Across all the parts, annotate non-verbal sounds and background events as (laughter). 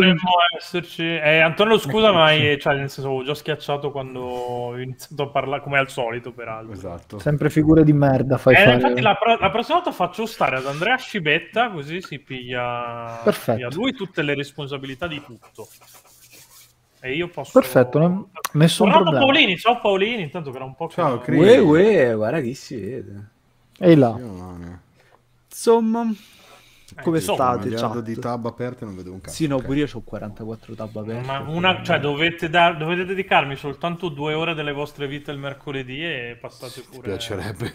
Dovremmo esserci. Eh, Antonio, scusa, ma hai- cioè, nel senso, avevo già schiacciato quando ho iniziato a parlare, come al solito, peraltro. Esatto. Sempre figure di merda fai Eh, fare. infatti, la, pro- la prossima volta faccio stare ad Andrea Scibetta, così si piglia, Perfetto. piglia lui tutte le responsabilità di tutto. E io posso. Perfetto, non- nessun Tornando problema. Paolini, ciao Paolini, intanto che era un po'. Ciao, che- Cri- Uè, uè, guarda chi si vede. Ehi là. Insomma, come insomma, state? chat? di tab aperte non vedo un cazzo. Sì, no, pure io ho 44 tab aperte. Ma una, cioè, dovete, dar- dovete dedicarmi soltanto due ore delle vostre vite il mercoledì e passate Mi pure. piacerebbe.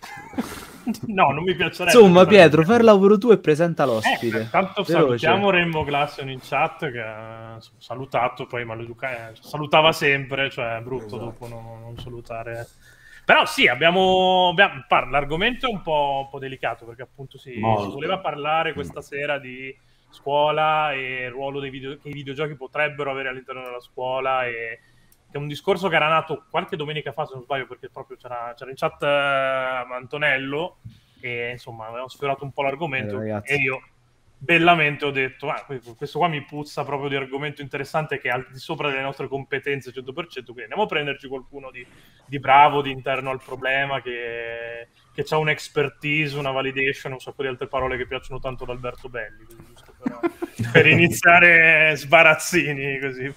(laughs) No, non mi piacerebbe. Insomma, Pietro, fai il lavoro tu e presenta Eh, l'ospite. tanto Veloce. salutiamo Remmo Glassion in chat che ha insomma, salutato, poi maleduca- eh, salutava sempre, cioè è brutto Esatto. dopo non, non salutare. Però sì, abbiamo, abbiamo- par- l'argomento è un po', un po' delicato perché appunto si, si voleva parlare questa sera di scuola e il ruolo dei video- che i videogiochi potrebbero avere all'interno della scuola e che è un discorso che era nato qualche domenica fa se non sbaglio perché proprio c'era, c'era in chat eh, Antonello e insomma avevamo sfiorato un po' l'argomento Eh, e io bellamente ho detto ah, que- questo qua mi puzza proprio di argomento interessante che è al di sopra delle nostre competenze 100% quindi andiamo a prenderci qualcuno di, di bravo, di interno al problema che, che ha un'expertise, una validation un sacco di altre parole che piacciono tanto ad Alberto Belli per, (laughs) per iniziare sbarazzini così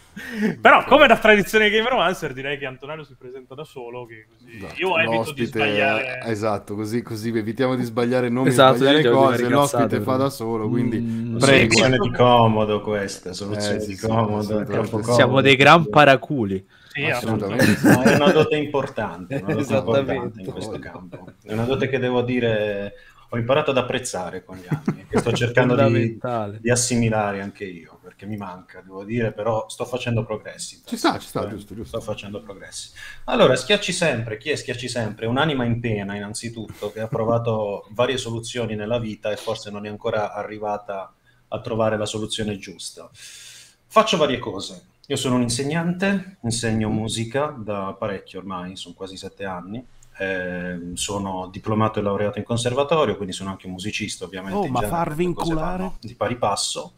però come da tradizione Game Romancer direi che Antonello si presenta da solo che così Esatto, io evito di l'ospite- sbagliare Esatto, così, così evitiamo di sbagliare nomi, Esatto, sbagliare di cose, l'ospite fa da solo, quindi Mm, prego. Soluzione di comodo questa, soluzione Eh, sì, di comodo. Siamo dei gran paraculi. Sì, Assolutamente. assolutamente. (laughs) È una dote importante, una dote (laughs) importante in questo campo. È una dote che devo dire ho imparato ad apprezzare con gli anni, che sto cercando di, di assimilare anche io, perché mi manca, devo dire, però sto facendo progressi. Ci sta, ci sta, Eh, giusto, giusto. Sto facendo progressi. Allora, Schiacci Sempre, chi è Schiacci Sempre? Un'anima in pena, innanzitutto, che ha provato varie soluzioni nella vita e forse non è ancora arrivata a trovare la soluzione giusta. Faccio varie cose. Io sono un insegnante, insegno musica da parecchio ormai, sono quasi sette anni. Eh, sono diplomato e laureato in conservatorio, quindi sono anche un musicista, ovviamente. Oh, ma inculare? vanno Di pari passo.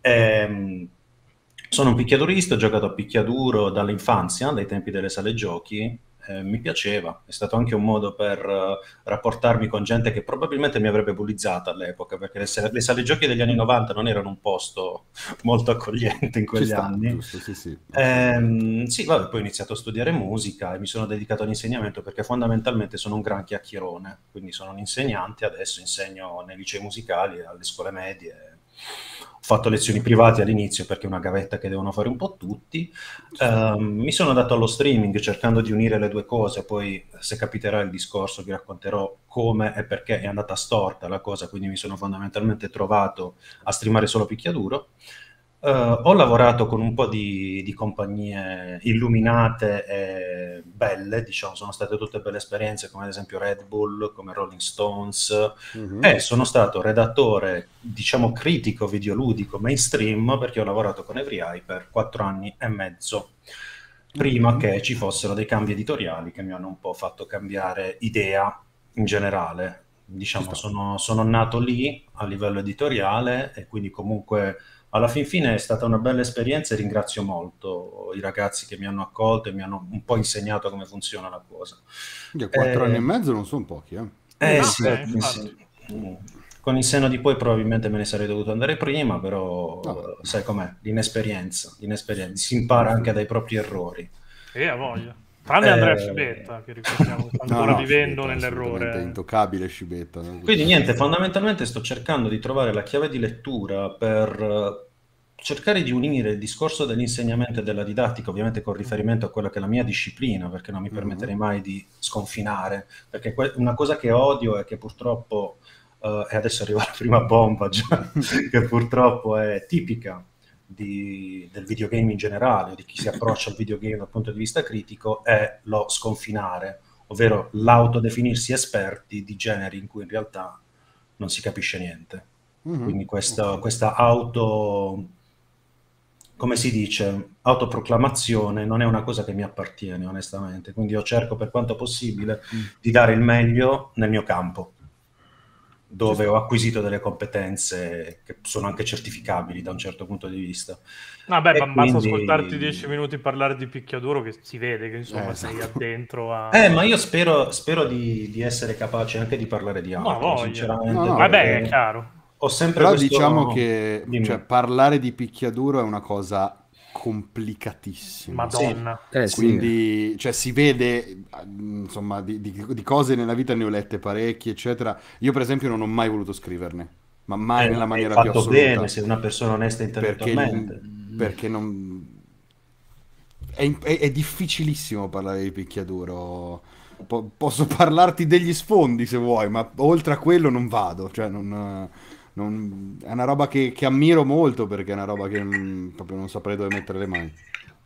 Ehm, sono un picchiadurista, ho giocato a picchiaduro dall'infanzia, dai tempi delle sale giochi. Eh, mi piaceva, è stato anche un modo per eh, rapportarmi con gente che probabilmente mi avrebbe bullizzata all'epoca, perché le, sale- le sale giochi degli anni 90 non erano un posto (laughs) molto accogliente in Ci quegli sta, anni. giusto, sì, sì. Ehm, sì, vabbè, poi ho iniziato a studiare musica e mi sono dedicato all'insegnamento perché fondamentalmente sono un gran chiacchierone, quindi sono un insegnante, adesso insegno nei licei musicali, alle scuole medie. Ho fatto lezioni private all'inizio perché è una gavetta che devono fare un po' tutti. Ehm, mi sono dato allo streaming cercando di unire le due cose, poi se capiterà il discorso vi racconterò come e perché è andata storta la cosa, quindi mi sono fondamentalmente trovato a streamare solo picchiaduro. Eh, ho lavorato con un po' di, di compagnie illuminate e belle, diciamo, sono state tutte belle esperienze, come ad esempio Red Bull, come Rolling Stones, Mhm. e sono stato redattore, diciamo, critico videoludico mainstream perché ho lavorato con Every Eye per quattro anni e mezzo, prima Mhm. che ci fossero dei cambi editoriali che mi hanno un po' fatto cambiare idea in generale. Diciamo, sono, sono nato lì a livello editoriale e quindi comunque alla fin fine è stata una bella esperienza e ringrazio molto i ragazzi che mi hanno accolto e mi hanno un po' insegnato come funziona la cosa. Quattro Eh, anni e mezzo non sono pochi, eh. Eh No, sì, eh, sì, infatti. sì. Con il seno di poi probabilmente me ne sarei dovuto andare prima, però No. sai com'è, l'inesperienza, l'inesperienza, si impara anche dai propri errori. Sì, ha voglia. Tranne Eh, Andrea Scibetta, che ricordiamo che (laughs) sta ancora no, vivendo Scibetta, nell'errore. intoccabile Scibetta. Quindi niente, fondamentalmente sto cercando di trovare la chiave di lettura per eh, cercare di unire il discorso dell'insegnamento e della didattica, ovviamente con riferimento a quella che è la mia disciplina, perché non mi Mhm. permetterei mai di sconfinare, perché que- una cosa che odio è che purtroppo, eh, e adesso arriva (laughs) la prima bomba già, (laughs) che purtroppo è tipica di- del videogame in generale, di chi si approccia al videogame dal punto di vista critico, è lo sconfinare, ovvero l'autodefinirsi esperti di generi in cui in realtà non si capisce niente. Mhm. Quindi questa, questa auto, come si dice, autoproclamazione non è una cosa che mi appartiene onestamente, quindi io cerco per quanto possibile di dare il meglio nel mio campo. dove ho acquisito delle competenze che sono anche certificabili da un certo punto di vista. Vabbè, E ma basta quindi- ascoltarti 10 minuti parlare di picchiaduro che si vede che insomma Eh, sei esatto. addentro a... Eh, ma io spero, spero di, di essere capace anche di parlare di altro, voglia. sinceramente. No, no, Vabbè, perché è chiaro. Ho sempre Però questo- diciamo che cioè, parlare di picchiaduro è una cosa complicatissima. Madonna. Eh, sì. Quindi cioè, si vede, insomma, di, di- di cose nella vita ne ho lette parecchie, eccetera. Io, per esempio, non ho mai voluto scriverne, ma mai Eh, nella maniera fatto più assoluta. bene, sei una persona onesta perché, intellettualmente. perché non... È, è- è difficilissimo parlare di picchiaduro. Po- posso (laughs) parlarti degli sfondi se vuoi, ma oltre a quello non vado. Cioè, non, non- è una roba che, che ammiro molto perché è una roba che mm, proprio non saprei dove mettere le mani.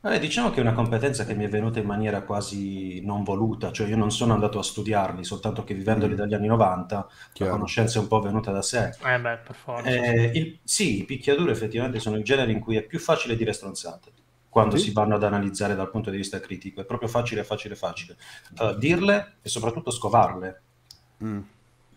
Vabbè, diciamo che è una competenza che mi è venuta in maniera quasi non voluta, cioè io non sono andato a studiarli, soltanto che vivendoli Mm. dagli anni 90 la Chiaro. conoscenza è un po' venuta da sé. Eh beh, per forza. Eh, il- sì, i picchiaduro effettivamente sono il genere in cui è più facile dire stronzate quando Sì. si vanno ad analizzare dal punto di vista critico, è proprio facile, facile, facile. Uh, dirle e soprattutto scovarle. Mm.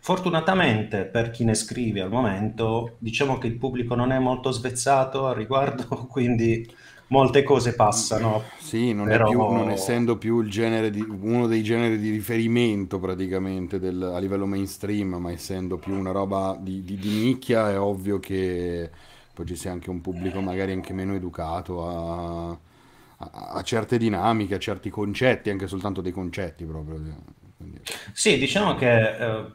Fortunatamente per chi ne scrive al momento, diciamo che il pubblico non è molto svezzato al riguardo, (laughs) quindi molte cose passano. Sì, non, Però- più, non essendo più il genere di, uno dei generi di riferimento praticamente del- a livello mainstream, ma essendo più una roba di, di- di nicchia, è ovvio che poi ci sia anche un pubblico magari anche meno educato a, a- a certe dinamiche, a certi concetti, anche soltanto dei concetti proprio. Quindi- Sì, diciamo che eh,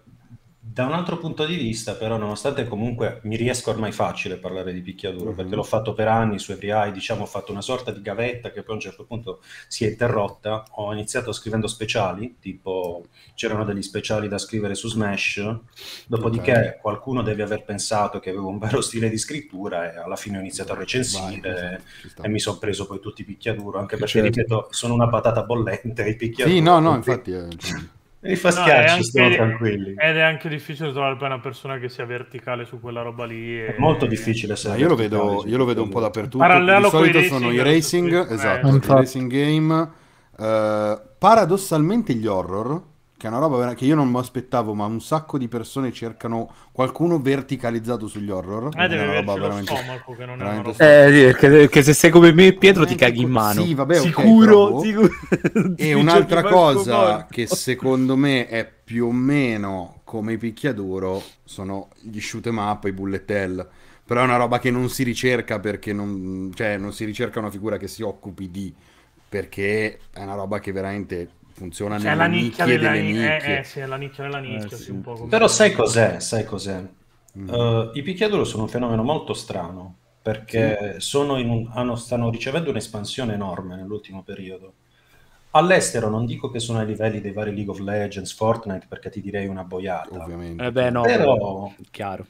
da un altro punto di vista, però, nonostante comunque mi riesco ormai facile a parlare di picchiaduro, Mhm. perché l'ho fatto per anni su Every diciamo, ho fatto una sorta di gavetta che poi a un certo punto si è interrotta. Ho iniziato scrivendo speciali, tipo c'erano degli speciali da scrivere su Smash, dopodiché Ok. qualcuno deve aver pensato che avevo un vero (laughs) stile di scrittura e alla fine ho iniziato a Vai, recensire sta. e mi sono preso poi tutti i picchiaduro, anche perché, Certo. ripeto, sono una patata bollente, i picchiaduro. Sì, no, no, infatti... eh, mi fa No, schiacci, anche- stiamo tranquilli. Ed è anche difficile trovare poi una persona che sia verticale su quella roba lì. e- È molto difficile essere io lo vedo, io lo vedo un po' dappertutto. Parallelo di solito sono i racing, racing, eh, esatto, i infatti. racing game. eh, paradossalmente gli horror, che è una roba vera- che io non mi aspettavo, ma un sacco di persone cercano qualcuno verticalizzato sugli horror. Eh, roba averci lo veramente- stomaco, che non è una veramente roba... Eh, perché, se sei come me, Pietro, ti caghi in mano. Sì, vabbè, sicuro, però- sicuro. E un'altra cosa che secondo me è più o meno come i picchiaduro sono gli shoot 'em up, i bullet hell. Però è una roba che non si ricerca perché non, cioè, non si ricerca una figura che si occupi di, perché è una roba che veramente funziona Cioè, nelle nicchia della delle eh, nicchie. eh, sì, è la nicchia della nicchia, sì. sì, un po' come- Però sai cos'è? Sai cos'è? Mm. Eh, I picchiaduro sono un fenomeno molto strano perché sono in un- hanno- stanno ricevendo un'espansione enorme nell'ultimo periodo. All'estero non dico che sono ai livelli dei vari League of Legends, Fortnite, perché ti direi una boiata. Ovviamente. Eh beh, no, Però chiaro.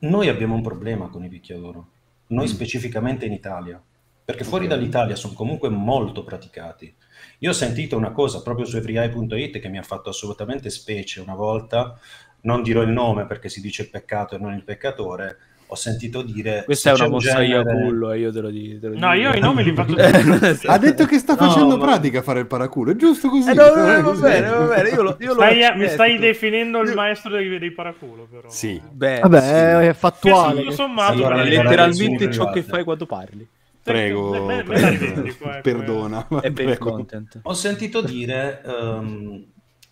noi abbiamo un problema con i picchiaduro, noi Mm. specificamente in Italia, perché fuori dall'Italia sono comunque molto praticati. Io ho sentito una cosa proprio su everyeye.it che mi ha fatto assolutamente specie una volta, non dirò il nome perché si dice il peccato e non il peccatore, ho sentito dire... Questa è una un mossa io a genere- cullo, e io te lo dico. lo No, io i nomi li faccio (laughs) Ha detto che sta No, facendo ma- pratica a fare il paraculo, è giusto così. Eh, no, no, no, va bene, va bene, io lo, io lo Stai- mi accetto. stai definendo il maestro dei, dei paraculo, però. Sì. Beh, Vabbè, sì. è fattuale. che- sommato... Allora, è eh, le letteralmente ciò che fai quando parli. Prego, me- perdona. Prego. Ho sentito dire, ehm,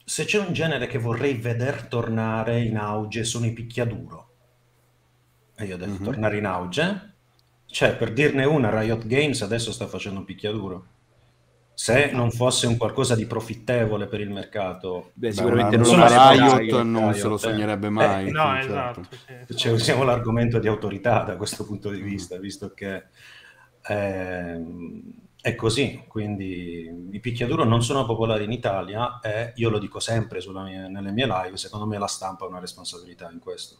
se c'è un genere che vorrei veder tornare in auge sono i picchiaduro. E io ho detto, Mhm. tornare in auge? Cioè, per dirne una, Riot Games adesso sta facendo un picchiaduro. Se non fosse un qualcosa di profittevole per il mercato, Beh, sicuramente non sono lo Riot, Riot non se lo eh. sognerebbe mai. Eh, No, sì, esatto. certo. sì. cioè, usiamo l'argomento di autorità da questo punto di Mm. vista, visto che ehm, è così. Quindi i picchiaduro non sono popolari in Italia e io lo dico sempre mia- nelle mie live, secondo me la stampa ha una responsabilità in questo.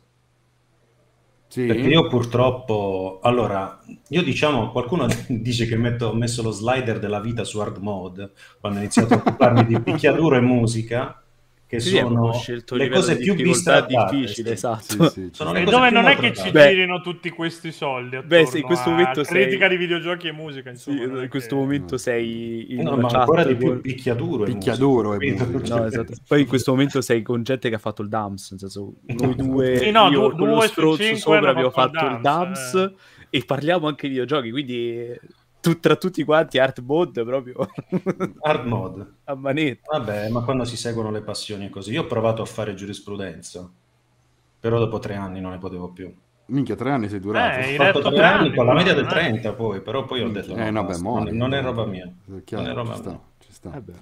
Sì. Perché io purtroppo, allora, io diciamo, qualcuno (laughs) dice che metto- ho messo lo slider della vita su hard mode quando ho iniziato a occuparmi di picchiaduro e musica. Che Sì, sono scelto le cose di più bistrattate, difficile, esatto. Sì, sì, Sono sì. le E cose dove non è che ci. Beh. girino tutti questi soldi attorno Beh, sì, in questo a momento sei- critica di videogiochi e musica, insomma. è in questo che- momento sei in No, una ma chat ancora di più picchiaduro. e Picchiaduro e musica. musica. No, esatto. Poi in questo momento sei con gente che ha fatto il DAMS, nel senso noi (laughs) due, Sì, no, io du- con lo due su stronzo cinque sopra abbiamo fatto il DAMS, DAMS e parliamo anche di videogiochi, quindi tu- tra tutti quanti art mode proprio (laughs) Hard mode. a manetta. Vabbè, ma quando si seguono le passioni è così. Io ho provato a fare giurisprudenza, però dopo tre anni non ne potevo più. Minchia, tre anni sei durato. Eh, Ho fatto tre tre anni anni, con la media del non è- 30 poi, però poi ho detto no, eh, no, beh, muori. non, non è roba mia. È chiaro, Non è roba ci sta, mia. ci sta. Vabbè.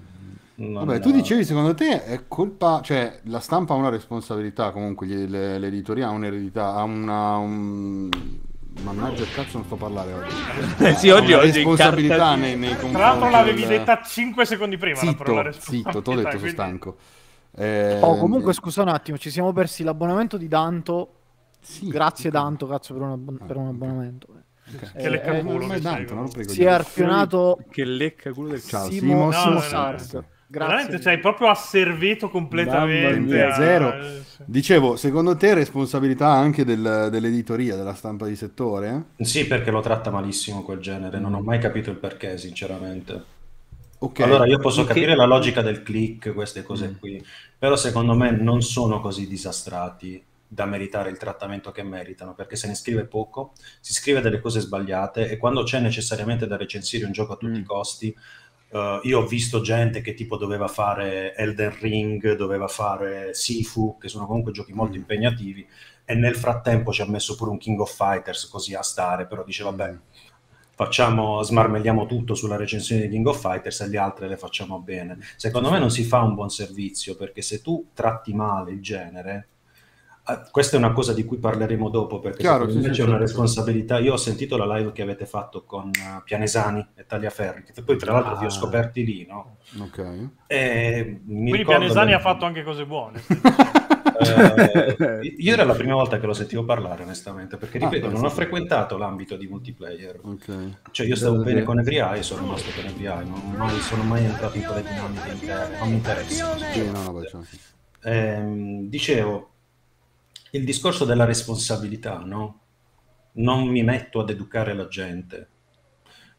Non- Vabbè, tu dicevi secondo te è colpa, cioè la stampa ha una responsabilità, comunque gli- le- l'editoria ha un'eredità, ha una... Un... Mannaggia il cazzo non sto a parlare oggi. Eh sì, oggi, una oggi responsabilità nei, nei confronti Tra l'altro l'avevi del- detta 5 secondi prima la parola Zitto, zitto, t'ho detto sono stanco. Eh, Oh, comunque, scusa un attimo, ci siamo persi l'abbonamento di Danto. sì, Grazie, ok. Danto, cazzo, per un, abbon- per un abbonamento. Ok. Che lecca Eh, culo Dante, sei, non i Si è arpionato Che lecca culo del Ciao, Simo, Simos. No, Simo no, no, Sars. Grazie. sei proprio asservito completamente. Mia, zero. Dicevo, secondo te responsabilità anche del- dell'editoria, della stampa di settore? Sì, perché lo tratta malissimo quel genere, non ho mai capito il perché, sinceramente. Ok. Allora, io posso Che- capire la logica del click, queste cose Mm. qui, però secondo me non sono così disastrati da meritare il trattamento che meritano, perché se ne scrive poco, si scrive delle cose sbagliate e quando c'è necessariamente da recensire un gioco a tutti Mm. i costi, eh, io ho visto gente che tipo doveva fare Elden Ring, doveva fare Sifu, che sono comunque giochi molto Mm. impegnativi, e nel frattempo ci ha messo pure un King of Fighters così a stare, però dice vabbè, facciamo, smarmelliamo tutto sulla recensione di King of Fighters e le altre le facciamo bene. Secondo me non si fa un buon servizio perché se tu tratti male il genere, questa è una cosa di cui parleremo dopo perché Chiaro, sì, me sì, c'è una certo. responsabilità. Io ho sentito la live che avete fatto con eh, Pianesani e Tagliaferri, che poi tra l'altro vi ho Ah. scoperti lì, no? Ok. E mi Quindi Pianesani che- ha fatto anche cose buone. (laughs) eh, io era la prima volta che lo sentivo parlare, onestamente, perché Ah, ripeto, beh, non ho sì. frequentato l'ambito di multiplayer. Ok. Cioè, io stavo bene con Every sono rimasto con Every non mai, sono mai entrato in quelle dinamiche interne, non mi interessa. Sì, no, no, cioè, sì. Ehm, dicevo, il discorso della responsabilità, no? Non mi metto ad educare la gente.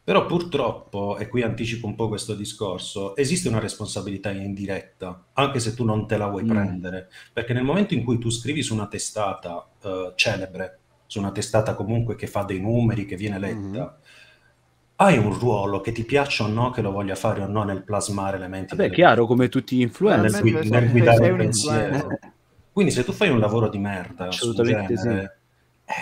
Però purtroppo, e qui anticipo un po' questo discorso, esiste una responsabilità indiretta, anche se tu non te la vuoi Mm. prendere, perché nel momento in cui tu scrivi su una testata eh, celebre, su una testata comunque che fa dei numeri, che viene letta, hai un ruolo che ti piaccia o no, che lo voglia fare o no nel plasmare elementi. Vabbè, delle chiaro, come tutti gli nel, influencer. gui- Sei- nel guidare il pensiero. Quindi se tu fai un lavoro di merda, Assolutamente sul genere, eh,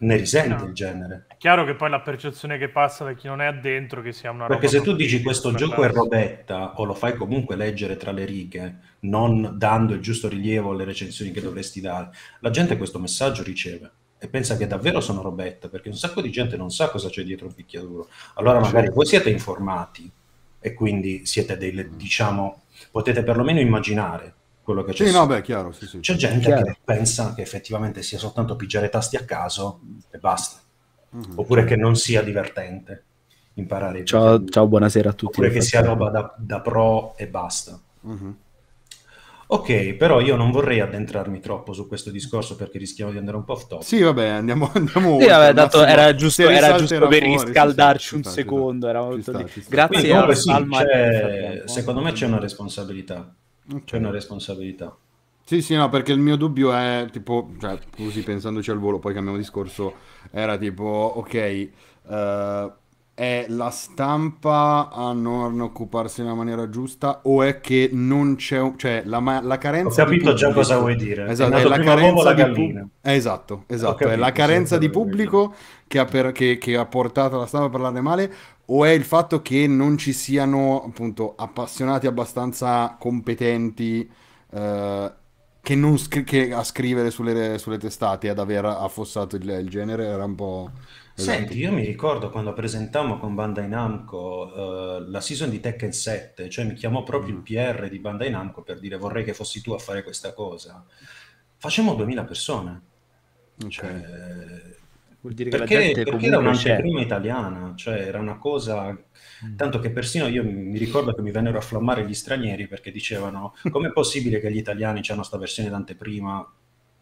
ne risenti No. il genere. È chiaro che poi la percezione che passa da chi non è addentro che sia una Perché se tu dici di questo gioco è robetta o lo fai comunque leggere tra le righe, non dando il giusto rilievo alle recensioni che dovresti dare, la gente questo messaggio riceve e pensa che davvero sono robetta, perché un sacco di gente non sa cosa c'è dietro un picchiaduro. Allora magari voi siete informati e quindi siete dei, diciamo, potete perlomeno immaginare quello che c'è. Sì, no, beh, chiaro, sì, sì. C'è gente Chiaro. che pensa che effettivamente sia soltanto pigiare tasti a caso e basta, Mhm. oppure che non sia divertente imparare Ciao, ciao, buonasera a tutti. oppure che sia roba da, da pro e basta. Mhm. Ok, però io non vorrei addentrarmi troppo su questo discorso perché rischiamo di andare un po' off topic. Sì, vabbè, andiamo, (laughs) andiamo Sì, vabbè, dato era giusto, era giusto per fuori, riscaldarci un sta, secondo. sta. Grazie Quindi a comunque sì, secondo me c'è una responsabilità. Ok. C'è una responsabilità. Sì, sì, no, perché il mio dubbio è tipo, cioè, così pensandoci al volo, poi cambiamo discorso, era tipo, ok, eh, è la stampa a non occuparsi nella maniera giusta o è che non c'è, un- cioè, la, ma- la Ho carenza di capito già pubblico- cosa vuoi dire. Esatto, è è la carenza la di pubblico. Esatto, esatto, capito, è la carenza sì, di pubblico che ha, per- che- che ha portato la stampa a parlarne male o è il fatto che non ci siano appunto appassionati abbastanza competenti eh, che non scri- che a scrivere sulle, sulle testate ad aver affossato il, il genere era un po'... esatto. Senti, io mi ricordo quando presentammo con Bandai Namco eh, la season di Tekken 7, cioè mi chiamò proprio il PR di Bandai Namco per dire vorrei che fossi tu a fare questa cosa. Facemmo 2000 persone. Ok. Cioè, Vuol dire che Perché, la gente perché era un'anteprima italiana, cioè era una cosa... Tanto che persino io mi ricordo che mi vennero a flammare gli stranieri perché dicevano com'è possibile che gli italiani hanno sta versione d'anteprima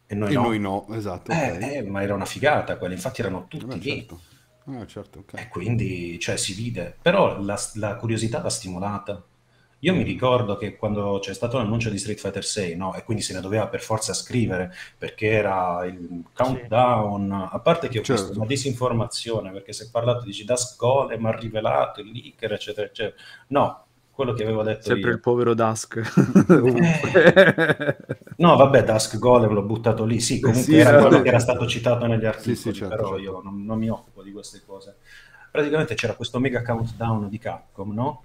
e noi E no? noi no, esatto. Eh, ok. eh, ma era una figata quella, infatti erano tutti Eh, lì. certo. Ah, certo, ok. E quindi, cioè, si vide. Però la, la curiosità va stimolata. Io mi ricordo che quando c'è stato l'annuncio di Street Fighter 6, no? E quindi se ne doveva per forza scrivere, perché era il countdown, a parte che ho Certo. visto una disinformazione, perché si è parlato di Dusk Golem, ha rivelato il leaker, eccetera, eccetera. No, quello che avevo detto Sempre io. il povero Dusk. No, vabbè, Dusk Golem l'ho buttato lì. Sì, comunque Sì, era quello che era stato citato negli articoli, sì, certo, però certo. io non, non mi occupo di queste cose. Praticamente c'era questo mega countdown di Capcom, no?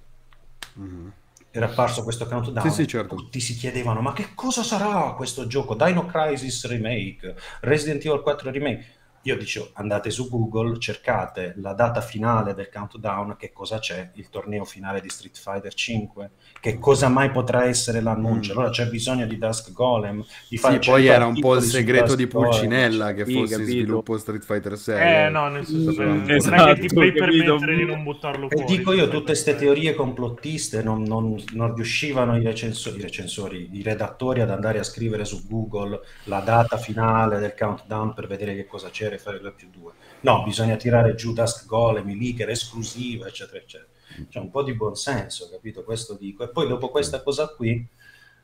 Mhm. Era apparso questo countdown. Sì, sì, certo. Tutti si chiedevano: ma che cosa sarà questo gioco? Dino Crisis Remake, Resident Evil 4 Remake. Io dicevo: andate su Google, cercate la data finale del countdown, che cosa c'è? Il torneo finale di Street Fighter 5. Che cosa mai potrà essere l'annuncio? Mm. Allora c'è bisogno di Dusk Golem. Di Sì, fare poi 100 era un po' il segreto di Golem. Pulcinella che Sì, fosse in capito. sviluppo Street Fighter 6. Eh no, nel senso Esatto, che ti puoi capito. permettere di non buttarlo E fuori. dico io, tutte queste teorie complottiste non, non- non riuscivano i recensori, i recensori, i redattori ad andare a scrivere su Google la data finale del countdown per vedere che cosa c'era e fare 2 più 2. No, bisogna tirare giù Dusk Golem, i leaker esclusiva, eccetera, eccetera. C'è un po' di buonsenso, capito? Questo dico. E poi dopo questa cosa qui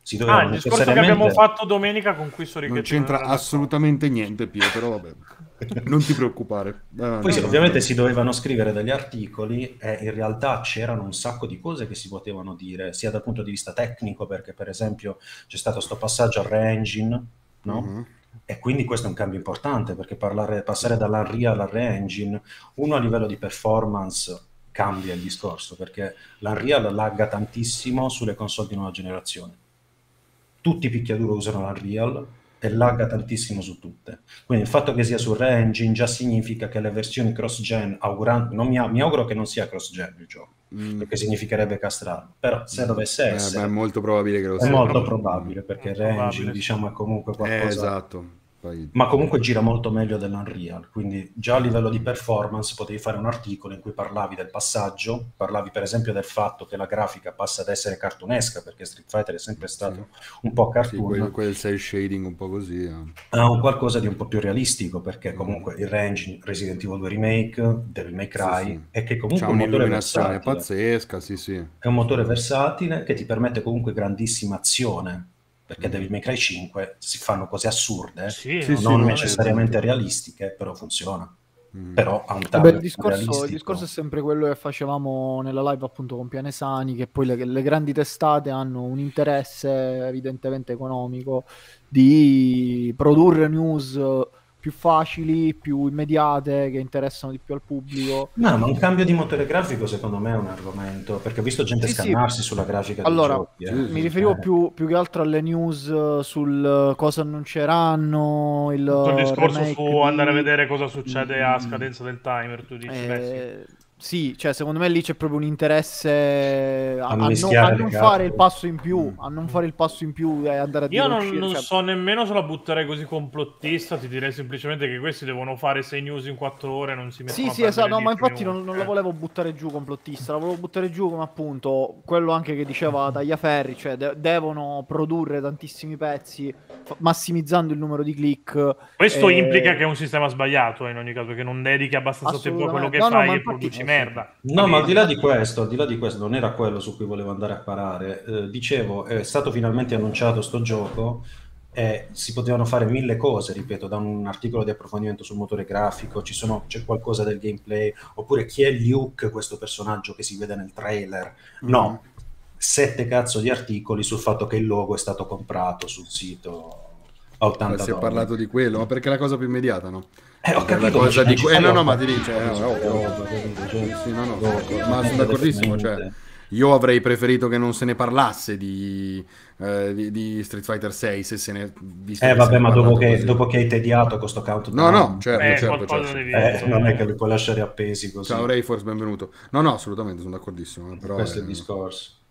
si doveva Ah, il discorso che abbiamo fatto domenica con cui sono Non c'entra assolutamente niente, Pio, però vabbè. (laughs) Non ti preoccupare. Poi sì, no, ovviamente si dovevano scrivere degli articoli e in realtà c'erano un sacco di cose che si potevano dire, sia dal punto di vista tecnico, perché per esempio c'è stato questo passaggio al re-engine, no? Mhm. E quindi questo è un cambio importante, perché parlare, passare dall'Unreal al re-engine, uno a livello di performance cambia il discorso, perché l'Unreal lagga tantissimo sulle console di nuova generazione. Tutti i picchiaduro usano l'Unreal e lagga tantissimo su tutte. Quindi il fatto che sia su re-engine già significa che le versioni cross-gen, augurando, non mi, mi auguro che non sia cross-gen il gioco, Mm. perché significherebbe castrarlo, però se dovesse Eh, essere... è molto probabile che lo È sia. molto probabile perché re-engine diciamo è comunque Eh, qualcosa esatto. Poi- ma comunque gira molto meglio dell'Unreal, quindi già a livello di performance potevi fare un articolo in cui parlavi del passaggio, parlavi per esempio del fatto che la grafica passa ad essere cartunesca, perché Street Fighter è sempre stato un po' Sì, cartoon, quel, quel cel shading un po' così. eh. un qualcosa di un po' più realistico, perché comunque il range Resident Evil 2 Remake, Devil May Cry, Sì, sì. e che comunque C'ha è un motore un'illuminazione versatile. pazzesca, sì, sì. È un motore versatile che ti permette comunque grandissima azione, perché Devil May Cry 5 si fanno cose assurde, Sì, Sì, no, sì, non no, necessariamente realistiche, però funziona. Mm. Però ha un Beh, target il, discorso, il discorso è sempre quello che facevamo nella live appunto con Pianesani, che poi le, le grandi testate hanno un interesse evidentemente economico di produrre news più facili, più immediate, che interessano di più al pubblico. No, ma un cambio di motore grafico secondo me è un argomento, perché ho visto gente Sì, sì. scannarsi sulla grafica Allora, giochi. eh. sì, Mi riferivo Eh. più, più che altro alle news eh, sul eh, cosa annunceranno, il, Tutto il discorso su di- andare a vedere cosa succede a Mm. scadenza del timer, tu dici, beh, sì. Sì, cioè secondo me lì c'è proprio un interesse a, A a non, a non fare il passo in più, Mm. a non fare il passo in più e andare a dire Io non, uscire, non cioè- so nemmeno se la butterei così complottista, ti direi semplicemente che questi devono fare 6 news in 4 ore, non si mettono Sì, a sì, esatto, no, ma 10 infatti non, non la volevo buttare giù complottista, la volevo buttare giù come appunto quello anche che diceva (laughs) Tagliaferri, cioè de- devono produrre tantissimi pezzi massimizzando il numero di click. Questo eh, implica che è un sistema sbagliato eh, in ogni caso, perché non dedichi abbastanza tempo a quello che. No, no, fai ma e infatti- produci sì. Merda. No, ma al di là di questo, al di là di questo, non era quello su cui volevo andare a parare. Eh, dicevo, è stato finalmente annunciato sto gioco e si potevano fare mille cose, ripeto, da un articolo di approfondimento sul motore grafico, ci sono- c'è qualcosa del gameplay, oppure chi è Luke, questo personaggio che si vede nel trailer. No, sette cazzo di articoli sul fatto che il logo è stato comprato sul sito a 80 Ma si è parlato di quello, ma perché è la cosa più immediata, no? Eh, ho capito, cosa di eh, no, no, ma ti dice, eh, no, ovvio, ovvio. Cioè, Sì, no, no, ma sono d'accordissimo, cioè, io avrei preferito che non se ne parlasse di, eh, di, di Street Fighter 6 se se ne visto Eh vabbè, ma dopo che, dopo che hai tediato questo No, countdown, no, certo, Eh, certo, certo. devi- eh, non è che li puoi lasciare appesi così. Ciao Ray, forse benvenuto. No, no, assolutamente, sono d'accordissimo. eh, Però Questo è il discorso.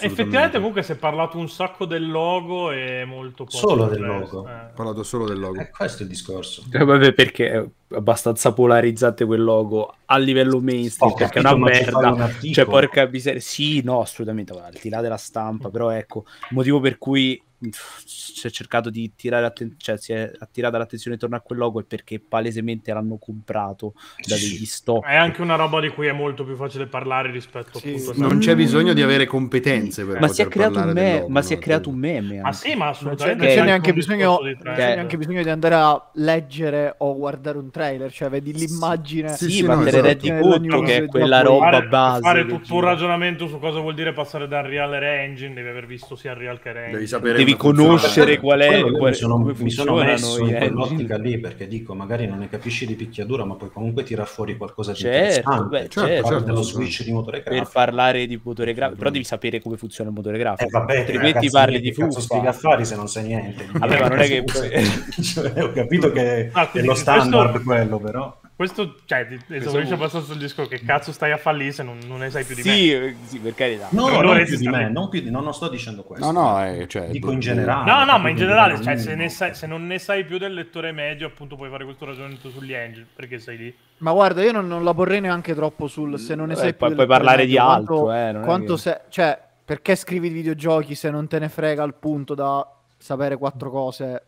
Effettivamente comunque si è parlato un sacco del logo e molto poco Solo del resto, logo. eh. Ho parlato solo del logo. Eh, questo è il discorso. Eh, vabbè, perché è abbastanza polarizzante quel logo a livello mainstream, Ho perché è capito, una ma ci fai un merda. articolo. Cioè, porca miseria. Sì, no, assolutamente, guarda, al di là della stampa, però ecco, motivo per cui si è cercato di tirare atten- cioè si è attirata l'attenzione intorno a quel logo è perché palesemente l'hanno comprato da degli stop. È anche una roba di cui è molto più facile parlare rispetto Sì, appunto a Non c'è bisogno di avere competenze per Ma si è creato un, me- logo, ma si è no? creato un meme. Ma anche. sì, ma Non c'è, assolutamente non c'è anche neanche bisogno, non c'è trend. neanche bisogno di andare a leggere o guardare un trailer, cioè vedi l'immagine. Sì, Sì, sì, ma no, te esatto. rendi conto che è quella roba fare, base. fare tutto un ragionamento su cosa vuol dire passare da Unreal Engine, devi aver visto sia Unreal che Engine. Devi sapere Devi conoscere qual è, qual- mi sono, mi sono messo in quell'ottica lì perché dico magari non ne capisci di picchiadura ma puoi comunque tirar fuori qualcosa di Certo, interessante beh, certo, Parli certo, dello certo. switch di motore per grafico parlare di motore grafico, però devi sapere come funziona il motore grafico. eh vabbè altrimenti ragazzi, parli di fuffa. spiega affari se non sai niente Vabbè, ma non è che (laughs) Cioè, ho capito (laughs) che Ah, è lo questo- standard quello però Questo, cioè, ti esaurisce abbastanza il discorso che cazzo stai a fallire se non, non ne sai più di me. Sì, eh, sì, per carità. no, Allora non più di me non, più di- no, non sto dicendo questo No, no, eh, cioè, dico in eh, generale No, no, ma in generale, cioè, se, ne sai- se non ne sai più del lettore medio, appunto, puoi fare questo ragionamento sugli engine, perché sei lì. Ma guarda, io non, non la porrei neanche troppo sul se non ne Vabbè, sai più poi puoi parlare di altro, quanto- eh, quanto che- se, cioè, perché scrivi videogiochi se non te ne frega al punto da sapere quattro cose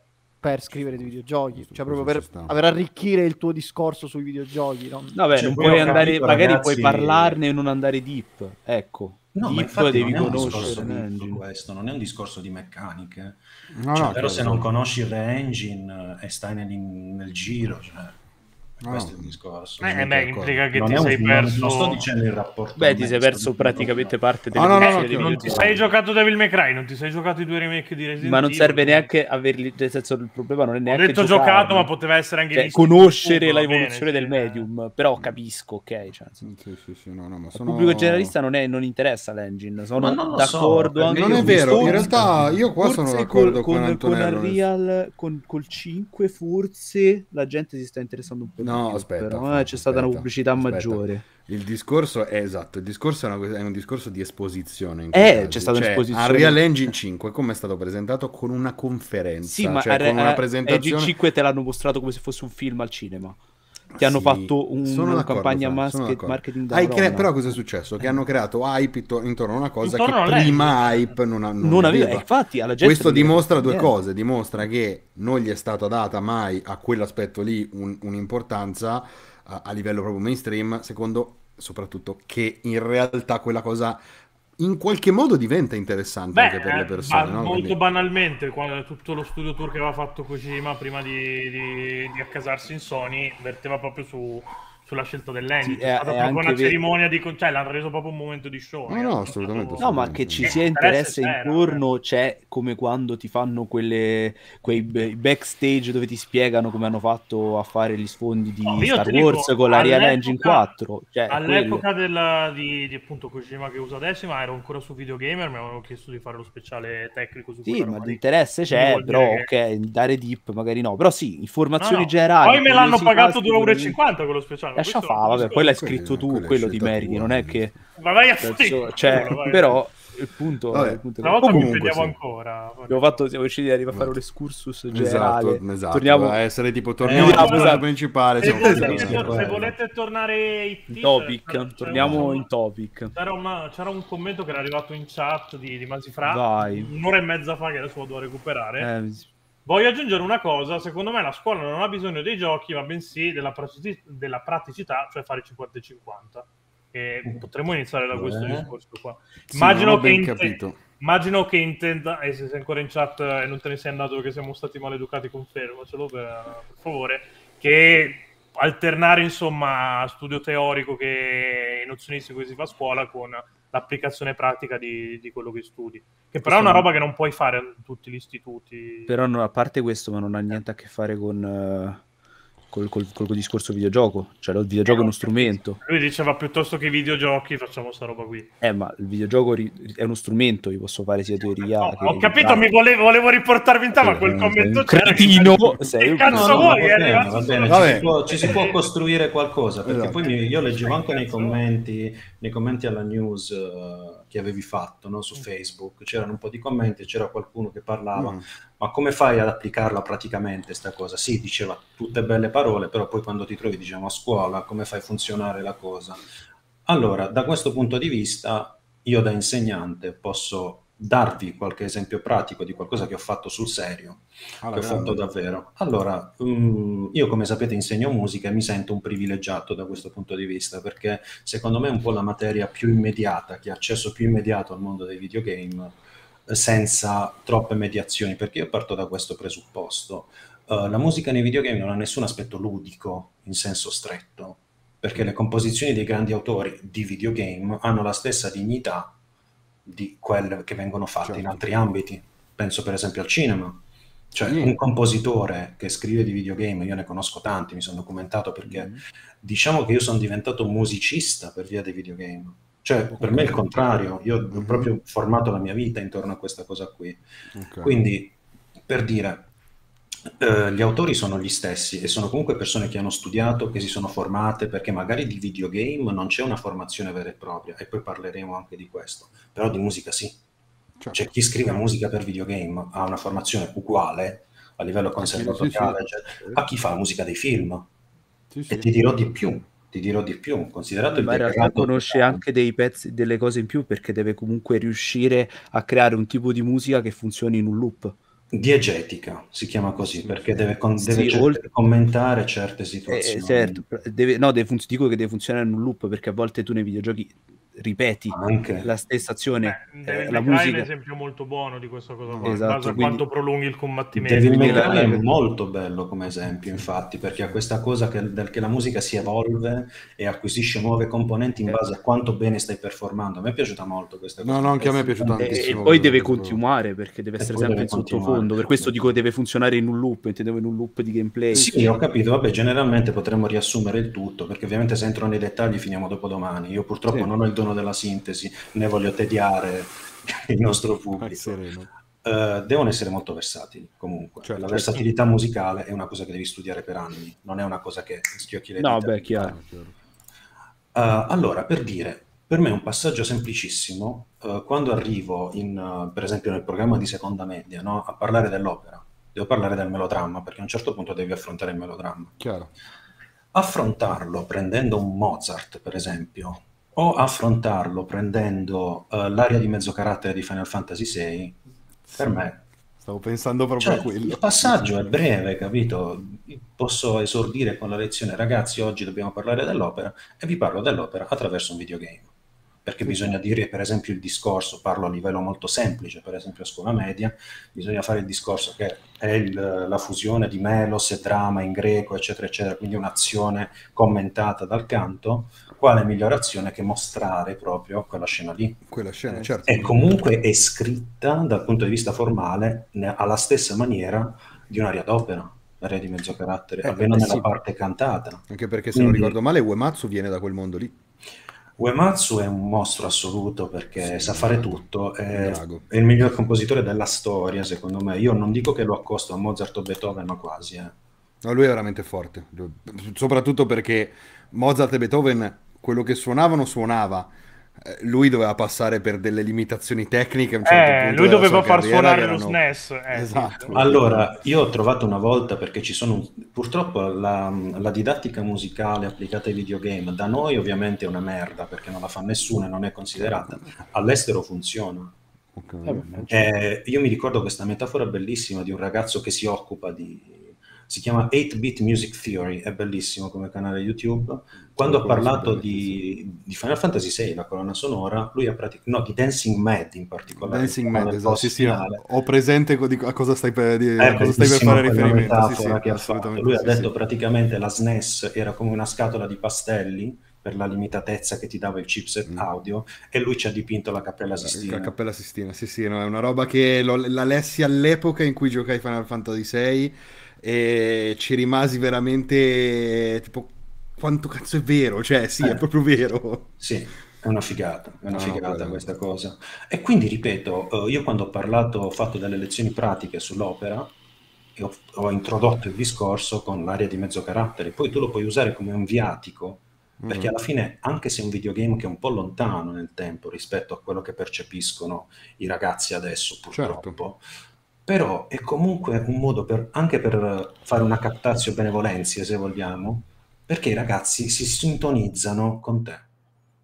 per scrivere di videogiochi? Cioè, proprio per, per arricchire il tuo discorso sui videogiochi. non- Vabbè, Cioè, non puoi andare, capito, magari ragazzi- puoi parlarne e non andare deep. Ecco, No, ma deep infatti devi non è un discorso conoscere di questo, non è un discorso di meccaniche. No, Cioè, no, però se non conosci il re-engine eh, e stai nel, nel giro, cioè, No, questo no. è il discorso. Eh, beh, implica che non, ti sei perso... non sto dicendo il rapporto. Beh, ti sei perso praticamente parte delle No, no, no, meccaniche no, dei non ti sei giocato Devil May Cry, non ti sei giocato i due remake di Resident Ma non Evil. serve neanche averli, nel senso il problema non è Ho neanche detto giocarli. giocato, ma poteva essere anche Cioè, conoscere l'evoluzione del sì. medium, però capisco, ok, cioè, Sì, sì, sì, no, no, ma sono... pubblico generalista non, è, non interessa l'engine, sono so, d'accordo perché anche Non è ho vero, in realtà io qua sono d'accordo con, Antonello. con Unreal, con, col 5 forse la gente si sta interessando un po' No, aspetta, però, aspetta, eh, c'è stata una aspetta, pubblicità aspetta. maggiore. Il discorso è esatto, il discorso è, una- è un discorso di esposizione. Eh, casi. c'è stata Cioè, un'esposizione. Unreal Engine 5 come è stato presentato con una conferenza, Sì, ma cioè R- con una eh, presentazione. G5 te l'hanno mostrato come se fosse un film al cinema. Ti hanno Sì, fatto un- una campagna d'accordo. marketing da Hai cre- Madonna. Però cosa è successo? Che hanno creato hype intor- intorno a una cosa Intorno che prima hype non, ha- non Non aveva, aveva. infatti, alla gente Questo dimostra due niente. cose, dimostra che non gli è stata data mai a quell'aspetto lì un- un'importanza a, a livello proprio mainstream, secondo soprattutto che in realtà quella cosa in qualche modo diventa interessante Beh, anche per le eh, persone. ba- no? molto Quindi- banalmente, quando tutto lo studio tour che aveva fatto Kojima prima di, di, di accasarsi in Sony, verteva proprio su, sulla scelta dell'engine. Sì, è- stata è proprio anche una cerimonia di... cioè l'hanno reso proprio un momento di show. No, no, assolutamente, stato- No, ma che ci Sì. sia Interesse c'era, intorno c'è come quando ti fanno quelle, quei backstage dove ti spiegano come hanno fatto a fare gli sfondi di No, Star ti dico, Wars con la Real Engine 4. Cioè, All'epoca della, di, di appunto Kojima che usa decima ero ancora su Videogamer, mi avevano chiesto di fare lo speciale tecnico su Sì, ma roba di lì. interesse Quindi c'è, però che- ok, dare deep magari no. Però sì, informazioni No, no. generali. Poi me l'hanno pagato 2,50 sicuramente. quello speciale. Lascia fa, vabbè, poi l'hai quello- scritto tu, quello di scelta meriti, tua, non è che... Ma vai a Penso- finire, cioè, vai. però il punto, Vabbè. il punto è Una volta mi Comunque, impegniamo sì. ancora. abbiamo fatto, siamo riusciti ad arrivare a fare un excursus generale. Esatto, esatto. Torniamo a essere tipo torniamo Eh, al discorso esatto. principale. Se volete, tor- se quello. volete tornare in in topic, torniamo in topic. C'era, una- c'era un commento che era arrivato in chat di, di Masifra Vai. un'ora e mezza fa che adesso vado a recuperare. Eh, Voglio aggiungere una cosa, secondo me la scuola non ha bisogno dei giochi, ma bensì della, pratici- della praticità, cioè fare 50 e 50. E potremmo iniziare da questo Eh? discorso qua. Sì, Immagino, ho che capito. immagino che intenda, e se sei ancora in chat e non te ne sei andato perché siamo stati maleducati, confermacelo per, per favore, che alternare insomma studio teorico che, e nozionistico che si fa a scuola con l'applicazione pratica di, di quello che studi. Che però è una roba che non puoi fare in tutti gli istituti. Però no, a parte questo, ma non ha niente a che fare con eh, col, col- col discorso videogioco. Cioè, il videogioco è uno strumento. Lui diceva piuttosto che i videogiochi facciamo sta roba qui. Eh, ma il videogioco ri- è uno strumento, io posso fare sia teoria No, che... ho capito, mi volevo, volevo riportarvi in tema, ma quel Eh, commento cretino, sei Che un cazzo cretino. vuoi? Ci, si può, costruire qualcosa perché Esatto. poi mi- io leggevo anche nei commenti nei commenti alla news eh, che avevi fatto no, su Facebook, c'erano un po' di commenti, c'era qualcuno che parlava, Mm. ma come fai ad applicarla praticamente sta cosa? Sì, diceva tutte belle parole, però poi quando ti trovi, diciamo, a scuola, come fai a funzionare la cosa? Allora, da questo punto di vista, io da insegnante posso darvi qualche esempio pratico di qualcosa che ho fatto sul serio, Alla che ho fatto davvero. Allora, mm, io come sapete insegno musica e mi sento un privilegiato da questo punto di vista, perché secondo me è un po' la materia più immediata, che ha accesso più immediato al mondo dei videogame, eh, senza troppe mediazioni, perché io parto da questo presupposto. Eh, la musica nei videogame non ha nessun aspetto ludico in senso stretto, perché le composizioni dei grandi autori di videogame hanno la stessa dignità di quelle che vengono fatte in Certo. altri ambiti. Penso per esempio al cinema. Cioè, Sì. un compositore che scrive di videogame, io ne conosco tanti, mi sono documentato perché diciamo che io sono diventato musicista per via dei videogame. Cioè, per me è il contrario, io ho Mhm. proprio formato la mia vita intorno a questa cosa qui. Ok. Quindi, per dire, eh, gli autori sono gli stessi e sono comunque persone che hanno studiato, che si sono formate, perché magari di videogame non c'è una formazione vera e propria, e poi parleremo anche di questo, però di musica sì. Certo. Cioè, chi scrive musica per videogame ha una formazione uguale a livello conservatoriale sì, sì. a chi fa la musica dei film. Sì, sì. E ti dirò di più, ti dirò di più, considerato il Ma in realtà conosce anche dei pezzi, delle cose in più perché deve comunque riuscire a creare un tipo di musica che funzioni in un loop. Diegetica, si chiama così, Sì. perché deve, con- Sì, deve cer- oltre- commentare certe Eh, situazioni. certo, deve, no, deve fun- dico che deve funzionare in un loop perché a volte tu nei videogiochi ripeti Anche. la stessa azione, Beh, eh, la Cry è un musica. esempio molto buono di questa cosa qua, Esatto, quindi- quanto prolunghi il combattimento. Devil la- è molto bello come esempio, infatti, perché ha questa cosa che, del- che la musica si evolve e acquisisce nuove componenti in Eh. base a quanto bene stai performando. A me è piaciuta molto questa cosa. No, no, anche a me è piaciuto E, tantissimo. e poi deve continuare perché deve essere sempre in sottofondo. Per questo dico deve funzionare in un loop, intendevo in un loop di gameplay. Sì, ho capito, vabbè, generalmente potremmo riassumere il tutto, perché ovviamente se entro nei dettagli finiamo dopo domani. Io purtroppo Sì. non ho il dono della sintesi, né voglio tediare (laughs) il nostro pubblico. Eh, devono essere molto versatili, comunque. Certo, la certo. versatilità musicale è una cosa che devi studiare per anni, non è una cosa che schiocchi le No, dita. beh, chiaro. Chiaro. Eh, allora, per dire, per me è un passaggio semplicissimo, eh, quando arrivo, in, per esempio nel programma di seconda media, no, a parlare dell'opera, devo parlare del melodramma, perché a un certo punto devi affrontare il melodramma. Chiaro. Affrontarlo prendendo un Mozart, per esempio, o affrontarlo prendendo eh, l'aria di mezzo carattere di Final Fantasy VI, per me Stavo pensando proprio cioè, a quello. il passaggio è breve, capito? Posso esordire con la lezione, ragazzi, oggi dobbiamo parlare dell'opera e vi parlo dell'opera attraverso un videogame. Perché bisogna dire, per esempio, il discorso, parlo a livello molto semplice, per esempio a scuola media, bisogna fare il discorso che è il- la fusione di melos e drama in greco, eccetera, eccetera, quindi un'azione commentata dal canto, quale migliore azione che mostrare proprio quella scena lì? Quella scena, Eh, certo. e comunque è scritta dal punto di vista formale ne- alla stessa maniera di un'aria d'opera, l'aria di mezzo carattere, Eh, almeno eh, nella sì. parte cantata. Anche perché se non Quindi- ricordo male, Uematsu viene da quel mondo lì. Uematsu è un mostro assoluto perché Sì, sa fare drago. tutto, è, è il miglior compositore della storia, secondo me. Io non dico che lo accosto a Mozart o Beethoven, ma quasi. eh. No, lui è veramente forte. Soprattutto perché Mozart e Beethoven, quello che suonavano, suonava. Eh, Lui doveva passare per delle limitazioni tecniche. a un certo Eh, punto lui doveva far carriera suonare che lo erano- SNES. eh, Esatto. Allora, io ho trovato una volta perché ci sono purtroppo la, la didattica musicale applicata ai videogame da noi ovviamente è una merda perché non la fa nessuno e non è considerata. All'estero funziona. Ok. Beh, Eh, io mi ricordo questa metafora bellissima di un ragazzo che si occupa di... si chiama 8-Bit Music Theory, è bellissimo come canale YouTube. Quando Lo ha parlato di, di Final Fantasy VI, la colonna sonora, lui ha praticato... no, di Dancing Mad in particolare. Dancing Mad, esatto. Sì, sì, ho presente a cosa stai per, di- a cosa stai per bellissima fare riferimento. Sì, sì, ha. Lui ha detto praticamente la SNES era come una scatola di pastelli per la limitatezza che ti dava il chipset Mm. audio e lui ci ha dipinto la Cappella La Sistina. Cappella Sistina, sì, sì, no, è una roba che l'ho- la lessi all'epoca in cui giocai Final Fantasy VI e ci rimasi veramente tipo quanto cazzo è vero, cioè sì, Eh. è proprio vero. Sì, è una figata, è una No, figata quello- questa cosa. E quindi, ripeto, eh, io quando ho parlato, ho fatto delle lezioni pratiche sull'opera e ho, ho introdotto il discorso con l'aria di mezzo carattere, poi tu lo puoi usare come un viatico Perché alla fine, anche se è un videogame che è un po' lontano nel tempo rispetto a quello che percepiscono i ragazzi adesso, purtroppo, però è comunque un modo per, anche per fare una captazio benevolenza, se vogliamo, perché i ragazzi si sintonizzano con te.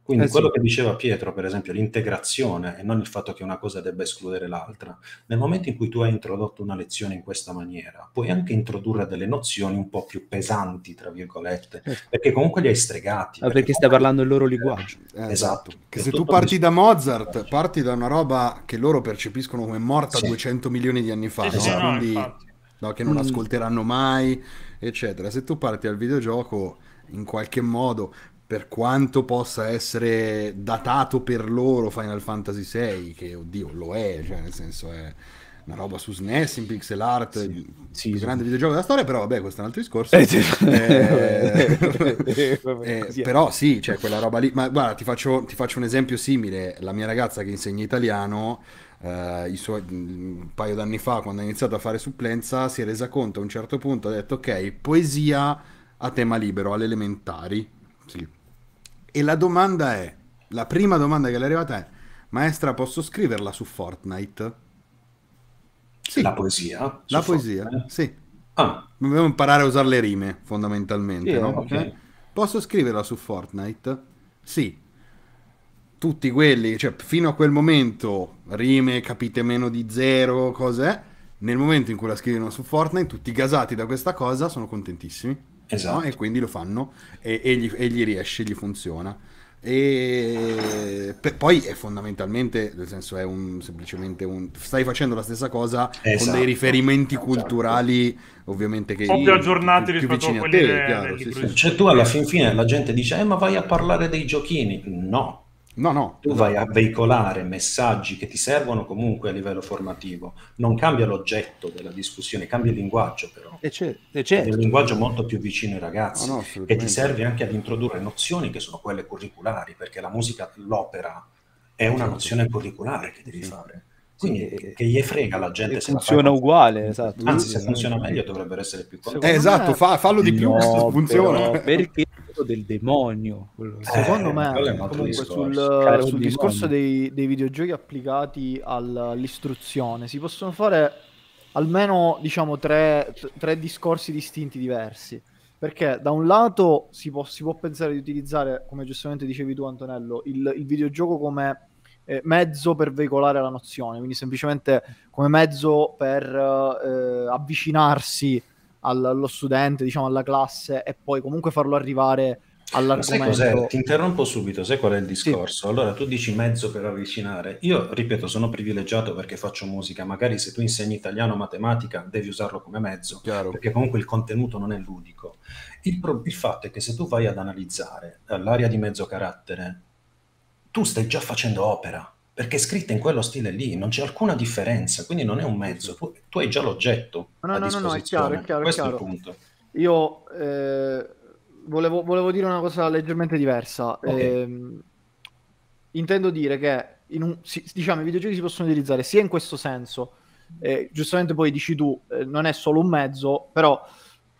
Quindi Eh quello sì. che diceva Pietro, per esempio, l'integrazione e non il fatto che una cosa debba escludere l'altra. Nel momento in cui tu hai introdotto una lezione in questa maniera, puoi anche introdurre delle nozioni un po' più pesanti, tra virgolette, Certo. perché comunque li hai stregati. Ah, perché stai parlando il loro linguaggio. Eh, Esatto. Che se tu parti da. Mozart, parti da una roba che loro percepiscono come morta Sì. 200 milioni di anni fa, Sì, no? quindi no, che non Mm. ascolteranno mai, eccetera. Se tu parti al videogioco in qualche modo, per quanto possa essere datato per loro Final Fantasy VI, che oddio lo è, cioè nel senso è una roba su SNES in pixel art, Sì. il Sì, più sì. grande videogioco della storia, però vabbè, questo è un altro discorso. (laughs) Eh. Eh, (laughs) eh, però sì, c'è quella roba lì. Ma guarda, ti faccio, ti faccio un esempio simile. La mia ragazza che insegna italiano, eh, i suoi- un paio d'anni fa, quando ha iniziato a fare supplenza, si è resa conto a un certo punto, ha detto ok, poesia a tema libero, alle elementari. Sì. E la domanda è, la prima domanda che le è arrivata è, maestra, posso scriverla su Fortnite? Sì, La poesia? la su poesia, Fortnite? sì. Ah, Dobbiamo imparare a usare le rime, fondamentalmente, Sì, no? eh, ok. Posso scriverla su Fortnite? Sì. Tutti quelli, cioè fino a quel momento, rime, capite meno di zero, cos'è? Nel momento in cui la scrivono su Fortnite, tutti gasati da questa cosa, sono contentissimi. Esatto. no? E quindi lo fanno e, e gli, e gli riesce, gli funziona. E pe- poi è fondamentalmente, nel senso è un, semplicemente un... Stai facendo la stessa cosa con Esatto. dei riferimenti Esatto. culturali ovviamente che... Po' più aggiornati più rispetto a vicini quelli te, de- chiaro, del sì, sì. Cioè tu alla fin fine la gente dice, eh ma vai a parlare dei giochini. No, No, no. tu vai a veicolare messaggi che ti servono comunque a livello formativo. Non cambia l'oggetto della discussione, cambia il linguaggio però. E c'è, e È un certo. linguaggio molto più vicino ai ragazzi No, no, e ti serve anche ad introdurre nozioni che sono quelle curriculari, perché la musica, l'opera, è una Certo. nozione curriculare che devi fare. Quindi Sì, che gli frega la gente se funziona uguale, esatto. Anzi, se funziona meglio dovrebbero essere più contenti. Eh, esatto, fa- fallo di più, No, (laughs) funziona. però, perché del demonio. quello- Eh, Secondo me, un altro comunque sul, sul demonio. discorso dei, dei videogiochi applicati al- all'istruzione si possono fare almeno diciamo tre, tre discorsi distinti diversi. Perché da un lato si può, si può pensare di utilizzare, come giustamente dicevi tu Antonello, il, il videogioco come eh, mezzo per veicolare la nozione, quindi semplicemente come mezzo per eh, avvicinarsi allo studente, diciamo alla classe e poi comunque farlo arrivare Ma sai all'argomento. cos'è? Ti interrompo subito, sai qual è il discorso? Allora tu dici mezzo per avvicinare. Io, ripeto, sono privilegiato perché faccio musica. Magari se tu insegni italiano o matematica devi usarlo come mezzo, Chiaro. perché comunque il contenuto non è ludico. Il, pro- il fatto è che se tu vai ad analizzare eh, l'area di mezzo carattere, tu stai già facendo opera, perché è scritta in quello stile lì, non c'è alcuna differenza, quindi non è un mezzo, tu, tu hai già l'oggetto No, a no, no, no, è chiaro, è chiaro, è Questo è il chiaro. punto. Io eh, volevo, volevo dire una cosa leggermente diversa. Ok. Ehm, intendo dire che in un- si- diciamo, i videogiochi si possono utilizzare sia in questo senso, eh, giustamente poi dici tu, eh, non è solo un mezzo, però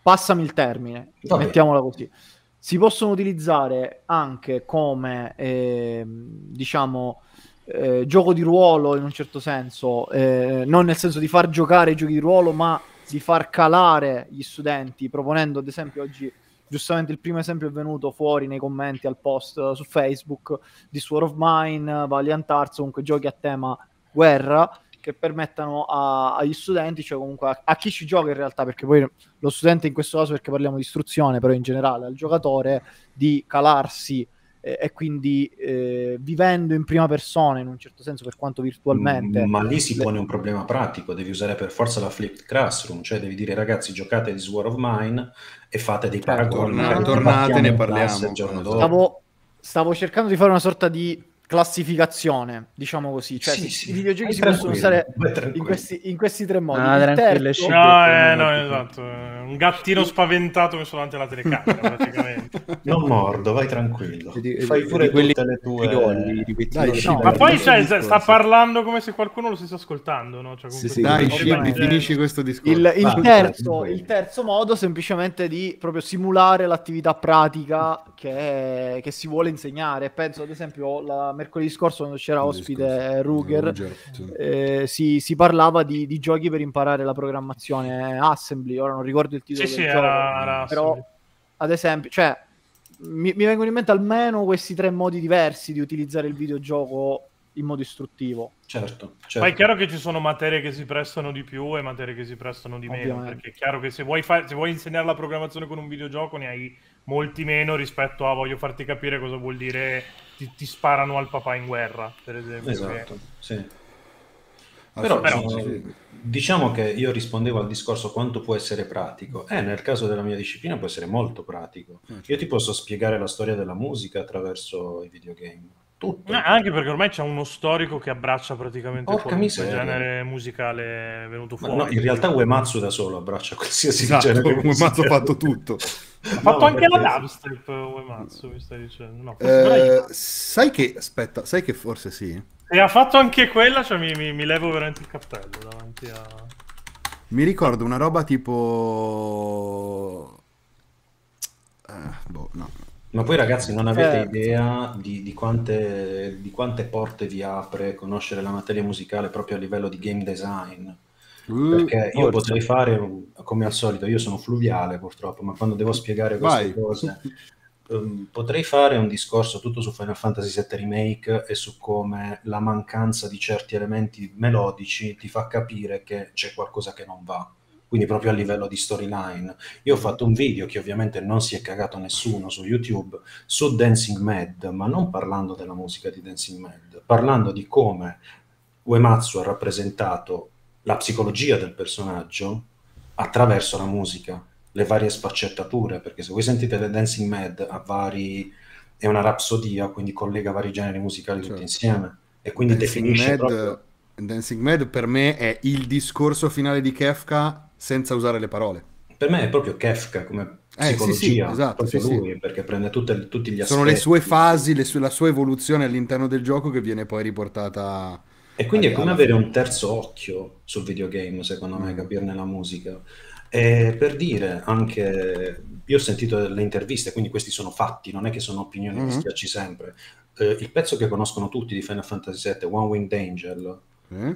passami il termine, Va bene. mettiamola così. Si possono utilizzare anche come, ehm, diciamo, eh, gioco di ruolo in un certo senso, eh, non nel senso di far giocare i giochi di ruolo, ma di far calare gli studenti, proponendo ad esempio oggi, giustamente il primo esempio è venuto fuori nei commenti al post su Facebook di Sword of Mine, Valiant Arts, comunque giochi a tema guerra che permettano a- agli studenti, cioè comunque a, a chi ci gioca in realtà, perché poi lo studente in questo caso perché parliamo di istruzione, però in generale al giocatore di calarsi eh, e quindi eh, vivendo in prima persona in un certo senso per quanto virtualmente Ma lì si pone un problema pratico, devi usare per forza la flipped classroom, cioè devi dire ragazzi giocate di Sword of Mine e fate dei Certo. paragoni. Torna- tornate, battiamo ne parliamo. il giorno dopo. stavo, stavo cercando di fare una sorta di classificazione, diciamo così, cioè Sì, sì. i videogiochi si possono usare in questi, in questi tre modi. Ah, Il terzo- No, eh, no, esatto. Un gattino spaventato messo davanti alla telecamera, (laughs) praticamente. Non mordo, vai tranquillo. Di- Fai pure quelli tutte le tue... Dai, no, Ma poi cioè, sta parlando come se qualcuno lo stesse ascoltando, no? Cioè, Sì. Dai, eh, finisci questo discorso. Il, il terzo, il terzo modo semplicemente di proprio simulare l'attività pratica che, che si vuole insegnare. Penso ad esempio la, mercoledì scorso quando c'era ospite. Ruger, Ruger, sì. eh, si, si parlava di, di giochi per imparare la programmazione Assembly, ora non ricordo il titolo Sì, del sì, gioco, era, era però ad esempio, cioè, mi, mi vengono in mente almeno questi tre modi diversi di utilizzare il videogioco in modo istruttivo. Certo, certo. Poi è chiaro che ci sono materie che si prestano di più e materie che si prestano di meno, Ovviamente. perché è chiaro che se vuoi, fa- se vuoi insegnare la programmazione con un videogioco ne hai molti meno rispetto a voglio farti capire cosa vuol dire ti, ti sparano al papà in guerra, per esempio. Esatto, sì. Ah, Però, però- sì. diciamo che io rispondevo al discorso quanto può essere pratico. Eh, nel caso della mia disciplina può essere molto pratico. Io ti posso spiegare la storia della musica attraverso i videogame. Tutto. Eh, anche perché ormai c'è uno storico che abbraccia praticamente miseria. genere musicale venuto Ma fuori. no, in realtà Uematsu da solo abbraccia qualsiasi Esatto, genere mazzo (laughs) ha fatto tutto. ha fatto No, anche la perché- dubstep Uematsu, mi stai dicendo. No, Eh, sai che, aspetta, sai che forse sì? Se ha fatto anche quella, cioè mi, mi- mi levo veramente il cappello davanti a... Mi ricordo una roba tipo... Eh, boh, no. Ma poi ragazzi non avete Eh. idea di, di quante, di quante porte vi apre conoscere la materia musicale proprio a livello di game design. Uh, Perché io forse. potrei fare, come al solito, io sono fluviale purtroppo, ma quando devo spiegare queste Vai. cose, ehm, (laughs) potrei fare un discorso tutto su Final Fantasy VII Remake e su come la mancanza di certi elementi melodici ti fa capire che c'è qualcosa che non va. Quindi proprio a livello di storyline. Io ho fatto un video che ovviamente non si è cagato nessuno su YouTube su Dancing Mad, ma non parlando della musica di Dancing Mad, parlando di come Uematsu ha rappresentato la psicologia del personaggio attraverso la musica, le varie sfaccettature, perché se voi sentite The Dancing Mad ha vari è una rapsodia, quindi collega vari generi musicali Certo. tutti insieme e quindi Dancing definisce Mad, proprio Dancing Mad per me è il discorso finale di Kefka senza usare le parole. per me è proprio Kefka come Eh, sì, psicologia, sì, esatto, proprio sì, lui, perché prende tutte- tutti gli aspetti. Sono le sue fasi, le sue- la sua evoluzione all'interno del gioco che viene poi riportata... E quindi è come avere un terzo occhio sul videogame, secondo me, Mm. capirne la musica. E per dire anche, io ho sentito delle interviste, quindi questi sono fatti, non è che sono opinioni Mhm. che schiacci sempre. Eh, il pezzo che conoscono tutti di Final Fantasy VII, One Winged Angel,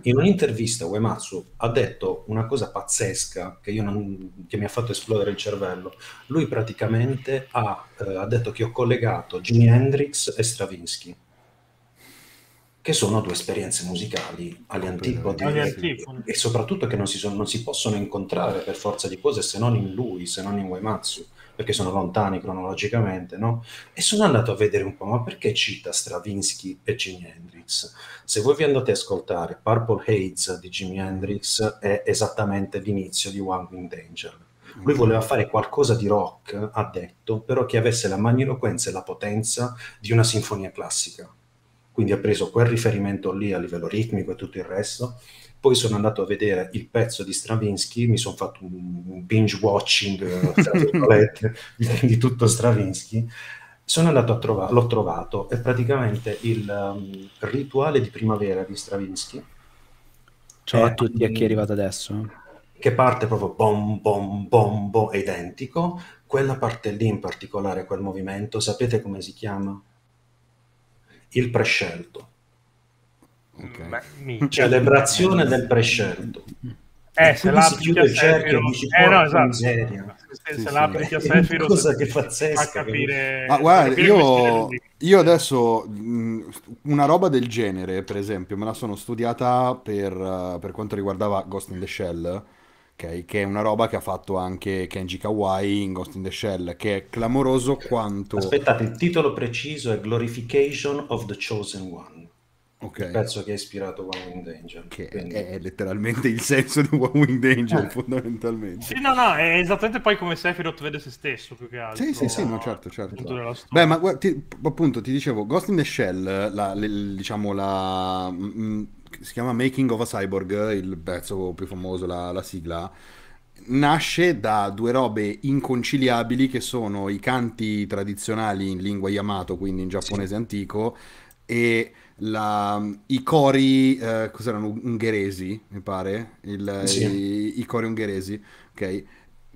In un'intervista Uematsu ha detto una cosa pazzesca che, io non- che mi ha fatto esplodere il cervello. Lui praticamente ha, eh, ha detto che ho collegato Jimi Hendrix e Stravinsky, che sono due esperienze musicali agli e- antipodi. e soprattutto che non si, sono- non si possono incontrare per forza di cose se non in lui, se non in Uematsu, perché sono lontani cronologicamente, no? E sono andato a vedere un po', ma perché cita Stravinsky e Jimi Hendrix? Se voi vi andate a ascoltare Purple Haze di Jimi Hendrix è esattamente l'inizio di One Winged Angel. Lui voleva fare qualcosa di rock, ha detto, però che avesse la magniloquenza e la potenza di una sinfonia classica. Quindi ha preso quel riferimento lì a livello ritmico e tutto il resto. Poi sono andato a vedere il pezzo di Stravinsky, mi sono fatto un binge watching (laughs) di, tutto Stravinsky. Sono andato a trovare, l'ho trovato, è praticamente il um, rituale di primavera di Stravinsky, Ciao a tutti a chi è arrivato adesso. che parte proprio bom bom bom bom, è identico. Quella parte lì in particolare, quel movimento, sapete come si chiama? Il prescelto. Ok. Beh, minchia. Celebrazione del prescelto. Eh, se quindi la si applichi chiude a il cerchio e Sephiroth... Eh, no, esatto. miseria. Se, Sì, se sì. a Sephiroth... cosa che fa pazzesca, capire... Fa guarda, capire si vede io, io adesso mh, una roba del genere, per esempio, me la sono studiata per, eh, per quanto riguardava Ghost in the Shell, ok? Che è una roba che ha fatto anche Kenji Kawai in Ghost in the Shell, che è clamoroso quanto... Aspettate, il titolo preciso è Glorification of the Chosen One, il Ok, pezzo che ha ispirato One Winged Angel. che Quindi- è letteralmente il senso di One Winged Angel, Eh. fondamentalmente. Sì, no, no, è esattamente poi come Sephiroth vede se stesso, più che altro. Sì, sì, sì, no, certo, certo. Beh, ma guarda, ti- appunto ti dicevo, Ghost in the Shell, la, le- diciamo la... mm, si chiama Making of a Cyborg, il pezzo più famoso, la, la sigla, nasce da due robe inconciliabili che sono i canti tradizionali in lingua Yamato, quindi in giapponese antico, e la- i cori, eh, cos'erano, ungheresi, mi pare, Il- Sì. i, i cori ungheresi, ok?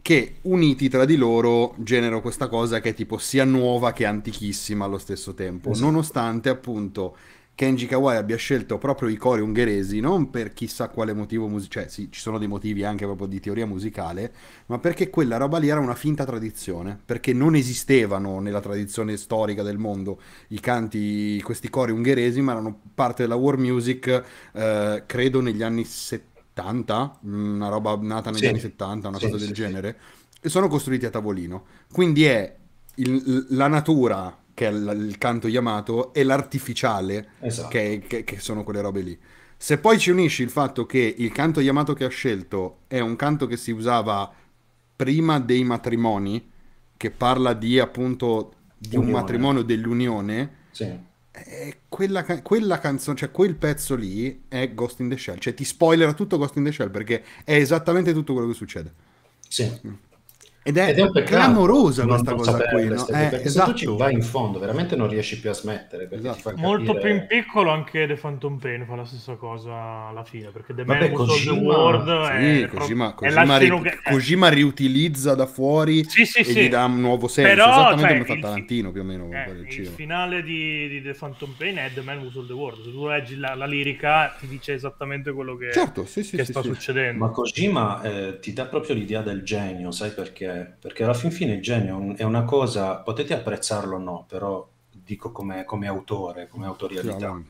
Che uniti tra di loro generano questa cosa che è tipo sia nuova che antichissima allo stesso tempo, Esatto. nonostante appunto Kenji Kawai abbia scelto proprio i cori ungheresi, non per chissà quale motivo musicale, cioè sì, ci sono dei motivi anche proprio di teoria musicale, ma perché quella roba lì era una finta tradizione, perché non esistevano nella tradizione storica del mondo i canti, questi cori ungheresi, ma erano parte della war music, eh, credo negli anni 70, una roba nata negli Sì. anni 70, una Sì, cosa del genere, e sono costruiti a tavolino. Quindi è il- la natura, che è il, il canto Yamato, e l'artificiale, Esatto. che, che- che sono quelle robe lì. Se poi ci unisci il fatto che il canto Yamato che ha scelto è un canto che si usava prima dei matrimoni, che parla di appunto di un Unione. matrimonio dell'unione, Sì. eh, quella, quella canzone, cioè quel pezzo lì è Ghost in the Shell, cioè ti spoilera tutto Ghost in the Shell perché è esattamente tutto quello che succede. Sì. Ed è, Ed è un peccato clamorosa non- questa non cosa qui, no? Eh, perché se esatto. tu ci vai in fondo veramente non riesci più a smettere Esatto. ti fa Molto capire- più in piccolo anche The Phantom Pain fa la stessa cosa alla fine, perché The Man Vabbè, Who Sold the Kojima- World Sì, è, Kojima, Kojima ri- Kojima riutilizza da fuori Sì, sì, e sì. gli dà un nuovo senso, Però, esattamente cioè, come fa il- Tarantino più o meno. Eh, il il cinema. finale di, di The Phantom Pain è The Man Who Sold the World. Se tu leggi la, la lirica, ti dice esattamente quello che, Certo, sì, sì, che sì, sta sì. succedendo. Ma Kojima eh, ti dà proprio l'idea del genio, sai perché? Perché alla fin fine il genio è un- è una cosa, potete apprezzarlo o no, però dico come, come autore, come autorialità.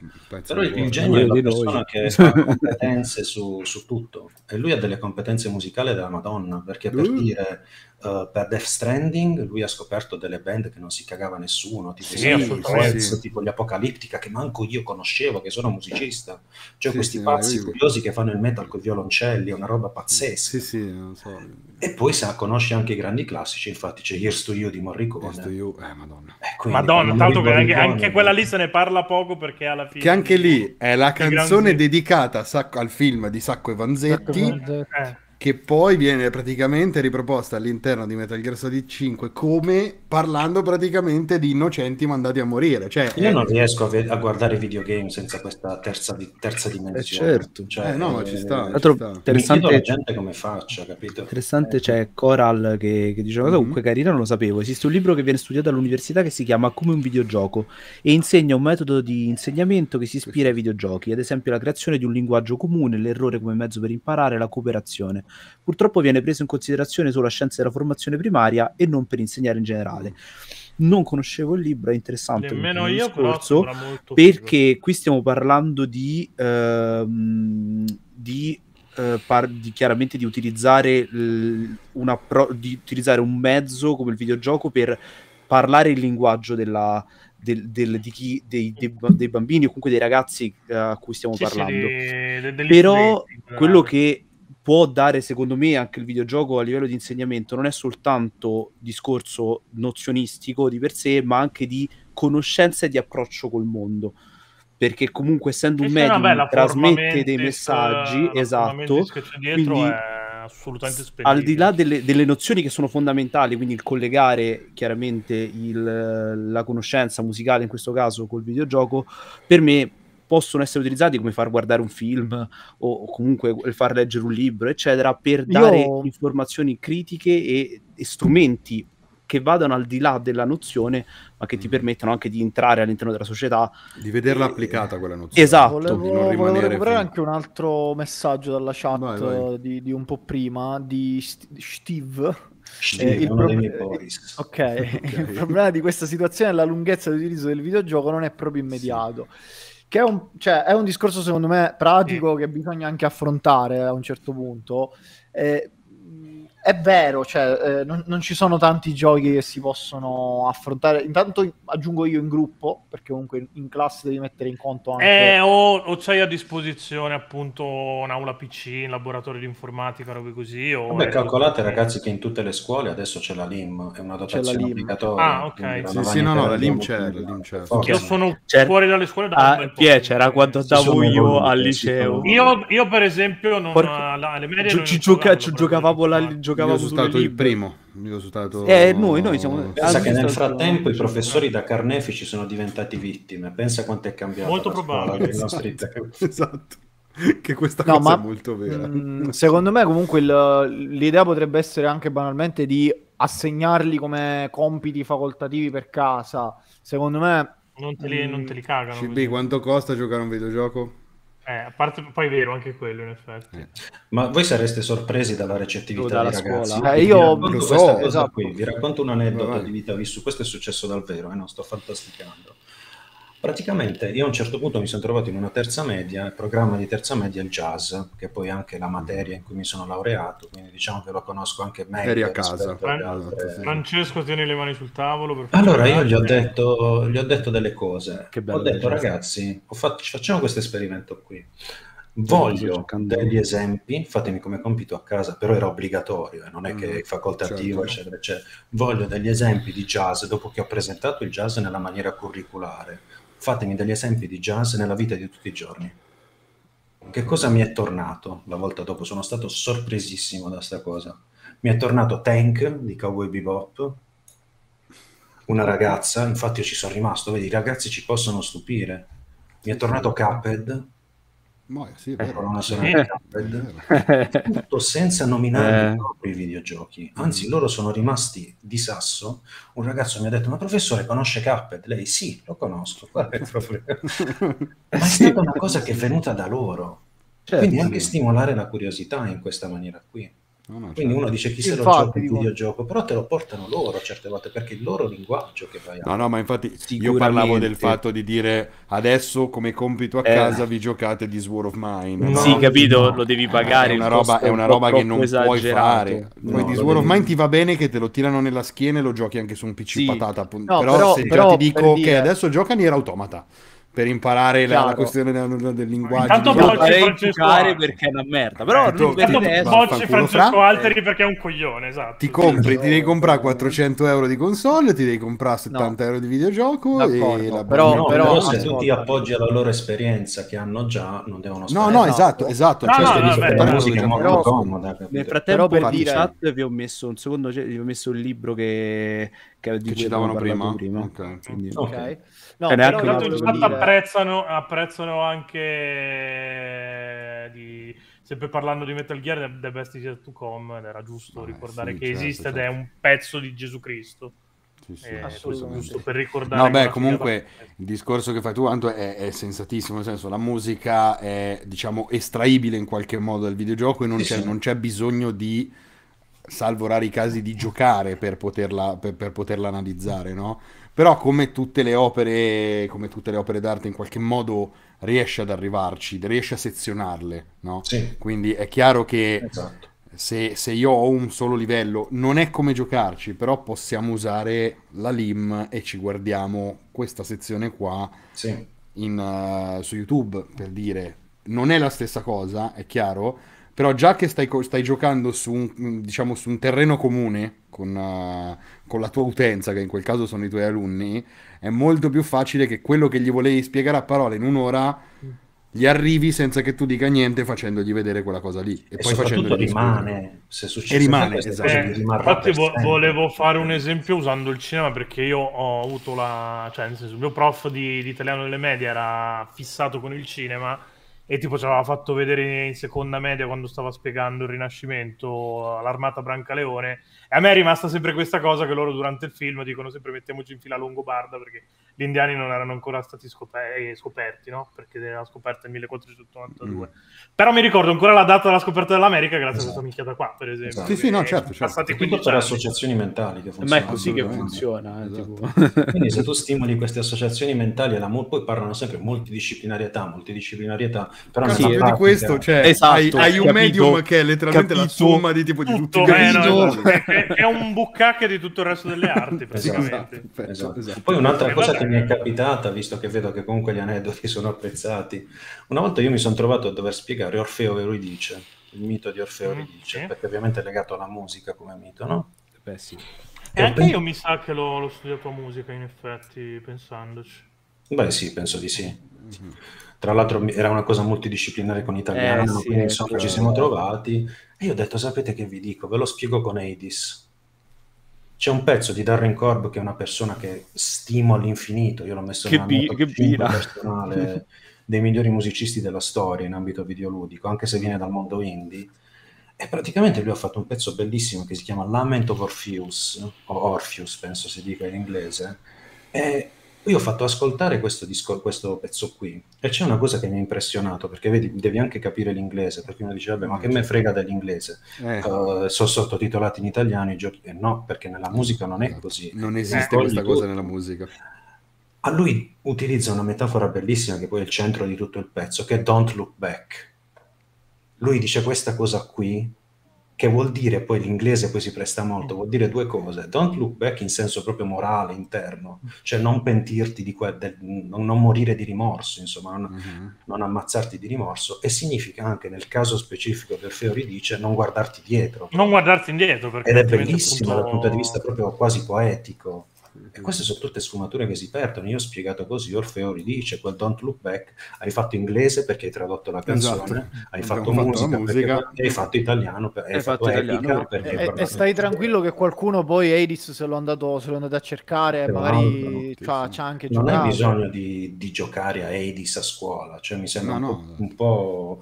Però il, il genio è la persona che (laughs) ha competenze su, su tutto e lui ha delle competenze musicali della Madonna, perché per Uh. dire, eh, per Death Stranding lui ha scoperto delle band che non si cagava nessuno, tipo, Sì, i. Reds, tipo gli Apocalittica, che manco io conoscevo, che sono musicista. Cioè Sì, questi sì, pazzi io- curiosi che fanno il metal con i violoncelli, è una roba pazzesca. Sì, sì, non so. E poi se conosce anche i grandi classici, infatti c'è Here's to You di Morricone. Questo io, eh, madonna. Eh, quindi Madonna, tanto che anche, anche quella lì se ne parla poco perché alla fine... Che anche lì è la canzone dedicata a Sacco- al film di Sacco e Vanzetti, Eh, che poi viene praticamente riproposta all'interno di Metal Gear Solid 5 come parlando praticamente di innocenti mandati a morire. Cioè, Io è- non riesco a, ve- a guardare i videogame senza questa terza, di- terza dimensione. certo. Cioè, Eh, no, ma ci sta. eh, Tra l'altro, ci sta. Interessante, la gente come faccia, capito? interessante Eh, c'è Coral che, che dice una cosa Mhm. comunque carina, non lo sapevo. Esiste un libro che viene studiato all'università che si chiama Come un videogioco e insegna un metodo di insegnamento che si ispira ai videogiochi, ad esempio la creazione di un linguaggio comune, l'errore come mezzo per imparare, la cooperazione. Purtroppo viene preso in considerazione solo la scienza della formazione primaria e non per insegnare in generale. Non conoscevo il libro, è interessante. nemmeno io, discorso, molto figo. perché qui stiamo parlando di, ehm, di, eh, par- di chiaramente di utilizzare, l- appro- di utilizzare un mezzo come il videogioco per parlare il linguaggio della, del- del- di chi, dei, dei dei bambini o comunque dei ragazzi eh, a cui stiamo Sì, sì, parlando. di- de- degli Però quello che può dare secondo me anche il videogioco a livello di insegnamento non è soltanto discorso nozionistico di per sé, ma anche di conoscenza e di approccio col mondo. Perché comunque essendo un Sì, sì, medium trasmette dei messaggi, la esatto. quindi è assolutamente al spendibile. di là delle, delle nozioni che sono fondamentali, quindi il collegare chiaramente il- la conoscenza musicale in questo caso col videogioco, per me possono essere utilizzati come far guardare un film o, o comunque far leggere un libro, eccetera, per dare Io- informazioni critiche e, e strumenti che vadano al di là della nozione, ma che ti Mm. permettono anche di entrare all'interno della società. di vederla Eh, applicata quella nozione. esatto. di non Volevo, volevo recuperare fin- anche un altro messaggio dalla chat Vai, vai. Di, di un po' prima di St- Steve. Steve, Eh, il è uno dei prob- miei boys. Ok, (laughs) il problema di questa situazione è la lunghezza di utilizzo del videogioco non è proprio immediato. Che è un, cioè, è un discorso secondo me pratico che bisogna anche affrontare a un certo punto. Eh, è vero, cioè, eh, non, non ci sono tanti giochi che si possono affrontare. Intanto aggiungo io in gruppo, perché comunque in, classe devi mettere in conto anche... Eh, o, o c'hai a disposizione appunto un'aula PC, un laboratorio di informatica, robe così. O Vabbè, calcolate ragazzi che in tutte le scuole adesso c'è la LIM, è una dotazione LIM. obbligatoria. Ah, ok. Sì, la sì, no, no, la LIM c'è, la LIM c'è. Io sono C'era- fuori dalle scuole da un Ah, bel. Pie, c'era quando andavo io al liceo. Io, io, per esempio, non, Porca- alla- alle medie Gio- non ci instalavo gioca- ci giocavamo la- informatica. Giocavamo Io sono stato il primo. Io sono stato... Eh, noi- noi siamo- Pensa Ah, che nel frattempo i professori da carnefici sono diventati vittime. Pensa quanto è cambiato Molto probabile. (laughs) tempi. Esatto. (laughs) Che questa No, cosa ma è molto vera. mm, secondo me comunque il- l'idea potrebbe essere anche banalmente di assegnarli come compiti facoltativi per casa. Secondo me Non te li, non te li cagano. CB, quanto costa giocare un videogioco? Eh, a parte, poi è vero anche quello, in effetti. Eh. Ma voi sareste sorpresi dalla recettività dei ragazzi? scuola? Eh, Vi io- racconto lo so, esatto. qui, Vi racconto un aneddoto di vita vissuta. Questo è successo dal vero, eh, non sto fantasticando. Praticamente io a un certo punto mi sono trovato in una terza media, il programma di terza media è il jazz, che poi è anche la materia in cui mi sono laureato, quindi diciamo che lo conosco anche meglio. Eri a casa. Fran- altre-. Francesco, tieni le mani sul tavolo. Per Allora io gli ho detto, gli ho detto delle cose. Che bello ho detto, ragazzi, ho fatto- facciamo questo esperimento qui. Voglio degli esempi, fatemi come compito a casa, però era obbligatorio, eh, non è che Mm, è facoltativo, certo. eccetera, eccetera. Voglio degli esempi di jazz dopo che ho presentato il jazz nella maniera curriculare. Fatemi degli esempi di jazz nella vita di tutti i giorni. Che cosa mi è tornato la volta dopo? Sono stato sorpresissimo da sta cosa. Mi è tornato Tank di Cowboy Bebop, una ragazza, infatti io ci sono rimasto, vedi, i ragazzi ci possono stupire. Mi è tornato Cuphead, Ma sì, è la vero. di Cuphead, tutto senza nominare Eh. i videogiochi. Anzi, loro sono rimasti di sasso. Un ragazzo mi ha detto: Ma professore, conosce Cuphead? Lei sì, lo conosco. Qual è il problema? (laughs) Ma è stata una cosa che è venuta da loro. Certo. Quindi anche stimolare la curiosità in questa maniera qui. No, no, Quindi certo. uno dice chi se lo Infatti, gioca il videogioco, però te lo portano loro certe volte perché è il loro linguaggio che vai a... No, no, ma infatti io parlavo del fatto di dire adesso come compito a Eh. casa vi giocate di Sword of Mine. No, sì, capito, no. lo devi pagare. è una roba, è una roba che non troppo puoi esagerato. fare. No, Poi di lo Sword of Mine ti va bene che te lo tirano nella schiena e lo giochi anche su un PC Sì. patata. però, però- se già però ti dico per che dire- adesso gioca Nier Automata per imparare la, la questione del, del linguaggio. Lo farei Francesco giocare Arci. perché è una merda. Però Eh, Vaffanculo, bocci Fra. Francesco Alteri perché è un coglione, esatto. Ti compri, ti devi comprare 400 euro di console, ti devi comprare 70 euro di videogioco D'accordo, e la però- No, però- però se tu ti appoggi alla loro esperienza che hanno già, non devono No, stare- no, Esatto. esatto. No, cioè, no, no, beh, la musica è molto comoda. Nel frattempo per dire- chat vi ho messo un secondo, vi ho messo il libro che, che, Che cui ci davano abbiamo prima? parlato Ok. Quindi- Ok. No, E neanche però un Intanto altro in chat apprezzano, apprezzano anche di, sempre parlando di Metal Gear The Best is Yet to Come ed era giusto Ah, ricordare sì, che certo, esiste ed certo. è un pezzo di Gesù Cristo Sì, sì, Eh, giusto per ricordare No, che beh, comunque figata- il discorso che fai tu, Anto, è, è sensatissimo, nel senso la musica è, diciamo, estraibile in qualche modo dal videogioco e non Sì, c'è, sì. non c'è bisogno di, salvo rari casi, di giocare per poterla, per, per poterla analizzare, no? Però come tutte le opere, come tutte le opere d'arte, in qualche modo riesce ad arrivarci, riesce a sezionarle, no? Sì, Quindi è chiaro che esatto. se, se io ho un solo livello, non è come giocarci, però possiamo usare la LIM e ci guardiamo questa sezione qua Sì. in, eh, su YouTube per dire non è la stessa cosa, è chiaro, però già che stai, stai giocando su un, diciamo, su un terreno comune con, eh, con la tua utenza, che in quel caso sono i tuoi alunni, è molto più facile che quello che gli volevi spiegare a parole in un'ora gli arrivi senza che tu dica niente facendogli vedere quella cosa lì. E, E, poi spiegare. rimane, se succede E rimane, esatto. Eh, infatti vo- volevo fare un esempio usando il cinema perché io ho avuto la... cioè nel senso il mio prof di, di italiano delle medie era fissato con il cinema e tipo ci aveva fatto vedere in seconda media quando stava spiegando il Rinascimento all'armata Brancaleone e a me è rimasta sempre questa cosa che loro durante il film dicono sempre mettiamoci in fila Longobarda perché gli indiani non erano ancora stati scoper- eh, scoperti, no? Perché la scoperta è 1492. Però mi ricordo ancora la data della scoperta dell'America grazie Esatto. a questa minchiata qua, per esempio. Esatto. Sì, sì, no, certo, sono certo. Passati Tutto 15 per anni. associazioni mentali che Ma è funzionano. così che funziona. eh, Esatto. tipo. Quindi se tu stimoli queste associazioni mentali, e la mu- poi parlano sempre multidisciplinarietà, multidisciplinarietà, Però Cazzo, più di questo, cioè, Esatto, hai, hai un capito, medium che è letteralmente la capito. somma di tipo di tutti tutto i eh, no, capito? esatto. È, è un bucacche di tutto il resto delle arti praticamente Esatto, Esatto. esatto. Poi un'altra Eh, cosa vabbè. che mi è capitata, visto che vedo che comunque gli aneddoti sono apprezzati, una volta io mi sono trovato a dover spiegare Orfeo e Euridice, il mito di Orfeo e Mm, Euridice, sì. perché ovviamente è legato alla musica come mito, no? Beh, sì. e anche io mi sa che l'ho, l'ho studiato a musica in effetti pensandoci Beh sì, penso di sì. Tra l'altro era una cosa multidisciplinare con italiano, Eh, sì, quindi insomma ci siamo trovati e io ho detto, sapete che vi dico, ve lo spiego con Hades. C'è un pezzo di Darren Corb che è una persona che stimo all'infinito, io l'ho messo Che nella bi- mia top che 5 bira. personale (laughs) dei migliori musicisti della storia in ambito videoludico, anche se viene dal mondo indie. E praticamente lui ha fatto un pezzo bellissimo che si chiama Lament of Orpheus, o Orpheus penso si dica in inglese, e io ho fatto ascoltare questo, disco- questo pezzo qui e c'è una cosa che mi ha impressionato, perché vedi, devi anche capire l'inglese, perché uno dice, vabbè, ma che me frega dell'inglese? Eh, Eh, sono sottotitolati in italiano i giochi, e no, perché nella musica non è così. non esiste Eh, questa cosa tu- nella musica. a lui utilizza una metafora bellissima che poi è il centro di tutto il pezzo, che è don't look back. Lui dice questa cosa qui, che vuol dire, poi l'inglese poi si presta molto, vuol dire due cose. Don't look back in senso proprio morale, interno, cioè non pentirti di que- del- non, non morire di rimorso, insomma, non, Mhm. non ammazzarti di rimorso, e significa anche nel caso specifico del Feori dice non guardarti dietro. non guardarti indietro perché Ed è bellissimo appunto, dal punto di vista proprio quasi poetico. E queste sono tutte sfumature che si perdono. Io ho spiegato così: Orfeo dice quel Don't Look Back. Hai fatto inglese perché hai tradotto la canzone, Esatto. hai fatto fatto la musica, musica. perché- e hai fatto italiano, per- hai, Hai fatto, fatto italiano perché- E, e stai tranquillo che qualcuno poi Hades se lo è andato, andato a cercare, Tra magari c'ha, c'ha anche Non giocato. hai bisogno di, di giocare a Hades a scuola, cioè mi sembra No, un, no. po', un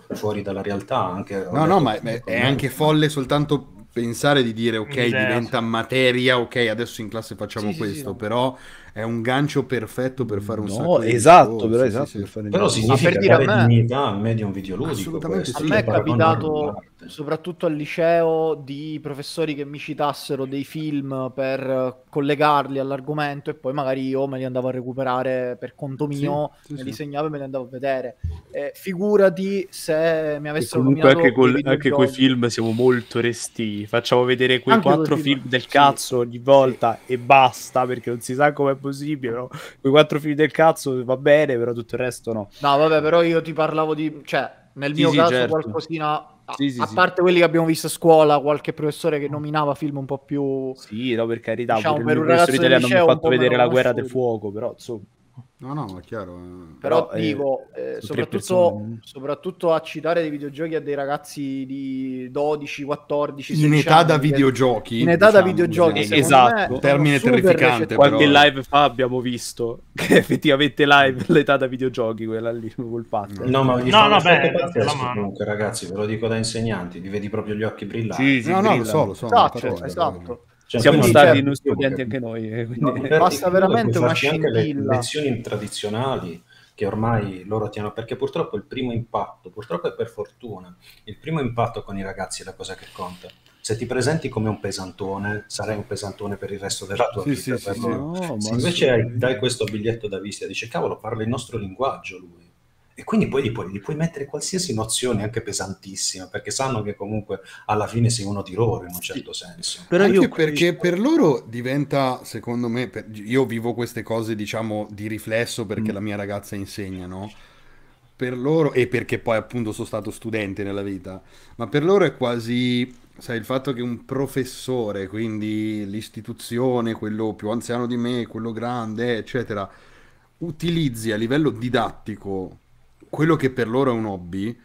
po' fuori dalla realtà. Anche, No, no, ma è, è anche folle soltanto pensare di dire ok, Un'idea, diventa materia, ok, adesso in classe facciamo Sì, sì, questo, sì, però è un gancio perfetto per fare un No, sacco di esatto, discorsi, però sì, esatto, sì. per fare Però significa per dire, a me- dignità al medium videoludico. Assolutamente questo, A sì. me è capitato. Soprattutto al liceo, di professori che mi citassero dei film per collegarli all'argomento e poi magari io me li andavo a recuperare per conto mio, sì, me sì. li segnavo e me li andavo a vedere. Eh, figurati se mi E avessero comunque nominato anche, col- anche videogiochi. film siamo molto resti. Facciamo vedere quei Anche quattro film, film del sì. cazzo ogni volta e basta perché non si sa com'è possibile. Però quei quattro film del cazzo va bene, però tutto il resto no. No, vabbè, però io ti parlavo di... cioè, nel Sì, mio sì, caso certo. qualcosina... A, Sì, sì, a sì. parte quelli che abbiamo visto a scuola, qualche professore che nominava film un po' più... Sì, no, per carità. Diciamo, per il un ragazzo italiano mi ha fatto vedere la guerra del fuoco, però insomma. No, no, ma è chiaro. eh. Però, Però, eh, dico, eh, tre soprattutto, soprattutto a citare dei videogiochi a dei ragazzi di 12, 14, In 16 età da anni, che- videogiochi. In età da diciamo, videogiochi, Eh, esatto. sono Termine terrificante, però. Qualche live fa abbiamo visto (laughs) che effettivamente live l'età da videogiochi, quella lì col fatto. No, ma vi No, no, beh, pazzesco la mano. comunque, ragazzi, ve lo dico da insegnanti, vi vedi proprio gli occhi brillare. Sì, sì, No, no, lo brillano. so, lo so. Esatto, esatto. Cioè, Siamo Quindi, stati noi studenti anche noi. eh, quindi- No, Basta veramente una farci anche le scintilla. lezioni tradizionali che ormai loro ti hanno perché purtroppo il primo impatto, purtroppo è per fortuna, il primo impatto con i ragazzi è la cosa che conta. Se ti presenti come un pesantone, sarai un pesantone per il resto della tua Sì, vita. sì, sì. No, Se invece hai- dai questo biglietto da visita, dice cavolo, parla il nostro linguaggio lui. E quindi poi gli puoi, gli puoi mettere qualsiasi nozione, anche pesantissima, perché sanno che comunque alla fine sei uno di loro in un certo senso. Però Anche io perché per loro diventa, secondo me, per- io vivo queste cose, diciamo, di riflesso perché Mm. la mia ragazza insegna, no? Per loro, e perché poi appunto sono stato studente nella vita, ma per loro è quasi, sai, il fatto che un professore, quindi l'istituzione, quello più anziano di me, quello grande, eccetera, utilizzi a livello didattico quello che per loro è un hobby,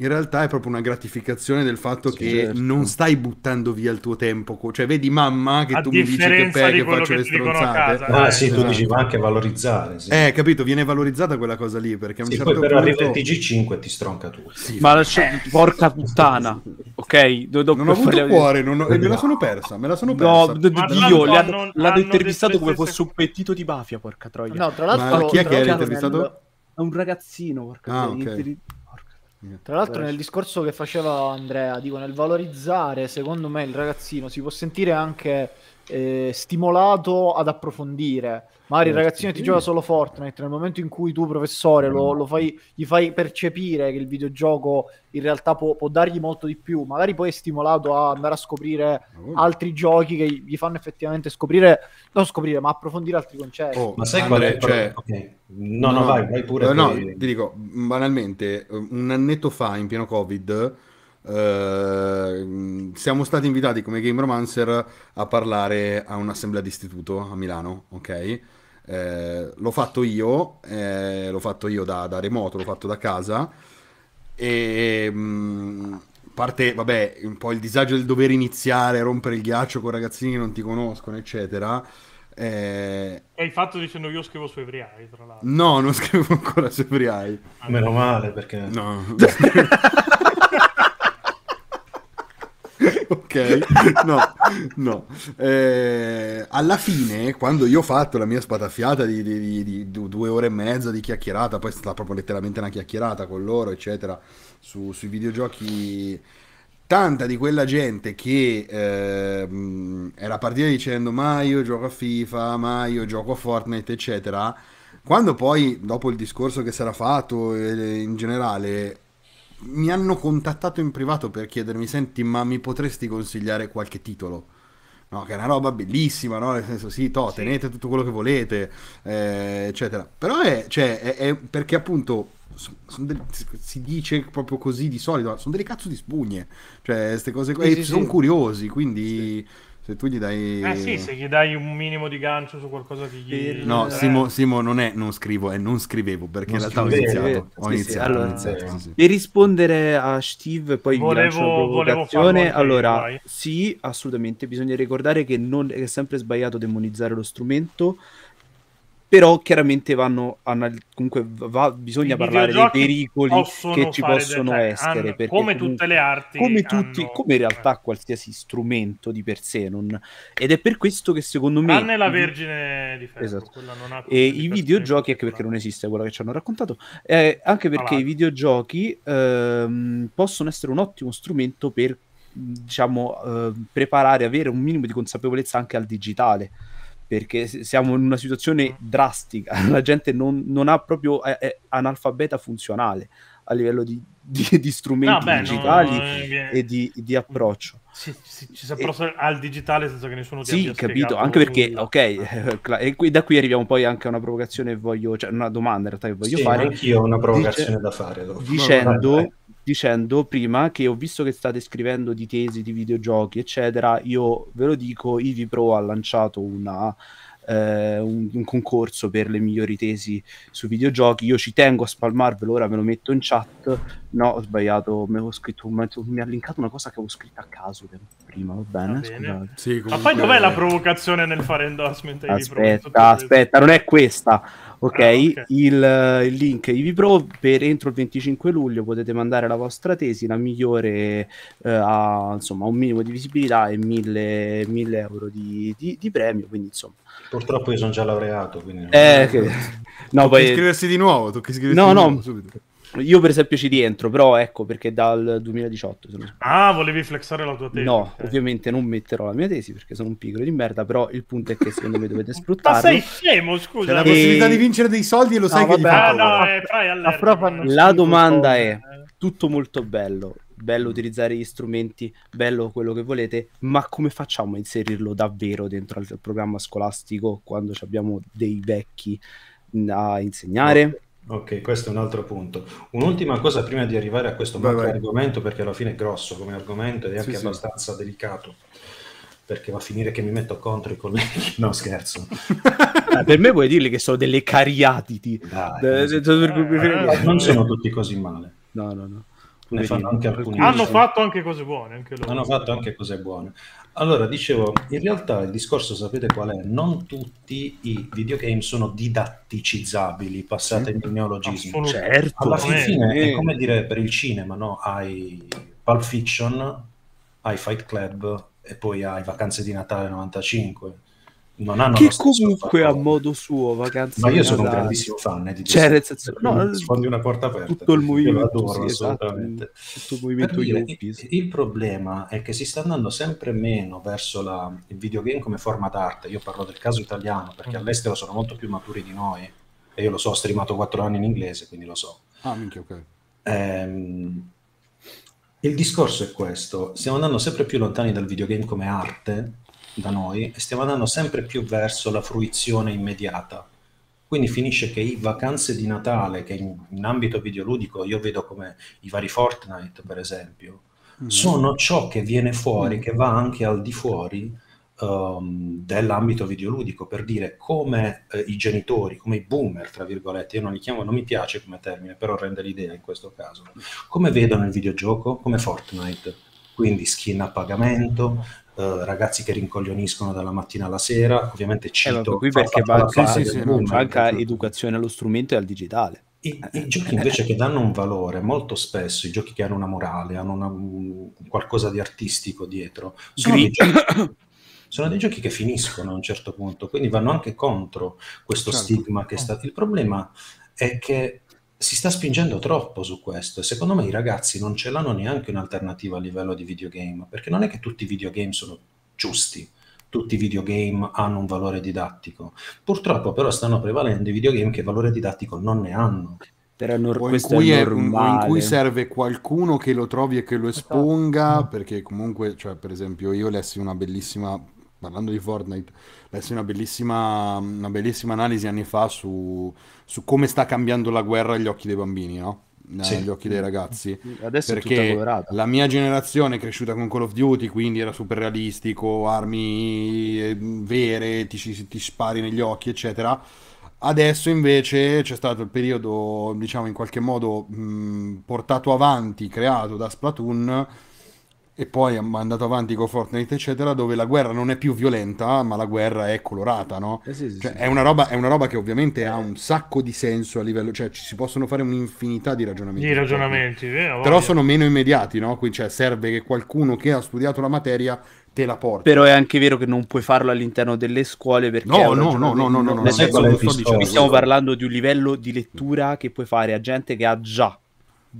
in realtà è proprio una gratificazione del fatto Sì, che certo. non stai buttando via il tuo tempo. Cioè, vedi mamma che A tu mi dici che, differenza pe- di che faccio che le a stronzate. casa. Ah, sì, tu esatto. dici va anche valorizzare. Sì. Eh, capito, viene valorizzata quella cosa lì perché a un Sì, certo poi però arriva punto... il TG5 e ti stronca tutto. Sì, Ma lascia- porca puttana, ok? Do- dopo non ho avuto parliamo- cuore, non ho- e me la sono persa, me la sono No, persa. d- Ma Dio, l'hanno hanno intervistato come fosse un pettito di mafia, porca troia. No, tra l'altro, Ma chi è che l'altro intervistato? È un ragazzino, porca Ah, troia. ok. interi- porca- Tra l'altro nel discorso che faceva Andrea, dico nel valorizzare, secondo me il ragazzino si può sentire anche eh, stimolato ad approfondire. Magari il Eh, ragazzino ti gioca solo Fortnite, nel momento in cui tu, professore, lo, lo fai, gli fai percepire che il videogioco in realtà può, può dargli molto di più, magari poi è stimolato a andare a scoprire altri giochi che gli fanno effettivamente scoprire, non scoprire, ma approfondire altri concetti. Oh, Ma sai qual è? Cioè, ok. No, no, vai, vai pure. Eh, no, poi- ti dico, banalmente, un annetto fa, in pieno Covid, eh, siamo stati invitati come Game Romancer a parlare a un'assemblea d'istituto a Milano, ok? Eh, l'ho fatto io, eh, l'ho fatto io da, da remoto, l'ho fatto da casa e mh, parte, vabbè, un po' il disagio del dover iniziare a rompere il ghiaccio con ragazzini che non ti conoscono, eccetera. Eh, E hai fatto dicendo io scrivo su Evriai, tra l'altro. no, non (laughs) scrivo ancora su Free Meno male perché No. (laughs) (laughs) (laughs) ok, no, no. Eh, alla fine, quando io ho fatto la mia spataffiata di, di- di- di du- due ore e mezza di chiacchierata, poi è stata proprio letteralmente una chiacchierata con loro, eccetera, su- sui videogiochi. Tanta di quella gente che ehm, era partita dicendo ma io gioco a FIFA, ma io gioco a Fortnite, eccetera, quando poi, dopo il discorso che si era fatto eh, in generale, mi hanno contattato in privato per chiedermi, senti, ma mi potresti consigliare qualche titolo? No, che è una roba bellissima, no? Nel senso, sì, to, tenete tutto quello che volete, eh, eccetera. Però è, cioè, è- è perché appunto del- si dice proprio così di solito, sono delle cazzo di spugne, cioè, queste cose qua, Sì, e sì, sono sì. curiosi, quindi se tu gli dai... Eh sì, se gli dai un minimo di gancio su qualcosa che gli... No, eh, Simo, Simo non è non scrivo, è non scrivevo perché Non in realtà ho scrivevo, iniziato. sì, Ho sì, iniziato, allora- ho iniziato, sì, sì. Per rispondere a Steve, poi Volevo- vi lancio una volevo provocazione. farlo allora, vai. sì, assolutamente, bisogna ricordare che non è sempre sbagliato demonizzare lo strumento, però chiaramente vanno anal- comunque va- bisogna I parlare dei pericoli che ci possono del- essere. hanno- come tutte le arti come tutti, hanno- come in realtà qualsiasi strumento di per sé, non- ed è per questo che secondo me Tranne la i Vergine di Ferro, Esatto. quella e i videogiochi, anche perché non esiste quello che ci hanno raccontato, eh, anche perché i Avanti. videogiochi ehm, possono essere un ottimo strumento per, diciamo, eh, preparare, avere un minimo di consapevolezza anche al digitale. Perché siamo in una situazione drastica, (laughs) la gente non, non ha proprio è, è analfabeta funzionale a livello di, (laughs) di- di strumenti No, beh, digitali no, eh, e di, di approccio. Si, si- ci si approccia al digitale senza che nessuno ti Sì, abbia capito, anche perché, nulla. ok, eh, e qui- da qui arriviamo poi anche a una provocazione che voglio, cioè una domanda in realtà che voglio Sì, fare, anch'io ho una provocazione dice- da fare. dopo. dicendo. Dicendo prima che ho visto che state scrivendo di tesi di videogiochi, eccetera, io ve lo dico, Ivi Pro ha lanciato una, eh, un, un concorso per le migliori tesi su videogiochi, io ci tengo a spalmarvelo, ora ve lo metto in chat, no, ho sbagliato, mi, avevo scritto, un- mi ha linkato una cosa che avevo scritto a caso prima, va bene? Va bene. Sì, Ma comunque- poi dov'è la provocazione nel fare endorsement Aspetta, aspetta, non è questa. Ok, Ah, ok. Il, il link Ivi Pro per entro il 25 luglio potete mandare la vostra tesi, la migliore eh, ha insomma un minimo di visibilità e 1000, 1000 euro di, di- di premio. Quindi insomma, Purtroppo io sono già laureato, quindi... eh, che- no, poi iscriversi di nuovo, tocca iscriversi No, di no. nuovo subito. Io per esempio ci rientro, però ecco perché dal 2018 se non sbaglio. Ah, volevi flexare la tua tesi. No, ok. ovviamente non metterò la mia tesi perché sono un pigro di merda, però il punto è che secondo me dovete (laughs) Ma sfruttarlo. sei scemo, C'è scusa. la E- possibilità di vincere dei soldi e lo No, sai che gli vabbè. fa Ah, no, fanno eh. La schifo, domanda è tutto molto bello, bello utilizzare gli strumenti, bello quello che volete, ma come facciamo a inserirlo davvero dentro al programma scolastico quando ci abbiamo dei vecchi mh, a insegnare? Ok, questo è un altro punto. Un'ultima cosa prima di arrivare a questo Vai, macro vai. argomento, perché alla fine è grosso come argomento ed è Sì, anche sì. abbastanza delicato, perché va a finire che mi metto contro i colleghi. (laughs) No, scherzo. Eh, per me puoi dirgli che sono delle cariatidi. Dai, Eh, non so- Eh, non sono tutti così male. No, no, no. Ne fanno anche alcuni. Hanno fatto anche cose buone. Anche loro. Hanno fatto anche cose buone. Allora, dicevo, in realtà il discorso sapete qual è? Non tutti i videogame sono didatticizzabili, passate il neologismo. Certo. Alla fine è come dire per il cinema, no? Hai Pulp Fiction, hai Fight Club e poi hai Vacanze di Natale 95. Non hanno che comunque a modo suo vacanze Ma io sono un grandissimo fan eh, di Cioè, nel senso, no, sfondi una porta aperta. tutto il movimento, lo adoro sì, esatto, assolutamente. tutto il movimento dire, il problema è che si sta andando sempre meno verso la- il videogame come forma d'arte. Io parlo del caso italiano perché Mm. all'estero sono molto più maturi di noi e io lo so, ho streamato 4 anni in inglese, quindi lo so. Ah, minchia, ok. Ehm, il discorso è questo: stiamo andando sempre più lontani dal videogame come arte da noi e stiamo andando sempre più verso la fruizione immediata. Quindi finisce che i vacanze di Natale, che in, in ambito videoludico io vedo come i vari Fortnite, per esempio, Mm. sono ciò che viene fuori, che va anche al di fuori ehm, dell'ambito videoludico, per dire come eh, i genitori, come i boomer, tra virgolette, io non li chiamo, non mi piace come termine, però rende l'idea in questo caso, come vedono il videogioco? Come Fortnite, quindi skin a pagamento, eh, ragazzi che rincoglioniscono dalla mattina alla sera, ovviamente Eh, cito... vabbè, qui perché manca, sì, sì, no, boomer, manca educazione allo strumento e al digitale. i, i giochi invece che danno un valore, molto spesso i giochi che hanno una morale, hanno una- un- qualcosa di artistico dietro, sono dei, giochi, (coughs) sono dei giochi che finiscono a un certo punto, quindi vanno anche contro questo Certo. stigma che sta... Il problema è che si sta spingendo troppo su questo e secondo me i ragazzi non ce l'hanno neanche un'alternativa a livello di videogame, perché non è che tutti i videogame sono giusti. Tutti i videogame hanno un valore didattico. Purtroppo però stanno prevalendo i videogame che valore didattico non ne hanno. Però nor- O in, cui è è- o in cui serve qualcuno che lo trovi e che lo esponga, Esatto. perché comunque, cioè, per esempio, io lessi una bellissima, parlando di Fortnite, lessi una bellissima, una bellissima analisi anni fa su, su come sta cambiando la guerra agli occhi dei bambini, no? Sì. Agli occhi dei ragazzi. Adesso Perché la mia generazione è cresciuta con Call of Duty, quindi era super realistico, armi eh, vere, ti, ti spari negli occhi, eccetera. Adesso invece c'è stato il periodo, diciamo, in qualche modo mh, portato avanti, creato da Splatoon e poi è andato avanti con Fortnite, eccetera, dove la guerra non è più violenta, ma la guerra è colorata, no? Eh sì, sì, Cioè, sì. è una roba, è una roba che ovviamente ha un sacco di senso a livello, cioè ci si possono fare un'infinità di ragionamenti. Di ragionamenti, eh, Fortnite. voglia. Però sono meno immediati, no? Quindi cioè, serve che qualcuno che ha studiato la materia te la porti. Però è anche vero che non puoi farlo all'interno delle scuole perché No, è un no, ragionamento- no, no, no, no, nel no, senso, qual è il non sto discorso? qui stiamo dicendo. parlando di un livello di lettura che puoi fare a gente che ha già delle No, no, no, no, conoscenze, chiaro, chiaro,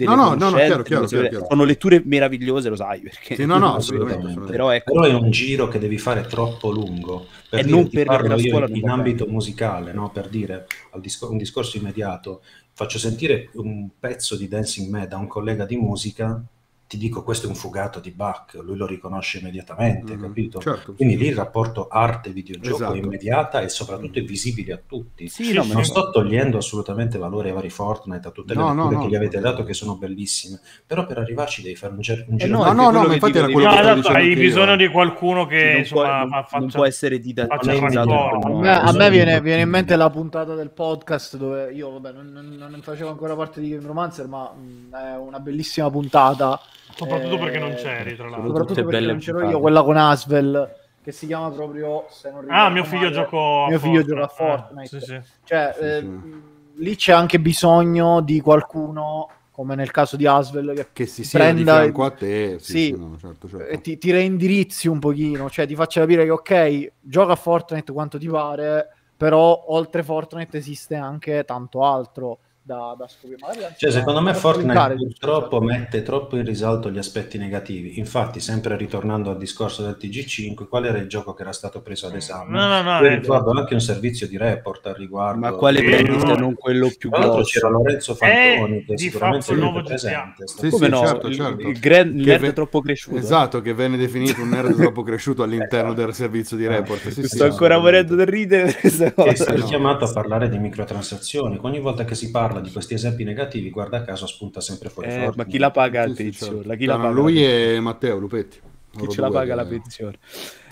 delle- chiaro, chiaro. sono letture meravigliose, lo sai perché Sì, no, no, (laughs) Assolutamente. però ecco Però è un giro che devi fare troppo lungo. Per E dire, non ti per- parlo la io scuola in, ambito bene. musicale, no? per dire al discor- un discorso immediato, faccio sentire un pezzo di Dancing Mad a un collega di musica, ti dico questo è un fugato di Bach, lui lo riconosce immediatamente, Mhm, capito? certo, Quindi sì, lì il rapporto arte-videogioco Esatto. è immediata e soprattutto è visibile a tutti. sì, no, Non sto togliendo assolutamente valore ai vari Fortnite, a tutte le No, no, no, che gli avete dato che sono bellissime, però per arrivarci devi fare un, ger- un Eh giro no, No, no, ma infatti era quello No, che stavo esatto, dicendo hai anche io. bisogno di qualcuno che non, insomma può, faccia... non può essere dida- faccia il analizzato raccordo. in A me, me bisogno viene, in mente la puntata del podcast dove io vabbè, non, facevo ancora parte di Game Romancer, ma mh, è una bellissima puntata. Soprattutto Eh, perché non c'eri, tra l'altro. Soprattutto perché non c'ero puntate. io, quella con Asvel, che si chiama proprio... Se non Ah, ricordo mio figlio giocò Mio figlio gioca a eh, Fortnite. sì, sì. Cioè, Sì, eh, sì. lì c'è anche bisogno di qualcuno, come nel caso di Asvel, che Che si di prenda fianco a te. Sì, Sì. sì, no, certo, certo. e ti, ti reindirizzi un pochino, cioè ti faccia capire che ok, gioca a Fortnite quanto ti pare, però oltre Fortnite esiste anche tanto altro da, da scoprire. Magari Cioè, secondo me Fortnite purtroppo mette troppo in risalto gli aspetti negativi. Infatti, sempre ritornando al discorso del TG5, qual era il gioco che era stato preso ad esame? No, no, no, Io eh, ricordo anche un servizio di report al riguardo. Ma quale prendete no. non quello più Tra grosso? c'era Lorenzo Fantoni, che di sicuramente è nuovo presente. Sì, Come sì, no? certo, il, certo. il gran- il nerd ve- è troppo cresciuto. Esatto, che venne definito un nerd (laughs) troppo cresciuto all'interno del servizio di report. Sì, sì, Sto ancora morendo del ridere è stato chiamato a parlare di microtransazioni. Ogni volta che si parla di questi esempi negativi, guarda caso spunta sempre fuori Eh, ma chi la paga sì, pensione? certo. Cioè, la paga lui e Matteo Lupetti. Chi Loro ce la paga che- la pensione?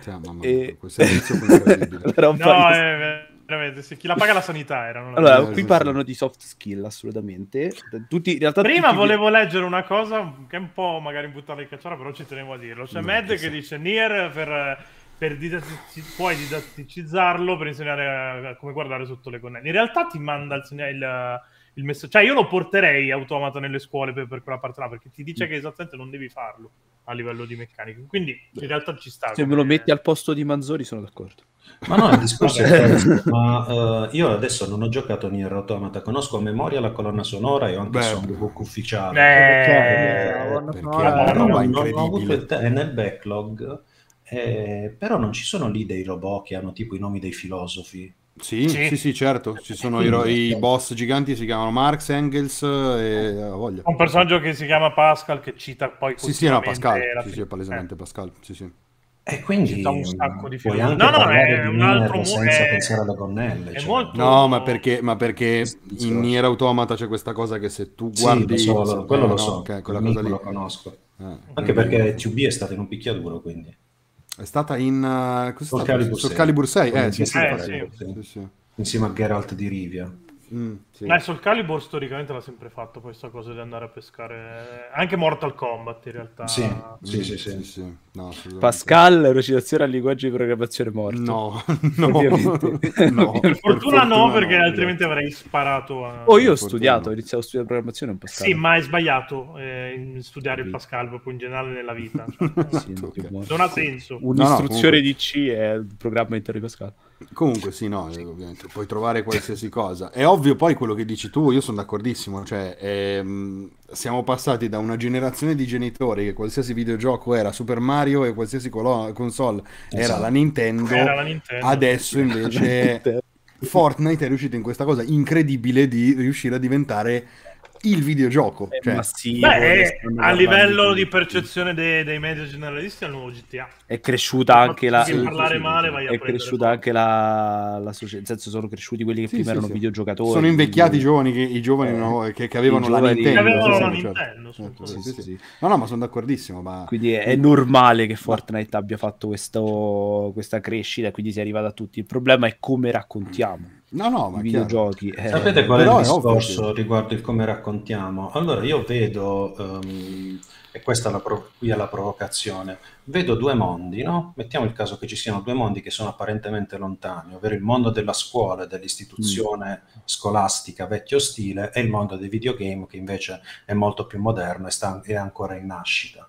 Sì, mamma mia, E- incredibile. (laughs) Però un No, di- eh, veramente, sì. chi la paga la sanità era. non la- Allora, Eh, qui parlano di soft skill, assolutamente. Tutti, in realtà Prima tutti- volevo leggere una cosa che è un po' magari buttare in cacciara, però ci tenevo a dirlo. C'è No, Mad che sa. dice Nier per, per didattici- puoi didatticizzarlo per insegnare a come guardare sotto le connette. In realtà ti manda il, il, il messaggio. Cioè, io lo porterei automata nelle scuole per, per quella parte là, perché ti Mm. dice che esattamente non devi farlo. a livello di meccanica. Quindi in realtà ci sta. Se me lo metti al posto di Manzoni sono d'accordo. Ma no, il discorso è questo. Ma eh, io adesso non ho giocato Nier Automata, conosco a memoria la colonna sonora e ho anche Beh, il soundbook ufficiale. Eh, la colonna perché una Però roba non, ho avuto incredibile. il te- è nel backlog, eh, però non ci sono lì dei robot che hanno tipo i nomi dei filosofi. Sì, Sì. sì, sì, certo. Ci sono i, i boss giganti, si chiamano Marx, Engels e ha voglia. un personaggio che si chiama Pascal che cita poi Sì, sì, no, Pascal. Sì, sì, palesemente Pascal. Sì, sì. E quindi un sacco di anche No, no, è di un altro mo- senza è- pensare alle gonnelle. cioè. molto- No, ma perché, ma perché Sì. in Nier Automata c'è questa cosa che se tu Sì, guardi... lo so, lo- quello eh, lo no, so, ok, quella il cosa lì. lo conosco. Eh, Anche quindi- perché TUB è stato in un picchiaduro, quindi. È stata in... uh, cos'è Soul stato? Calibur Soul 6. Calibur 6, eh, Eh, sì. Sì, sì. Insieme a Geralt di Rivia. Mm, sì. Eh, Soul Calibur storicamente l'ha sempre fatto questa cosa di andare a pescare anche Mortal Kombat in realtà. Sì. Sì, sì, sì, sì. sì. No. Pascal, recitazione al linguaggio di programmazione morto. No, (laughs) no, Ovviamente. (laughs) no. Per fortuna no, perché no, altrimenti avrei sparato a... Oh, io ho Per studiato, fortuna. ho iniziato a studiare programmazione un po' Sì, ma hai sbagliato eh, in studiare il. Pascal proprio in generale nella vita. Cioè, (laughs) Sì, meno. non ha senso. Un'istruzione No, no, di C è il programma intero di Pascal. Comunque sì, no, ovviamente puoi trovare qualsiasi cosa. È ovvio poi quello che dici tu, io sono d'accordissimo, cioè ehm, siamo passati da una generazione di genitori che qualsiasi videogioco era Super Mario e qualsiasi colo- console era Esatto. la Nintendo, Era la Nintendo. adesso invece (laughs) Fortnite è riuscito in questa cosa incredibile di riuscire a diventare il videogioco. È Cioè, massivo. Beh, a livello di percezione dei, dei media generalisti è il nuovo GTA. È cresciuta anche la... Sì, parlare sì, male sì. vai a È cresciuta anche la, la società, nel senso sono cresciuti quelli che Sì, prima sì, erano sì. videogiocatori. sono invecchiati i giovani, che, i giovani Eh, no, che, che avevano i la Nintendo. Che avevano sì, la sì, certo. Nintendo, sì, Certo, sì, sì, sì, sì. sì. No, no, ma sono d'accordissimo. Ma... Quindi è, è normale che Fortnite abbia fatto questo- questa crescita e quindi sia arrivata a tutti. Il problema è come raccontiamo No, no, ma i videogiochi. Eh, Sapete qual è il discorso riguardo il come raccontiamo? Allora, io vedo, ehm, e questa è la pro- qui è la provocazione, vedo due mondi, no? Mettiamo il caso che ci siano due mondi che sono apparentemente lontani, ovvero il mondo della scuola e dell'istituzione scolastica vecchio stile e il mondo dei videogame che invece è molto più moderno e sta- è ancora in nascita.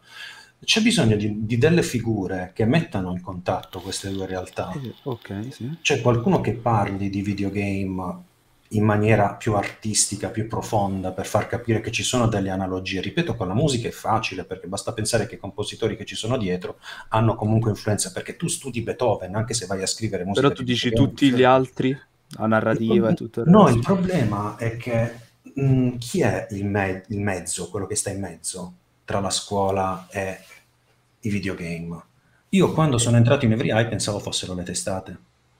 C'è bisogno di, di delle figure che mettano in contatto queste due realtà. Eh, ok, sì. C'è qualcuno che parli di videogame in maniera più artistica, più profonda, per far capire che ci sono delle analogie. Ripeto, con la musica è facile, perché basta pensare che i compositori che ci sono dietro hanno comunque influenza, perché tu studi Beethoven, anche se vai a scrivere musica. Però tu di dici tutti gli altri, la narrativa e tutto il No, il problema è che mh, chi è il, me- il mezzo, quello che sta in mezzo tra la scuola e i videogame? Io quando sono entrato in Every Eye pensavo fossero le testate.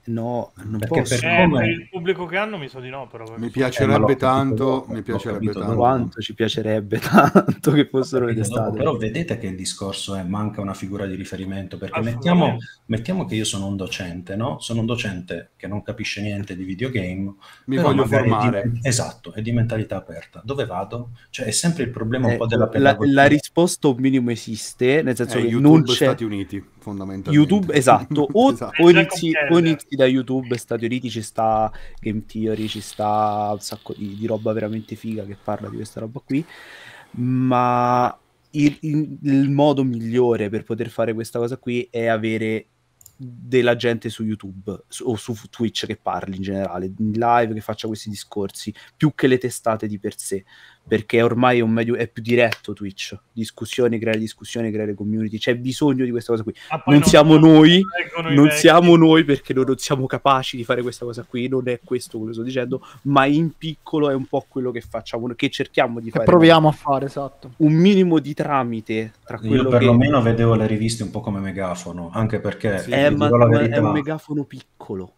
No, non Perché posso. per Eh, come- per il pubblico che hanno mi sa di no, però. Mi Eh, l'ho piacerebbe capito tanto, mi piacerebbe capito tanto. Quanto ci piacerebbe (laughs) tanto che fossero le Capito dopo, testate. Però vedete che il discorso è manca una figura di riferimento, perché mettiamo, mettiamo che io sono un docente, no? Sono un docente che non capisce niente di videogame, Mi voglio formare. di- esatto, è di mentalità aperta. Dove vado? Cioè è sempre il problema un Eh, po' della la, pedagogia. la risposta un minimo esiste, nel senso Eh, che YouTube non c'è Stati Uniti, fondamentalmente. YouTube, esatto, (laughs) o, Esatto. o C'è inizi, o inizi da YouTube Stati Uniti, ci sta Game Theory, ci sta un sacco di, di roba veramente figa che parla di questa roba qui, ma il, il- il modo migliore per poter fare questa cosa qui è avere della gente su YouTube su- o su Twitch che parli in generale, in live che faccia questi discorsi, più che le testate di per sé, perché ormai è un medio, è più diretto Twitch, discussioni, creare discussioni, creare community, c'è bisogno di questa cosa qui. Ah, poi non siamo non noi, Non vecchi. siamo noi perché noi non siamo capaci di fare questa cosa qui, non è questo quello che sto dicendo, ma in piccolo è un po' quello che facciamo, che cerchiamo di Che fare. proviamo a fare, esatto. Un minimo di tramite tra Io quello che... perlomeno vedevo le riviste un po' come megafono, anche perché Sì, Eh, vi ma, ma verità, è un megafono piccolo.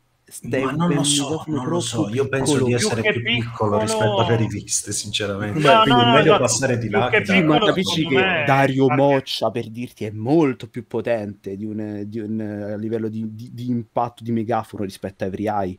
È ma non lo so, non lo so, io penso piccolo. di Più essere che più piccolo piccolo- rispetto alle riviste, sinceramente. No, Quindi no, è meglio no, passare di più là che da- ma piccolo, capisci che me, Dario Moccia, per dirti, è molto più potente di un, di un, a livello di, di- di impatto di megafono rispetto a Every Eye.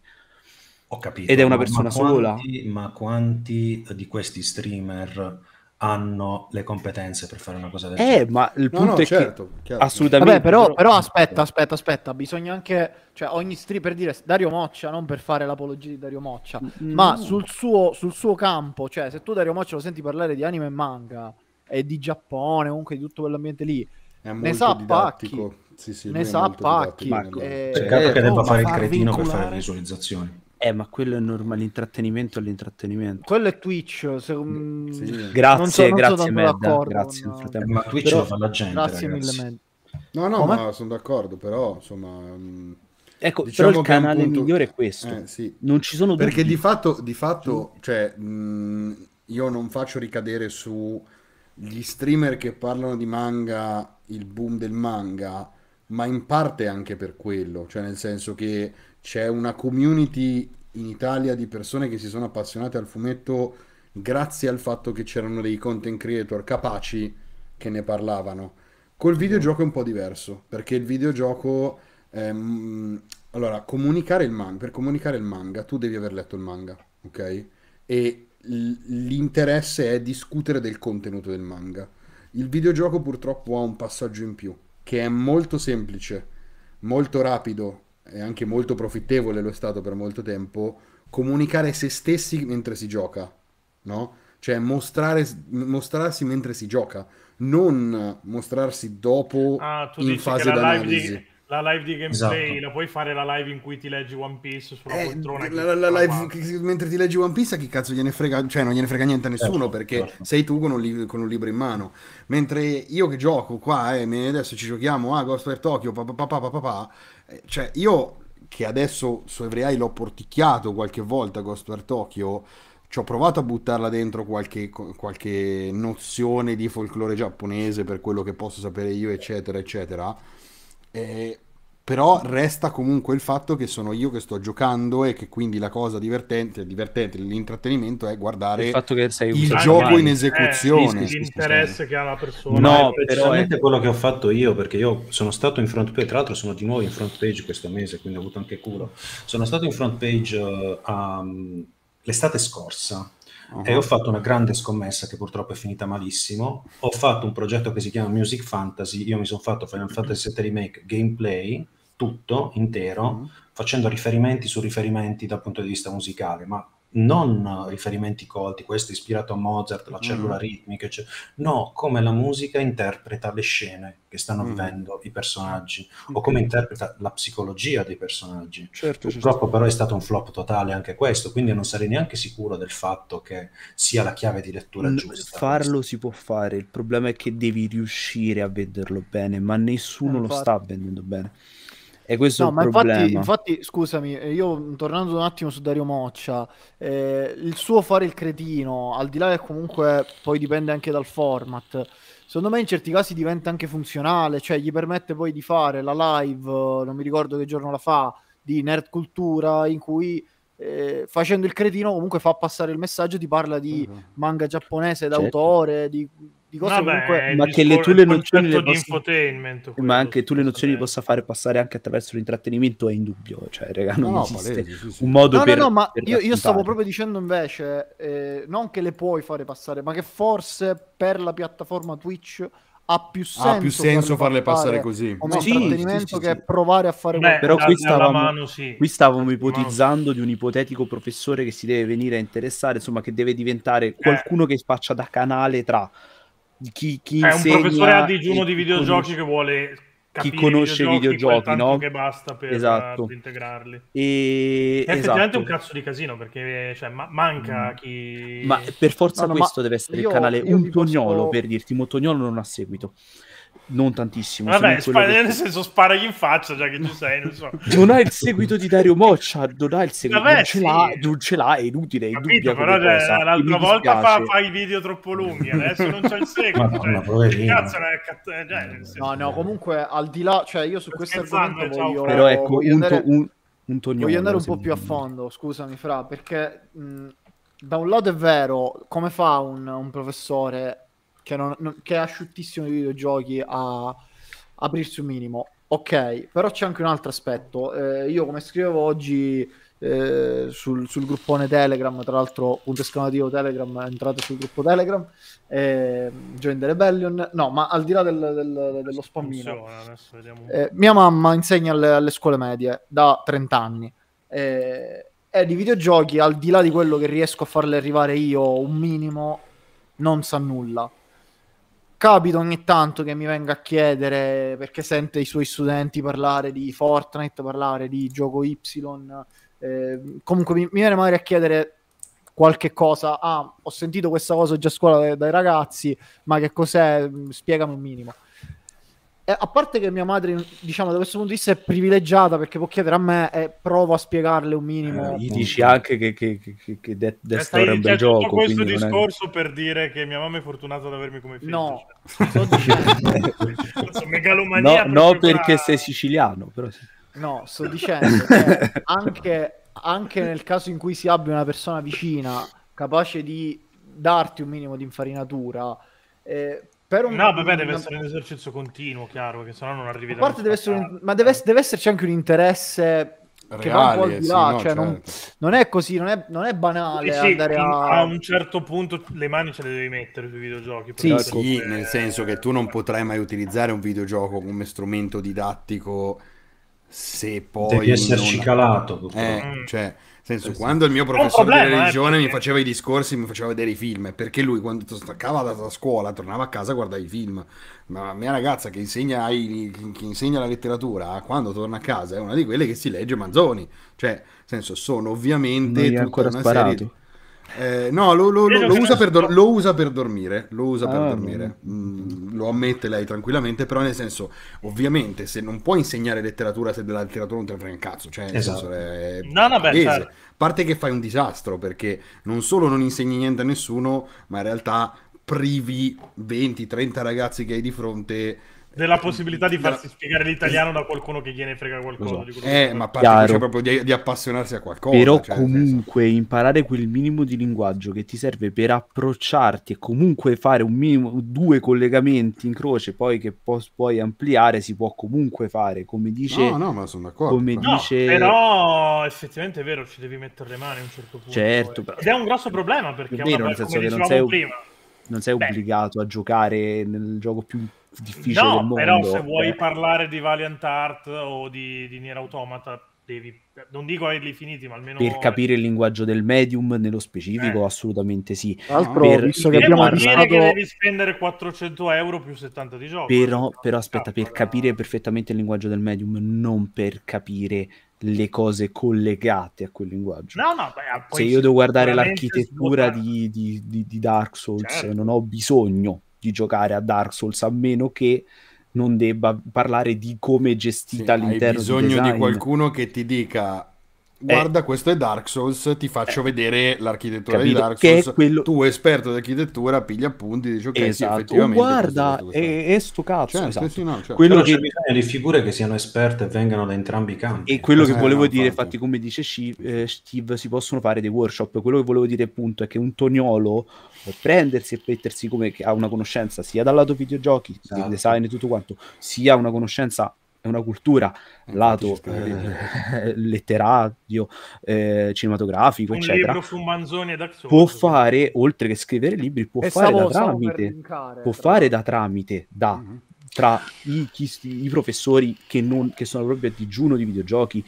Ho capito. Ed è una persona ma quanti- sola? Ma quanti di questi streamer hanno le competenze per fare una cosa del Eh, genere? ma il No, punto no, è certo, che chiaro. assolutamente... Vabbè, però, però aspetta, aspetta, aspetta, bisogna anche, cioè ogni stream per dire Dario Moccia, non per fare l'apologia di Dario Moccia, ma No. sul suo, sul suo campo, cioè se tu Dario Moccia lo senti parlare di anime e manga e di Giappone, comunque di tutto quell'ambiente lì, È Ne sa didattico. Sì, sì, Ne sa pacchi. Ma- Eh, Peccato Eh, che oh, debba ma fare il cretino per fare visualizzazioni. Eh, ma quello è normale, l'intrattenimento è l'intrattenimento. Quello è Twitch. se- mm, Sì. Grazie, non so- non so grazie Medda, d'accordo grazie nel frattempo. Ma Twitch Però- lo fa la gente, Grazie ragazzi. mille. No, no, Come? ma sono d'accordo, però insomma... mh, Ecco, Diciamo però il canale punto- migliore è questo. eh, sì. Non ci sono Perché dubbi. di fatto, di fatto cioè, mh, io non faccio ricadere su gli streamer che parlano di manga, il boom del manga, ma in parte anche per quello, cioè nel senso che c'è una community in Italia di persone che si sono appassionate al fumetto grazie al fatto che c'erano dei content creator capaci che ne parlavano. Col videogioco è un po' diverso, perché il videogioco... ehm, allora, comunicare il manga, per comunicare il manga tu devi aver letto il manga, ok? E l'interesse è discutere del contenuto del manga. Il videogioco purtroppo ha un passaggio in più, che è molto semplice, molto rapido e anche molto profittevole, lo è stato per molto tempo, comunicare se stessi mentre si gioca, no? Cioè mostrare, mostrarsi mentre si gioca, non mostrarsi dopo Ah, in fase di, la live di gameplay Esatto. la puoi fare la live in cui ti leggi One Piece sulla Eh, poltrona. la, la- la live che- mentre ti leggi One Piece, a chi cazzo gliene frega? Cioè, non gliene frega niente a nessuno Certo, perché certo. sei tu con un, li- con un libro in mano. Mentre io che gioco qua, eh, adesso ci giochiamo a Ghost of Tokyo, pa, pa, pa, eh, cioè io che adesso su Every Eye l'ho porticchiato qualche volta Ghost of Tokyo, ci ho provato a buttarla dentro qualche, qualche nozione di folklore giapponese per quello che posso sapere io, eccetera, eccetera. Eh, però resta comunque il fatto che sono io che sto giocando e che quindi la cosa divertente, divertente l'intrattenimento è guardare il fatto che sei il gioco in esecuzione. Eh, l'interesse che ha la persona. No, è però è- quello che ho fatto io, perché io sono stato in front page, tra l'altro sono di nuovo in front page questo mese, quindi ho avuto anche culo. Sono stato in front page eh, mm, l'estate scorsa Uh-huh. e ho fatto una grande scommessa che purtroppo è finita malissimo. Ho fatto un progetto che si chiama Music Fantasy, io mi sono fatto Final Fantasy VII Remake gameplay, tutto, intero, Mhm. facendo riferimenti su riferimenti dal punto di vista musicale, ma non riferimenti colti, questo è ispirato a Mozart, la cellula Mm. ritmica, ecc. no, come la musica interpreta le scene che stanno Mm. vivendo i personaggi, o come interpreta la psicologia dei personaggi. Certo, certo. Purtroppo però è stato un flop totale anche questo, quindi non sarei neanche sicuro del fatto che sia la chiave di lettura N- giusta. Farlo si può fare, il problema è che devi riuscire a venderlo bene, ma nessuno Eh, lo infatti. sta vendendo bene. E questo No, è ma infatti, infatti, scusami, eh, io tornando un attimo su Dario Moccia, eh, il suo fare il cretino, al di là che comunque poi dipende anche dal format, secondo me in certi casi diventa anche funzionale, cioè gli permette poi di fare la live, eh, non mi ricordo che giorno la fa, di Nerd Cultura, in cui eh, facendo il cretino comunque fa passare il messaggio, ti parla di Mhm. manga giapponese Certo. d'autore, di, di cose Vabbè, comunque... Ma che le tue le nozioni le di possa- infotainment, quello, Ma anche tu le nozioni li sostanzialmente. possa fare passare anche attraverso l'intrattenimento è indubbio, cioè, raga, non No, no, esiste palese, sì, sì. un modo No, per no, no, ma io, io stavo proprio dicendo invece, eh, non che le puoi fare passare, ma che forse per la piattaforma Twitch ha più senso, Ha più senso farle passare così. come Sì, intrattenimento sì, sì, che sì. provare a fare Beh, Però qui stavamo- mano, sì. Qui stavamo ipotizzando di un ipotetico professore che si deve venire a interessare, insomma, che deve diventare qualcuno che faccia da canale tra chi, chi È un professore a digiuno chi di videogiochi conosce- che vuole capire conosce i videogiochi, tanto no? che basta per, Esatto. per integrarli. E È effettivamente esatto. un cazzo di casino perché cioè, ma- manca Mm. chi... Ma per forza No, no, questo deve essere io- il canale un posso- tognolo per dirti, Motognolo non ha seguito. Non tantissimo. Vabbè, non quello spa- che- nel senso sparagli in faccia già che tu sei, non so. (laughs) Non ha il seguito di Dario Moccia, non ha il seguito, Vabbè, non, ce sì. l'ha, non ce l'ha, è inutile, è Capito, però cioè, cosa. L'altra volta fa, fa i video troppo lunghi, adesso non c'è il seguito. Madonna, cioè, cazzo, non è cioè, No, no, comunque al di là, cioè io su Sto questo argomento ciao, voglio, Però ecco, voglio un, andare, un, un tognolo, voglio andare un po' più a fondo, scusami Fra, perché mh, da un lato è vero, come fa un, un professore che, non- non- che è asciuttissimo di videogiochi a aprirsi un minimo? Ok, però c'è anche un altro aspetto. Eh, io come scrivevo oggi eh, sul, sul gruppone Telegram, tra l'altro punto esclamativo Telegram, entrate sul gruppo Telegram, eh, Join the Rebellion, no, ma al di là del- del- dello spammino, eh, mia mamma insegna alle, alle scuole medie da 30 anni eh, e di videogiochi, al di là di quello che riesco a farle arrivare io, un minimo, non sa nulla. Capita ogni tanto che mi venga a chiedere perché sente i suoi studenti parlare di Fortnite, parlare di gioco Y. Eh, comunque mi, mi, viene magari a chiedere qualche cosa. Ah, ho sentito questa cosa già a scuola dai, dai ragazzi, ma che cos'è? Spiegami un minimo. Eh, a parte che mia madre, diciamo, da questo punto di vista è privilegiata perché può chiedere a me e provo a spiegarle un minimo. Eh, gli dici anche che, che, che, che Death, Death Story è un bel gioco. questo discorso è... per dire che mia mamma è fortunata ad avermi come figlio. No, cioè. sto dicendo... (laughs) megalomania no, no perché sei siciliano, però. No, sto dicendo che anche, anche nel caso in cui si abbia una persona vicina capace di darti un minimo di infarinatura, eh, per un, no, vabbè, deve una... essere un esercizio continuo, chiaro, che sennò non arrivi da deve essere un... Ma deve, deve, esserci anche un interesse Reale, che va un po' al di là, sì, no, cioè certo. non, non, è così, non è, non è banale sì, andare a... a... un certo punto le mani ce le devi mettere sui videogiochi. Sì, sì che... nel senso che tu non potrai mai utilizzare un videogioco come strumento didattico se poi... Devi esserci non... calato. Eh, mm. cioè senso, quando il mio professore problema, di religione eh, mi faceva i discorsi, mi faceva vedere i film, perché lui quando staccava da scuola, tornava a casa a guardare i film. Ma la mia ragazza che insegna, che insegna la letteratura, quando torna a casa, è una di quelle che si legge Manzoni. Cioè, nel senso, sono ovviamente... Non ancora sparato. Serie... Eh, no, lo, lo, lo, usa do- lo, usa per dormire. Lo usa ah, per dormire. Mm, lo ammette lei tranquillamente. Però, nel senso, ovviamente, se non puoi insegnare letteratura se della letteratura non te ne frega un cazzo. Cioè, nel esatto. senso, è no, no, beh, certo. A parte che fai un disastro perché non solo non insegni niente a nessuno, ma in realtà privi 20-30 ragazzi che hai di fronte della possibilità di farsi spiegare l'italiano da qualcuno che gliene frega qualcosa. Esatto. Eh, ma a parte cioè proprio di, di, appassionarsi a qualcosa. Però cioè, comunque senso... imparare quel minimo di linguaggio che ti serve per approcciarti e comunque fare un minimo, due collegamenti in croce poi che po- puoi ampliare si può comunque fare, come dice... No, no, ma sono d'accordo. Come no, dice... Però effettivamente è vero, ci devi mettere le mani a un certo punto. Certo. Ed è un grosso problema perché... È vero, nel senso che non sei, prima, non sei obbligato a giocare nel gioco più difficile no, mondo, però se vuoi eh. parlare di Valiant Art o di, di Nier Automata devi, non dico averli finiti ma almeno per capire il linguaggio del medium nello specifico eh. assolutamente sì tra l'altro per, visto che abbiamo parlato che devi spendere 400 euro più 70 di gioco però, però aspetta per capire perfettamente il linguaggio del medium non per capire le cose collegate a quel linguaggio. No, no, beh, se io devo guardare l'architettura di, di, di, di, Dark Souls, certo. non ho bisogno di giocare a Dark Souls a meno che non debba parlare di come è gestita sì, all'interno hai bisogno di, di qualcuno che ti dica guarda eh, questo è Dark Souls ti faccio eh, vedere l'architettura capito, di Dark Souls. quello... tu esperto di architettura pigli appunti e dici ok esatto. sì, effettivamente oh, guarda questo, questo, è, sto cazzo certo, esatto. sì, no, certo. quello che... c'è bisogno di figure che siano esperte e vengano da entrambi i campi. E quello che volevo dire infatti. come dice eh, Steve si possono fare dei workshop. Quello che volevo dire appunto è che un toniolo può prendersi e mettersi come ha una conoscenza sia dal lato videogiochi, esatto. design e tutto quanto, sia una conoscenza e una cultura lato eh, (laughs) letterario, eh, cinematografico, un eccetera. libro su Manzoni e può fare, oltre che scrivere libri, può e fare stavo, da tramite, linkare, può fare da tramite da mm-hmm. tra i, chi, i, professori che, non, che sono proprio a digiuno di videogiochi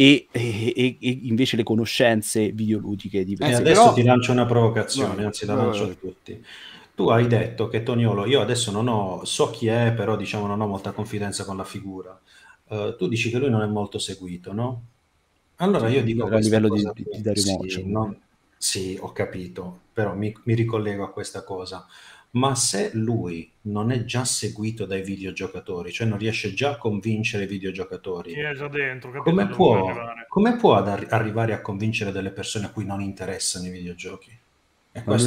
e, e, e, invece le conoscenze videoludiche di eh, adesso però... ti lancio una provocazione, no, anzi la no, lancio no. a tutti. Tu hai detto che Toniolo, io adesso non ho, so chi è, però diciamo non ho molta confidenza con la figura. Uh, tu dici che lui non è molto seguito, no? Allora io dico a livello di, di, di Dario sì, non... sì, ho capito, però mi, mi ricollego a questa cosa ma se lui non è già seguito dai videogiocatori, cioè non riesce già a convincere i videogiocatori, è già dentro, come, può, come può ar- arrivare a convincere delle persone a cui non interessano i videogiochi?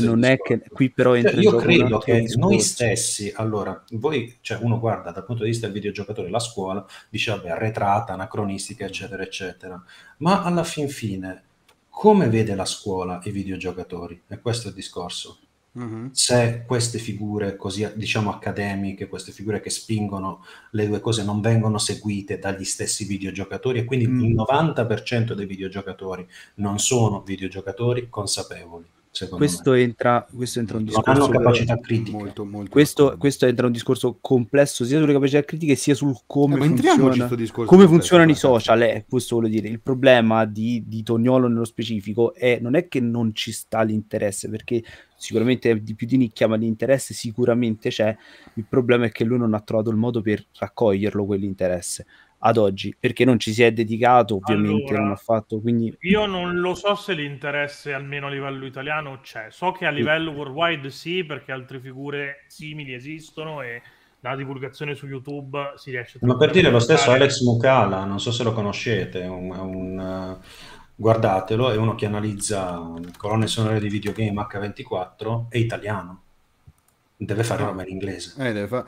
non è che qui però cioè, entra cioè, io credo che noi stessi allora voi cioè uno guarda dal punto di vista del videogiocatore la scuola dice vabbè arretrata anacronistica eccetera eccetera. Ma alla fin fine come vede la scuola i videogiocatori? E questo è il discorso Uh-huh. Se queste figure così diciamo accademiche, queste figure che spingono le due cose non vengono seguite dagli stessi videogiocatori e quindi mm. il 90% dei videogiocatori non sono videogiocatori consapevoli. Questo entra, questo entra un Non discorso hanno capacità critica. Molto, molto questo, questo entra un discorso complesso sia sulle capacità critiche sia sul come Eh, funziona. come funzionano i social è questo voglio dire. Il problema di, di Tognolo nello specifico è non è che non ci sta l'interesse perché sicuramente è di più di nicchia ma l'interesse sicuramente c'è. Il problema è che lui non ha trovato il modo per raccoglierlo quell'interesse ad oggi perché non ci si è dedicato ovviamente Allora, non ha fatto quindi Io non lo so se l'interesse almeno a livello italiano c'è. So che a livello worldwide sì, perché altre figure simili esistono e la divulgazione su YouTube si riesce a Ma per dire lo stesso Alex Mukala, non so se lo conoscete, è un, un, eh, guardatelo, è uno che analizza colonne sonore di videogame H24, è italiano, deve fare roba in inglese. Eh, deve fa-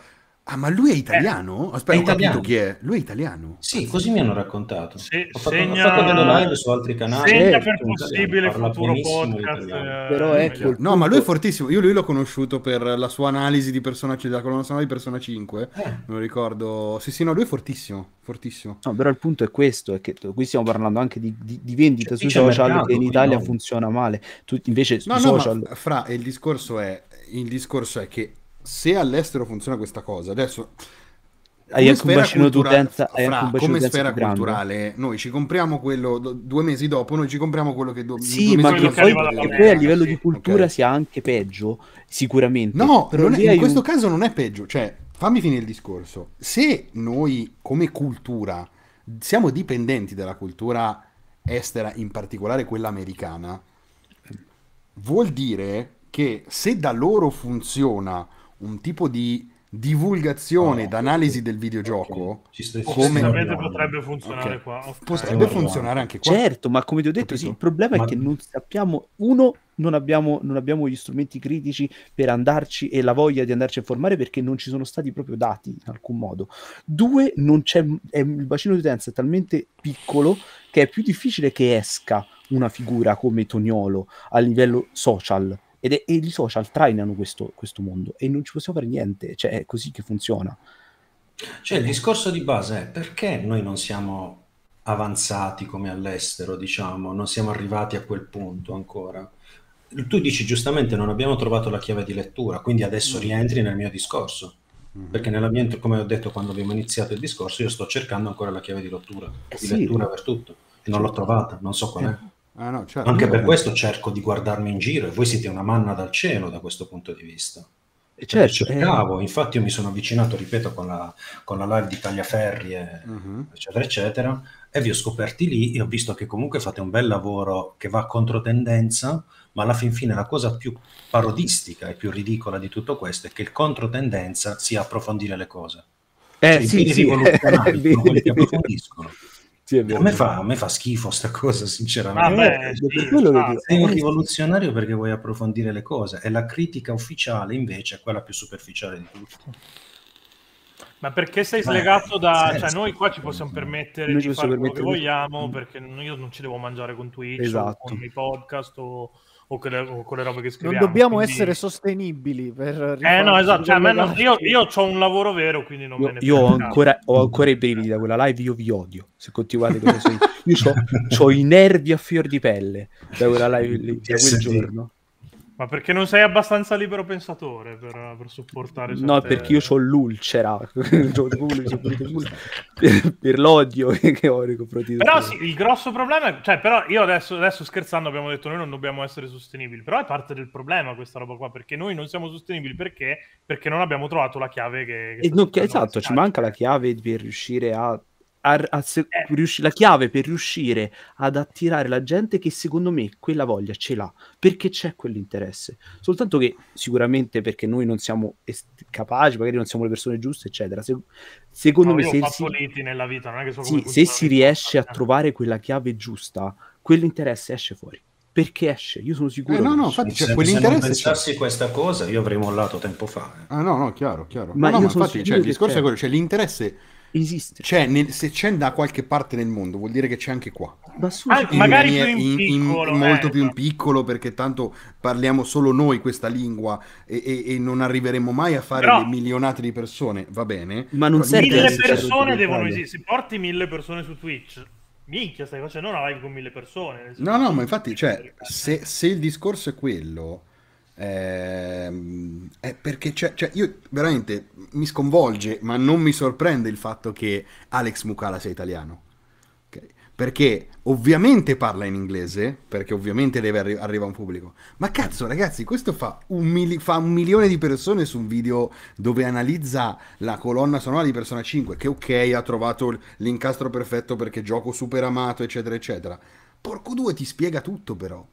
Ah, ma lui è italiano? Aspetta, è ho capito italiano. chi è. Lui è italiano. Sì, così mi hanno raccontato. Se- ho, fatto, segna- ho fatto delle live su altri canali. Segna Certo, per possibile futuro benissimo podcast. eh, Però ecco, meglio. No, ma lui è fortissimo. Io lui l'ho conosciuto per la sua analisi di Persona della colonna sonora di Persona 5. Eh, lo ricordo. Sì, sì, no, lui è fortissimo. Fortissimo. No, però il punto è questo, è che qui stiamo parlando anche di, di- di vendita Cioè, sui social mercato, che in Italia no. funziona male. Tu, invece sui No, no, social... ma fra, il discorso è il discorso è che se all'estero funziona questa cosa, adesso Hai come anche un sfera bacino culturale- d'utenza, fra, come sfera grande. culturale, noi ci compriamo quello do- due mesi dopo, noi ci compriamo quello che do- Sì, ma che poi, poi a livello sì, di cultura ok. sia anche peggio, sicuramente. No, è- in questo un- caso non è peggio. Cioè, fammi finire il discorso. Se noi, come cultura, siamo dipendenti dalla cultura estera, in particolare quella americana, vuol dire che se da loro funziona un tipo di divulgazione Oh, d'analisi ok. del videogioco, ok. Ci stai- ci come- potrebbe funzionare Ok. qua. potrebbe funzionare anche qua. Certo, ma come ti ho detto, sì, il problema Ma- è che non sappiamo, uno, non abbiamo, non abbiamo gli strumenti critici per andarci e la voglia di andarci a informare perché non ci sono stati proprio dati in alcun modo. Due, non c'è, è, il bacino di utenza è talmente piccolo che è più difficile che esca una figura come Toniolo a livello social. Ed è, e i social trainano questo, questo mondo e non ci possiamo fare niente, cioè è così che funziona. Cioè, il discorso di base è perché noi non siamo avanzati come all'estero, diciamo, non siamo arrivati a quel punto ancora. Tu dici giustamente non abbiamo trovato la chiave di lettura, quindi adesso rientri nel mio discorso. Mhm. Perché nella mia, come ho detto quando abbiamo iniziato il discorso, io sto cercando ancora la chiave di lettura, Eh di sì. lettura per tutto. E non l'ho trovata, non so qual è. Ah, no, certo. Anche per questo cerco di guardarmi in giro e voi siete una manna dal cielo da questo punto di vista. E Perché certo, eh, cercavo, infatti io mi sono avvicinato, ripeto, con la, con la live di Tagliaferri, e- Mhm. eccetera, eccetera, e vi ho scoperti lì e ho visto che comunque fate un bel lavoro che va a controtendenza, ma alla fin fine la cosa più parodistica e più ridicola di tutto questo è che il controtendenza sia approfondire le cose. eh, Cioè, i sì, veri sì, quelli che (laughs) approfondiscono. Sì, è A me fa, a me fa schifo sta cosa, sinceramente. Vabbè, Eh, sì, ah, dico. Sei un Eh, rivoluzionario perché vuoi approfondire le cose e la critica ufficiale invece è quella più superficiale di tutte. Ma perché sei slegato da... senza- Cioè noi qua ci possiamo permettere Noi di fare quello che vogliamo Mm. perché io non ci devo mangiare con Twitch Esatto. o con i podcast o, o con, le, o con le robe che Non scriviamo. dobbiamo quindi- essere sostenibili per Eh no, esatto, cioè, me non- io, io ho un lavoro vero, quindi non me Io, ne io ho, frega. ancora, ho ancora i brividi da quella live, io vi odio. Se continuate come sei. Io ho i nervi a fior di pelle da quella live lì, da quel giorno. Ma perché non sei abbastanza libero pensatore per, per sopportare No, certe- perché io ho (laughs) l'ulcera. Per, per l'odio (laughs) che ho nei confronti Però sì, il grosso problema è... Cioè, però io adesso, adesso scherzando abbiamo detto noi non dobbiamo essere sostenibili, però è parte del problema questa roba qua, perché noi non siamo sostenibili perché? Perché non abbiamo trovato la chiave che... che che- esatto, ci manca la chiave per riuscire a, a- a se- Eh. riusci- la chiave per riuscire ad attirare la gente che secondo me quella voglia ce l'ha perché c'è quell'interesse. Soltanto che sicuramente perché noi non siamo est- capaci, magari non siamo le persone giuste, eccetera. Se- secondo No, me se si, vita, non è che so sì, se si riesce a eh. trovare quella chiave giusta, quell'interesse esce fuori. Perché esce? Io sono sicuro. Eh, no, no, infatti, cioè, se, se non quell'interesse c'è. pensassi questa cosa, io avrei mollato tempo fa. eh. Ah, no, no, chiaro, chiaro. Ma no, no, io ma sono infatti, cioè, il discorso c'è. è quello, cioè l'interesse esiste. c'è, nel- se c'è da qualche parte nel mondo, vuol dire che c'è anche qua. Ma Ah, sicuro. magari maniera- più in piccolo, molto eh, più in piccolo perché tanto parliamo solo noi questa lingua e, e- e non arriveremo mai a fare Però- le milionate di persone, va bene. Ma non serve Mille persone devono esistere. Se porti mille persone su Twitch, minchia, stai facendo una live con mille persone. No, no, ma infatti, cioè, se, se il discorso è quello, è perché c'è, cioè, io veramente mi sconvolge, ma non mi sorprende il fatto che Alex Mukala sia italiano. Ok? Perché ovviamente parla in inglese, perché ovviamente deve arri- arriva a un pubblico. Ma cazzo, ragazzi, questo fa un, mili- fa un milione di persone su un video dove analizza la colonna sonora di Persona 5, che ok, ha trovato l'incastro perfetto perché gioco super amato, eccetera, eccetera. Porco due, ti spiega tutto però.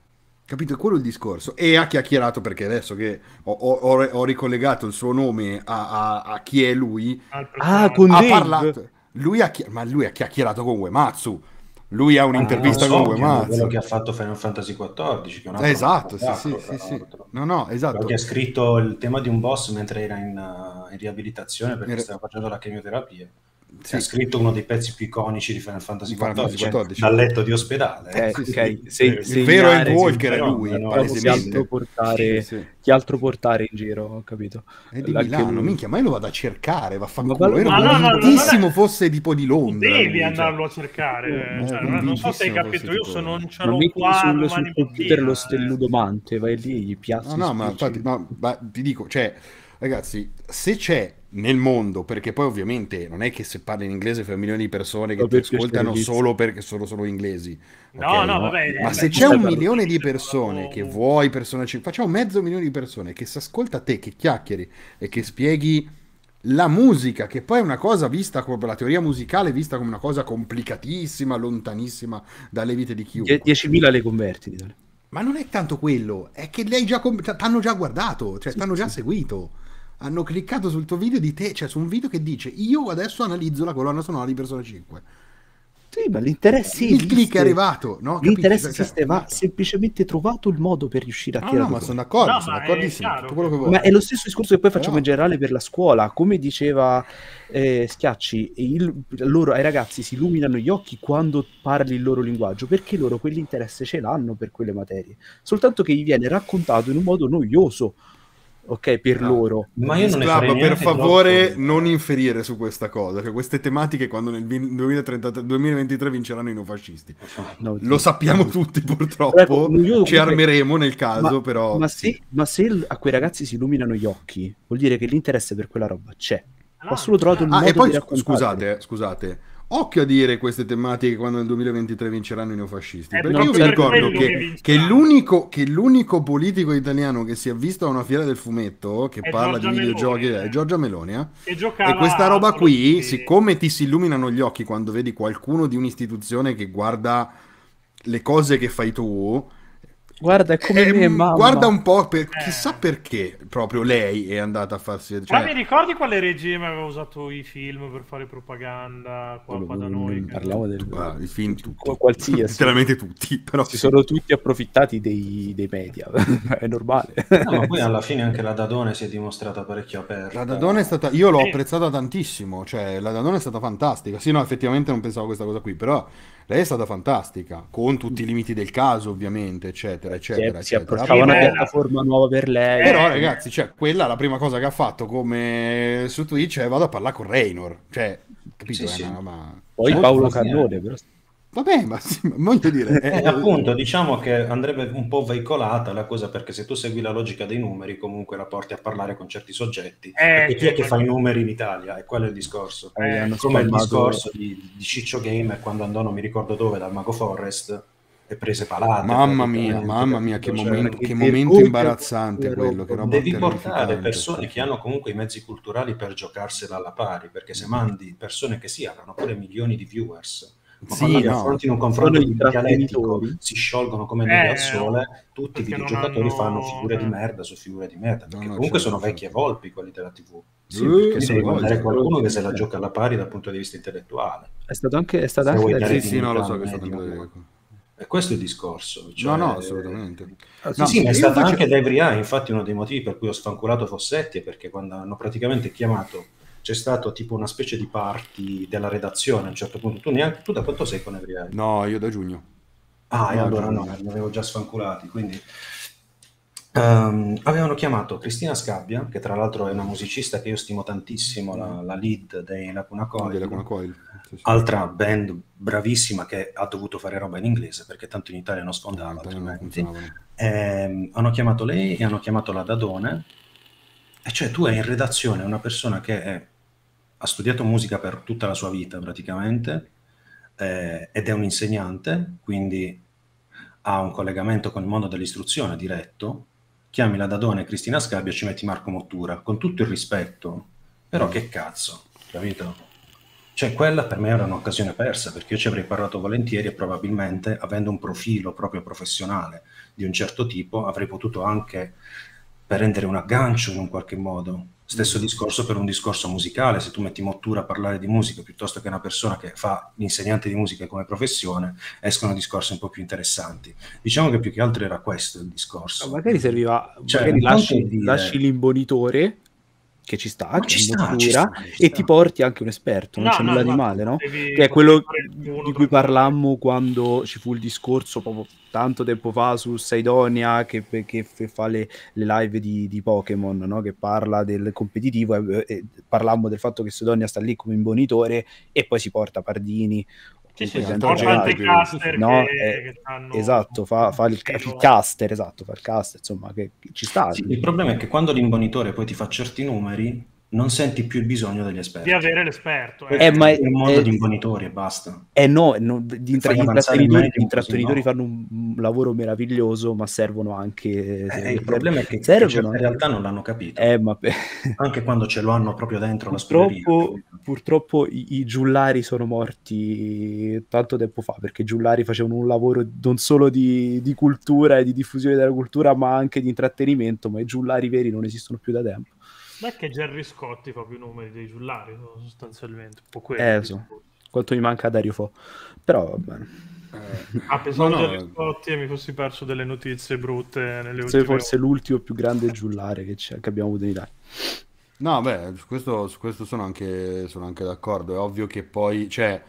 Capito? È quello il discorso. E ha chiacchierato perché adesso che ho, ho- ho- ricollegato il suo nome a, a- a chi è lui, Ah, con ha Dave. parlato. Lui ha, chi- ma lui ha chiacchierato con Uematsu. Lui ha un'intervista Ah, non con so, che è quello Uematsu. che ha fatto Final Fantasy XIV, che è un altro Esatto, sì, sì, sì, sì. No, no, esatto. Quello che ha scritto il tema di un boss mentre era in, uh, in riabilitazione perché Era- stava facendo la chemioterapia. Sì. Ha scritto uno dei pezzi più iconici di Final Fantasy Final XIV, cioè, dal letto di ospedale. Eh, sì, ok, sì. se- Il vero è segnare- il Walker, è no, lui, no, no, altro portare, Sì, sì. chi altro portare in giro, ho capito. È di Anche Milano, lui. minchia, ma io lo vado a cercare, vaffanculo. Ma- Ero no, no, no, convintissimo fosse tipo di Londra. devi lui, cioè. andarlo a cercare. Eh, cioè, non, so se hai capito, io se non ce l'ho qua sul, domani sul computer lo eh. stelludomante, vai lì, gli piazzi. No, no, ma infatti, no, ma ti dico, cioè, ragazzi, se c'è nel mondo, perché poi ovviamente non è che se parli in inglese fai milioni di persone che ti ascoltano solo perché sono solo inglesi. No, ok? no, vabbè. Ma se c'è un milione di persone che vuoi persone ci- facciamo mezzo milione di persone che si ascolta te, che chiacchieri e che spieghi la musica, che poi è una cosa vista come la teoria musicale, vista come una cosa complicatissima, lontanissima dalle vite di chiunque. Die- 10.000 le converti. Ma non è tanto quello, è che lei già com- t'hanno già guardato, cioè t'hanno già seguito. Hanno cliccato sul tuo video di te, cioè su un video che dice io adesso analizzo la colonna sonora di Persona 5. Sì, ma l'interesse il esiste. click è arrivato, no? L'interesse Cioè, esiste, va semplicemente trovato il modo per riuscire a No, tirare no, ma sono d'accordo, No, sono ma è d'accordissimo, chiaro tutto quello che che- vuoi. Ma è lo stesso discorso che poi facciamo Però- in generale per la scuola. Come diceva eh, Schiacci, il- loro, ai ragazzi si illuminano gli occhi quando parli il loro linguaggio, perché loro quell'interesse ce l'hanno per quelle materie. Soltanto che gli viene raccontato in un modo noioso, ok, per No. loro. Ma io non ne Club, per favore troppo. non inferire su questa cosa, cioè queste tematiche quando nel vi- 2033 2023 vinceranno i neofascisti. No, Lo sappiamo tutti Ecco, purtroppo, io ci comunque- armeremo nel caso, ma, però... ma se, ma se a quei ragazzi si illuminano gli occhi, vuol dire che l'interesse per quella roba c'è. No, Va solo trovato il Ah, modo e poi scusate, scusate, occhio a dire queste tematiche quando nel 2023 vinceranno i neofascisti. Eh, perché io vi ricordo che che, che l'unico, che l'unico politico italiano che si è visto a una fiera del fumetto che È parla Giorgia di videogiochi Meloni, è Giorgia Meloni. eh. che giocava E questa roba qui, di- siccome ti si illuminano gli occhi quando vedi qualcuno di un'istituzione che guarda le cose che fai tu, Guarda, è come eh, me, mamma. guarda un po', per, Eh. chissà perché proprio lei è andata a farsi... Ma Cioè, mi ricordi quale regime aveva usato i film per fare propaganda qua, qua da noi? Non parliamo del guarda, i film tutti. Qu- qualsiasi. (laughs) Letteralmente tutti, però si sono tutti approfittati dei, dei media, (laughs) è normale. No, ma poi alla fine anche la Dadone si è dimostrata parecchio aperta. La Dadone è stata. Io l'ho Sì. apprezzata tantissimo. Cioè, la Dadone è stata fantastica. Sì, no, effettivamente non pensavo a questa cosa qui. Però lei è stata fantastica. Con tutti i limiti del caso, ovviamente, eccetera, eccetera. si eccetera. approcciava una piattaforma nuova per lei. Però, Eh. ragazzi, cioè, quella la prima cosa che ha fatto come su Twitch è vado a parlare con Raynor. Cioè, capito? Sì, sì. roba- Poi Paolo. Cannone, però. Vabbè, ma, sì, ma voglio dire. Eh, eh, appunto, diciamo che andrebbe un po' veicolata la cosa perché se tu segui la logica dei numeri, comunque la porti a parlare con certi soggetti. Eh, perché chi è sì, che fa i numeri in Italia? E quello è il discorso. Eh, hanno Come il discorso di, di Ciccio Gamer quando andò, non mi ricordo dove, dal Mago Forest e prese palate. Mamma mia, mamma mia, che, capito? momento, Cioè, che momento imbarazzante quella quello. Che roba. Devi portare persone che hanno comunque i mezzi culturali per giocarsela alla pari, perché se mandi persone che sì, avranno pure milioni di viewers, ma Sì, quando no. affronti in un confronto dialettico, si sciolgono come neve Eh, al sole, tutti i perché videogiocatori hanno- fanno figure di eh. merda su figure di merda, perché No, no, comunque certo, sono vecchie certo. volpi quelli della TV. Sì, Eh, perché Quindi sono devi volte. qualcuno che se la gioca alla pari dal punto di vista intellettuale. È stato anche, è stato anche da- Sì, sì, no, lo so che dignità sta media, andando. E questo è il discorso. No, cioè- no, assolutamente. Ah, sì, No, No, sì, ma è io stata faccio- anche Dave Ria, infatti uno dei motivi per cui ho sfanculato Fossetti è perché quando hanno praticamente chiamato c'è stato tipo una specie di party della redazione a un certo punto. Tu, neanche, tu da quanto sei con Evriai? No, io da giugno. Ah, e No, allora giugno. no, li avevo già sfanculati. Quindi ehm, avevano chiamato Cristina Scabbia, che tra l'altro è una musicista che io stimo tantissimo, la, la lead dei Lacuna Coil. Lacuna Coil. Sì, sì. altra band bravissima che ha dovuto fare roba in inglese perché tanto in Italia non sfondava non altrimenti. funzionavano. Ehm, hanno chiamato lei e hanno chiamato la Dadone e cioè tu hai in redazione una persona che è- ha studiato musica per tutta la sua vita praticamente eh, ed è un insegnante quindi ha un collegamento con il mondo dell'istruzione diretto chiami la Dadone e Cristina Scabbia e ci metti Marco Mottura con tutto il rispetto però che cazzo capito? Cioè, quella per me era un'occasione persa perché io ci avrei parlato volentieri e probabilmente, avendo un profilo proprio professionale di un certo tipo, avrei potuto anche prendere un aggancio in un qualche modo. Stesso discorso per un discorso musicale, se tu metti Mottura a parlare di musica piuttosto che una persona che fa l'insegnante di musica come professione, escono discorsi un po' più interessanti. Diciamo che più che altro era questo il discorso. magari serviva, Cioè, magari lasci, dire- lasci l'imbonitore che ci sta, che ci sta, ci sta, ci e sta. ti porti anche un esperto, non No, c'è no, nulla di no, male, no? devi Che è quello di cui parlammo quando ci fu il discorso proprio tanto tempo fa su Saidonia che, che fa le, le live di, di Pokémon, no? che parla del competitivo e, e parlammo del fatto che Saidonia sta lì come imbonitore e poi si porta Pardini Sì, sì, sì, porta che- caster No, che, eh, che esatto, fa, fa il, il caster, esatto, fa il caster, insomma, che, che ci sta. Sì, il problema è che quando l'imbonitore poi ti fa certi numeri, non senti più il bisogno degli esperti. di avere l'esperto. Eh, ma è un mondo eh, di imbonitori e basta. Eh no, no, il intrattenitori, medium gli intrattenitori così, no? fanno un, lavoro meraviglioso, ma servono anche... Eh, il problema è che, servono anche- realtà non l'hanno capito. Eh, ma pe- Anche quando ce lo hanno proprio dentro purtroppo, purtroppo i, i giullari sono morti tanto tempo fa, perché i giullari facevano un lavoro non solo di, di cultura e di diffusione della cultura, ma anche di intrattenimento, ma i giullari veri non esistono più da tempo. Ma è che Gerry Scotti fa più numeri dei giullari, sostanzialmente. Un po' quello. Eh, so. Quanto mi manca Dario Fo. Però va bene. Ah, pensavo No, no, a Gerry Scotti e mi fossi perso delle notizie brutte nelle Sei ultime forse l'ultimo più grande giullare che, c'è- che abbiamo avuto in Italia. No, beh, su questo, su questo sono anche, sono anche d'accordo. È ovvio che poi c'è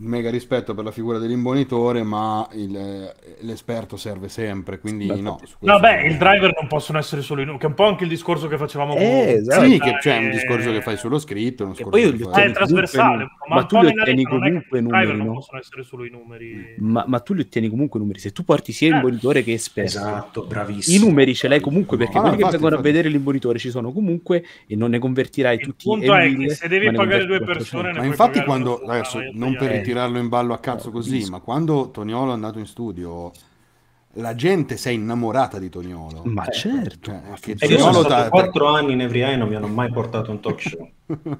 mega rispetto per la figura dell'imbonitore, ma il- eh, l'esperto serve sempre, quindi Beh, no. No, beh, il driver non possono essere solo i numeri, che è un po' anche il discorso che facevamo Eh, esatto. Sì, che c'è un eh, discorso che fai sullo scritto, un Che discorso poi io che fai- Eh, è trasversale, comunque, ma, ma tu li ottieni non che comunque i driver numeri, non no? possono essere solo i numeri. Ma, ma tu li ottieni comunque numeri. Se tu porti sia Eh. imbonitore che esperto, Esatto, i bravissimo. numeri ce l'hai comunque perché Ah, no, quelli che infatti, vengono a infatti. vedere l'imbonitore ci sono comunque e non ne convertirai Il tutti punto e è che se devi pagare due 400. persone, ne Ma infatti quando, adesso, non per eh. ritirarlo in ballo a cazzo No, così, capisco. ma quando Toniolo è andato in studio, la gente si è innamorata di Toniolo. Ma certo, Cioè, che E io sono Toniolo stato da- quattro anni in Every Eye non mi hanno mai portato un talk show. (laughs)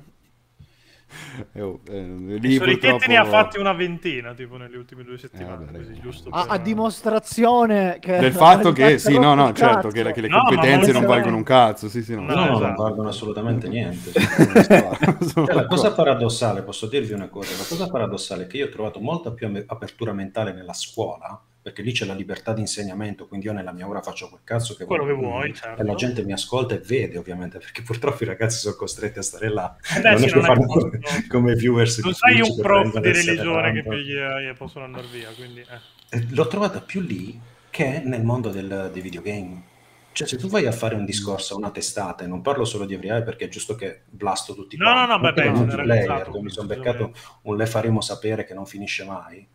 (laughs) Eh, oh, eh, lì purtroppo- ne ha fatti una ventina, tipo, nelle ultime due settimane. vabbè, così, raga. giusto A, per- a dimostrazione che del fatto che sì, no, no, (laughs) certo, che, che le No, competenze non valgono un cazzo, sì, sì, no. No, No, no, non esatto. valgono assolutamente (laughs) niente. Cioè, la cosa paradossale, posso dirvi una cosa, la cosa paradossale è che io ho trovato molta più apertura mentale nella scuola, perché lì c'è la libertà di insegnamento, quindi io nella mia ora faccio quel cazzo che Quello voglio. che vuoi, certo. E la gente mi ascolta e vede, ovviamente, perché purtroppo i ragazzi sono costretti a stare là. Eh beh, non sì, non fanno possono- come viewers Non Twitch un prof di religione che vanno. pigli e possono andare via, quindi... eh. L'ho trovata più lì che nel mondo del- dei videogame. Cioè, se tu vai a fare un discorso a una testata, e non parlo solo di Every Eye perché è giusto che blasto tutti No, quanti, no, no, anche beh, dove mi sono beccato un le faremo sapere che non finisce mai.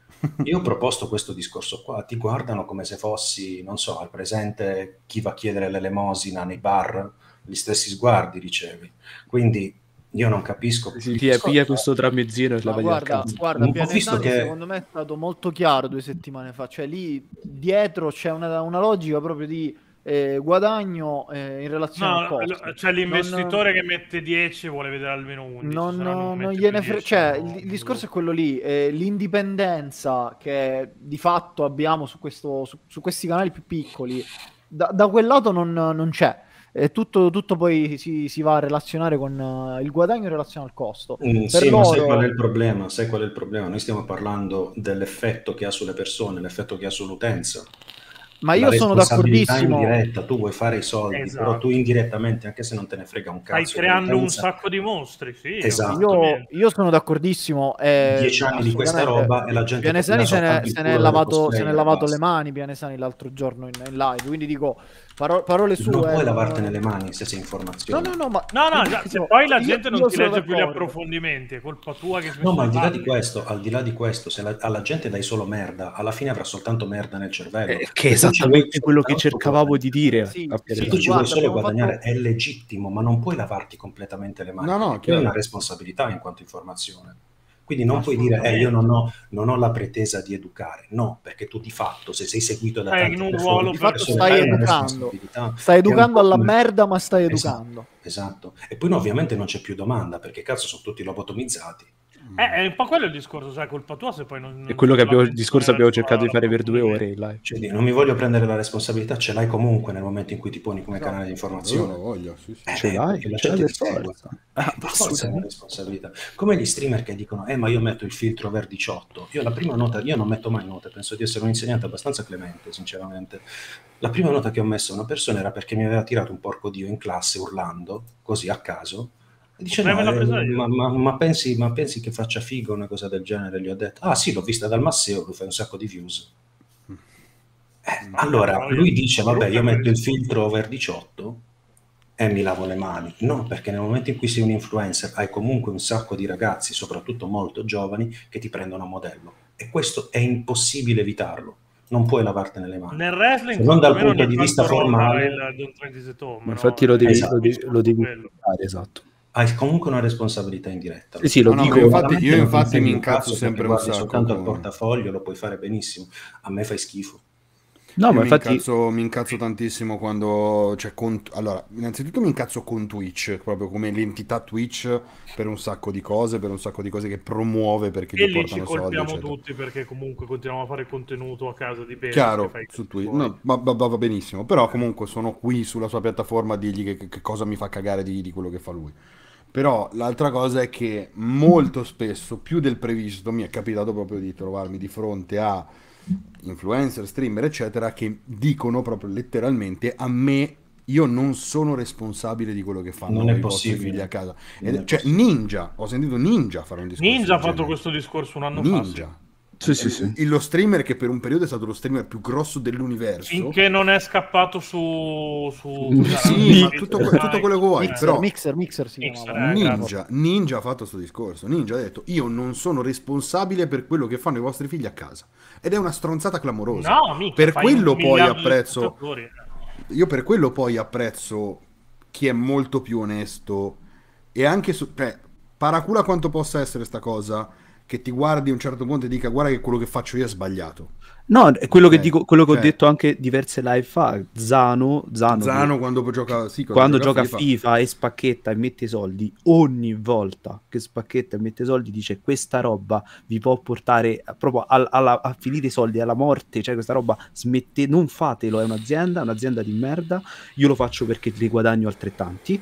Io ho proposto questo discorso qua, ti guardano come se fossi, non so, al presente chi va a chiedere l'elemosina nei bar, gli stessi sguardi ricevi. Quindi io non capisco. Sì, discorso piglia è- questo tramezzino e la guarda, guarda Ho visto Pianesani che- secondo me è stato molto chiaro due settimane fa, cioè lì dietro c'è una, una logica proprio di eh, guadagno eh, in relazione al No, costo. lo- c'è l'investitore Non- che mette 10 e vuole vedere almeno 11. non, non mette gliene più fre- 10, cioè, no, il, il discorso è quello lì, eh, l'indipendenza che di fatto abbiamo su, questo, su, su questi canali più piccoli, da, da quel lato non, non c'è. E tutto, tutto poi si, si va a relazionare con eh, il guadagno in relazione al costo. Mm, Per sì, ma sai loro- qual è il problema? Sai qual è il problema? Noi stiamo parlando dell'effetto che ha sulle persone, l'effetto che ha sull'utenza. Ma la io sono d'accordissimo. in diretta, tu vuoi fare i soldi, Esatto. però tu indirettamente, anche se non te ne frega un cazzo, Stai creando un sacco di mostri, sì. Esatto. Io, io sono d'accordissimo. eh, Dieci anni di questa roba e la gente Pianesani se ne, se ne è lavato, se ne è lavato le mani Pianesani l'altro giorno in, in live. Quindi dico paro- parole sue. non puoi non- lavartene le mani se sei No, informazione. no, no, ma No, no, già, se poi la io- gente non io ti legge più gli approfondimenti, è colpa tua che No, ma al di là di questo, al di là di questo, se la- alla gente dai solo merda, alla fine avrà soltanto merda nel cervello. Eh, che è esattamente quello che cercavamo di dire. Sì, Se Pianesani. tu ci vuoi solo guadagnare fatto- è legittimo, ma non puoi lavarti completamente le mani. No, no, chiaro. hai una responsabilità in quanto informazione. Quindi non puoi dire, eh, io non ho, non ho la pretesa di educare. No, perché tu di fatto, se sei seguito da tante in un persone, ruolo Di fatto stai educando. stai educando alla come- merda, ma stai Esatto, educando. Esatto. E poi no, ovviamente non c'è più domanda, perché cazzo sono tutti lobotomizzati. Eh, è un po' quello il discorso, sai, è colpa tua se poi non... È quello che abbiamo, il non- discorso non- abbiamo cercato di fare per due ore in live. Cioè, non mi voglio prendere la responsabilità, ce l'hai comunque nel momento in cui ti poni come canale di Io lo informazione. voglio, sì, sì. Eh, Ce l'hai, la ce l'hai gente ti segue. forza. Ah, forza è una responsabilità. Come gli streamer che dicono, eh, ma io metto il filtro ver 18. Io la prima nota, io non metto mai note, penso di essere un insegnante abbastanza clemente, sinceramente. La prima nota che ho messo a una persona era perché mi aveva tirato un porco dio in classe urlando, così a caso. Dice, no, eh, io." ma, ma- ma pensi, ma pensi che faccia figo una cosa del genere? Gli ho detto, ah sì, l'ho vista dal Masseo, lui fa un sacco di views. Eh, allora, lui dice, vabbè, io metto il filtro over 18 e mi lavo le mani. No, perché nel momento in cui sei un influencer hai comunque un sacco di ragazzi, soprattutto molto giovani, che ti prendono a modello. E questo è impossibile evitarlo. Non puoi lavartene le mani. Nel wrestling, Se non dal punto ogni di vista formale- il at Home, no? Infatti lo devi, Esatto. lo devi, lo devi fare, esatto. Hai comunque una responsabilità in diretta. Sì, sì, lo No, no, dico. ma infatti- io infatti mi incazzo sempre un sacco soltanto al portafoglio, lo puoi fare benissimo. A me fai schifo. No, ma mi, infatti incazzo, mi incazzo tantissimo quando cioè, con, allora, innanzitutto mi incazzo con Twitch, proprio come l'entità Twitch per un sacco di cose, per un sacco di cose che promuove perché E gli lì ci portano soldi, colpiamo eccetera. tutti perché comunque continuiamo a fare contenuto a casa di Bene. Chiaro, che fai i su Twitch, no, va, va- va benissimo, però comunque sono qui sulla sua piattaforma a dirgli che, che- che cosa mi fa cagare di, di quello che fa lui. Però l'altra cosa è che molto spesso, più del previsto, mi è capitato proprio di trovarmi di fronte a influencer, streamer, eccetera, che dicono proprio letteralmente a me io non sono responsabile di quello che fanno Non è i vostri possibile. figli a casa. Ed- cioè, possibile. Ninja, ho sentito Ninja fare un discorso. Ninja ha fatto genere. questo discorso un anno fa. Ninja. Sì, sì, sì. Il- Lo streamer che per un periodo è stato lo streamer più grosso sì. dell'universo. Finché non è scappato su... su Sì, tutto, que- tutto quello che vuoi, Mixer, però mixer, mixer si Mixer, eh, Ninja, Ninja ha fatto questo discorso. Ninja ha detto: Io non sono responsabile per quello che fanno i vostri figli a casa. Ed è una stronzata clamorosa. No, mica, per quello poi apprezzo. spettatori. Io per quello poi apprezzo chi è molto più onesto e anche su. Cioè, paracula quanto possa essere sta cosa. Che ti guardi a un certo punto e dica: Guarda che quello che faccio io è sbagliato. No, è quello che Cioè, dico, quello che ho cioè- detto anche diverse live fa. Zano, Zano, Zano quando gioca, sì, quando gioca FIFA. e spacchetta e mette soldi, ogni volta che spacchetta e mette soldi dice questa roba vi può portare proprio al- alla- a finire i soldi, alla morte, cioè questa roba smette, non fatelo, è un'azienda, un'azienda di merda, io lo faccio perché li guadagno altrettanti.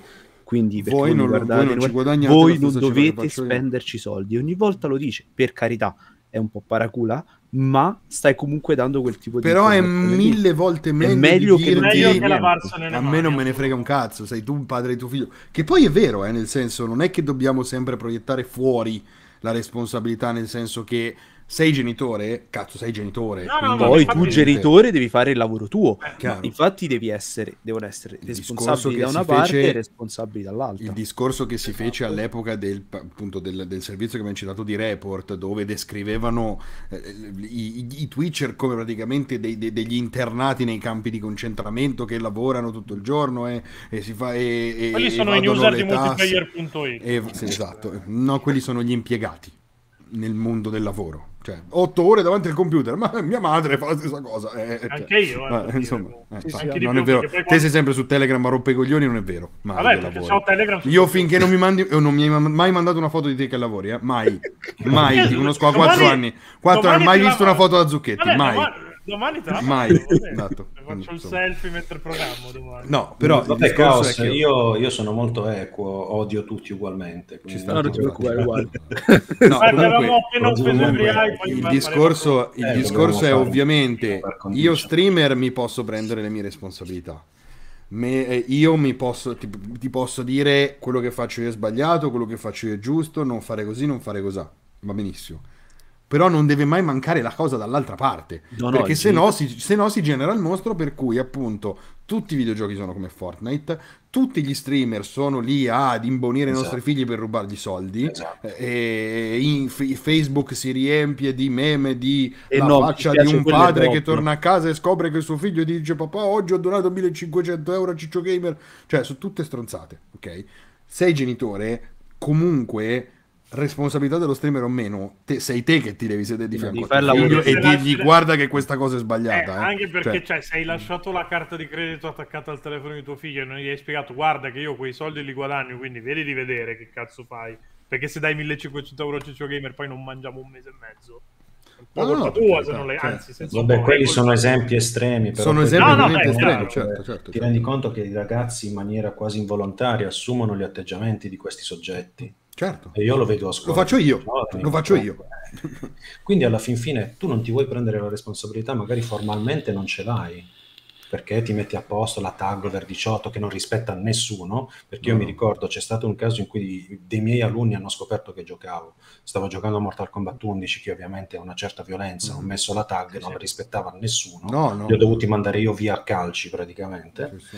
Quindi Voi non, guardate, voi non ci guadagnate voi non dovete faccio io. spenderci soldi. Ogni volta lo dice, per carità, è un po' paracula, ma stai comunque dando quel tipo di Però è lì. mille volte meglio, meglio di che dirti- Meglio che lavarsene le A me non me ne frega un cazzo, sei tu un padre di tuo figlio. Che poi è vero, eh, nel senso, non è che dobbiamo sempre proiettare fuori la responsabilità, nel senso che sei genitore, cazzo, sei genitore. No, no, Poi tu, genitore, devi fare il lavoro tuo. Eh, Chiaro. Infatti, devi essere, devono essere responsabili da una parte fece- e responsabili dall'altra. Il discorso che si Esatto. fece all'epoca del, appunto, del, del servizio che abbiamo citato di Report, dove descrivevano eh, i, i- Twitcher come praticamente dei- dei- degli internati nei campi di concentramento che lavorano tutto il giorno e, e si fa e, e- Quelli e sono i user di multiplayer.it. Sì, esatto, no, quelli sono gli impiegati nel mondo del lavoro. Cioè, otto ore davanti al computer, ma mia madre fa la stessa cosa. eh, cioè, Anche io, eh, ma, insomma, eh, Sì, sì, non più, è vero. Te quando- sei sempre su Telegram a rompe i coglioni, non è vero. Mai Vabbè, Io finché non mi mandi, non mi hai mai mandato una foto di te che lavori, eh? mai, (laughs) mai. Ti conosco domani- quattro anni, quattro anni, mai visto una foto da Zucchetti, Vabbè, mai. domani- domani te la Mai. Esatto. Faccio il selfie mentre programmo domani. No, però il Vabbè, discorso Caos, è che io, io sono molto equo, odio tutti ugualmente. ci (laughs) No, non ti infatti. preoccupare, uguale. No, il discorso, il Eh, discorso è ovviamente io streamer mi posso prendere le mie responsabilità. Me- eh, io mi posso, ti, ti posso dire quello che faccio io è sbagliato, quello che faccio io è giusto, non fare così, non fare così. Va benissimo. Però non deve mai mancare la cosa dall'altra parte. No, perché se no, si, se no si genera il mostro per cui appunto tutti i videogiochi sono come Fortnite, tutti gli streamer sono lì ad imbonire i nostri Esatto. figli per rubargli soldi Esatto. e in- f- Facebook si riempie di meme di E la no, faccia di un padre che torna a casa e scopre che suo figlio gli dice papà oggi ho donato 1500 euro a Ciccio Gamer cioè sono tutte stronzate ok sei genitore comunque responsabilità dello streamer o meno te- sei te che ti devi sedere di fianco a tuo figlio e dirgli guarda che questa cosa è Eh, sbagliata eh. anche perché Cioè, cioè, se hai lasciato la carta di credito attaccata al telefono di tuo figlio e non gli hai spiegato guarda che io quei soldi li guadagno quindi vedi di vedere che cazzo fai perché se dai 1500 euro a Ciccio Gamer poi non mangiamo un mese e mezzo No, no, no, tua se non le anzi cioè, Vabbè, quelli sono esempi estremi. Però sono esempi No, estremi chiaro. certo, certo, Ti certo. rendi conto che i ragazzi in maniera quasi involontaria assumono gli atteggiamenti di questi soggetti. Certo. E io lo vedo a Lo scuola. faccio io, lo faccio io. comunque. Quindi alla fin fine tu non ti vuoi prendere la responsabilità, magari formalmente non ce l'hai, perché ti metti a posto la tag over 18 che non rispetta nessuno, perché io No. mi ricordo c'è stato un caso in cui dei miei alunni hanno scoperto che giocavo, stavo giocando a Mortal Kombat 11 che ovviamente ha una certa violenza, ho messo la tag, non la rispettava nessuno, Mm. No, no. li ho dovuti mandare io via a calci praticamente. Sì, sì.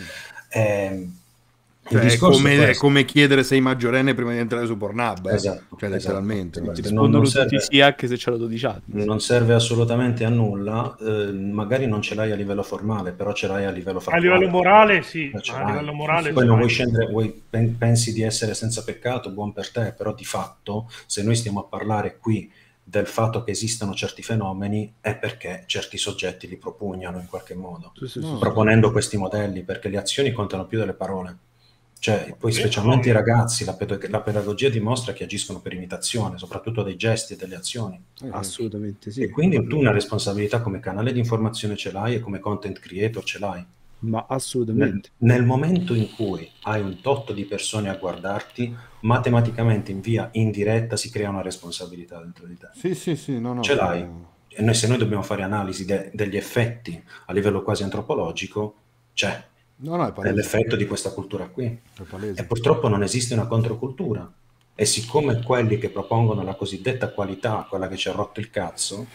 Ehm, Cioè, è, come, è come chiedere sei maggiorenne prima di entrare su Pornhub eh. Esatto, cioè esatto. letteralmente guarda. Ti Non- rispondono non tutti serve- sì anche se c'è la 12 anni. non serve assolutamente a nulla, eh, magari non ce l'hai a livello formale, però ce l'hai a livello a fattuale. livello morale sì Eh, a livello morale Poi non vuoi scendere, vuoi- pen- pensi di essere senza peccato, buon per te, però di fatto se noi stiamo a parlare qui del fatto che esistano certi fenomeni è perché certi soggetti li propugnano in qualche modo, Sì, sì, No. sì. proponendo questi modelli, perché le azioni contano più delle parole. Cioè, poi specialmente i ragazzi, la, ped- la pedagogia dimostra che agiscono per imitazione, soprattutto dei gesti e delle azioni. Eh, Assolutamente sì. E quindi tu una responsabilità come canale di informazione ce l'hai e come content creator ce l'hai. Ma Nel, assolutamente. nel momento in cui hai un tot di persone a guardarti, matematicamente in via indiretta si crea una responsabilità dentro di te. sì sì sì no, no, Ce l'hai. eh, E noi, se noi dobbiamo fare analisi de- degli effetti a livello quasi antropologico, c'è no no è è l'effetto di questa cultura qui. E purtroppo non esiste una controcultura. E siccome quelli che propongono la cosiddetta qualità, quella che ci ha rotto il cazzo,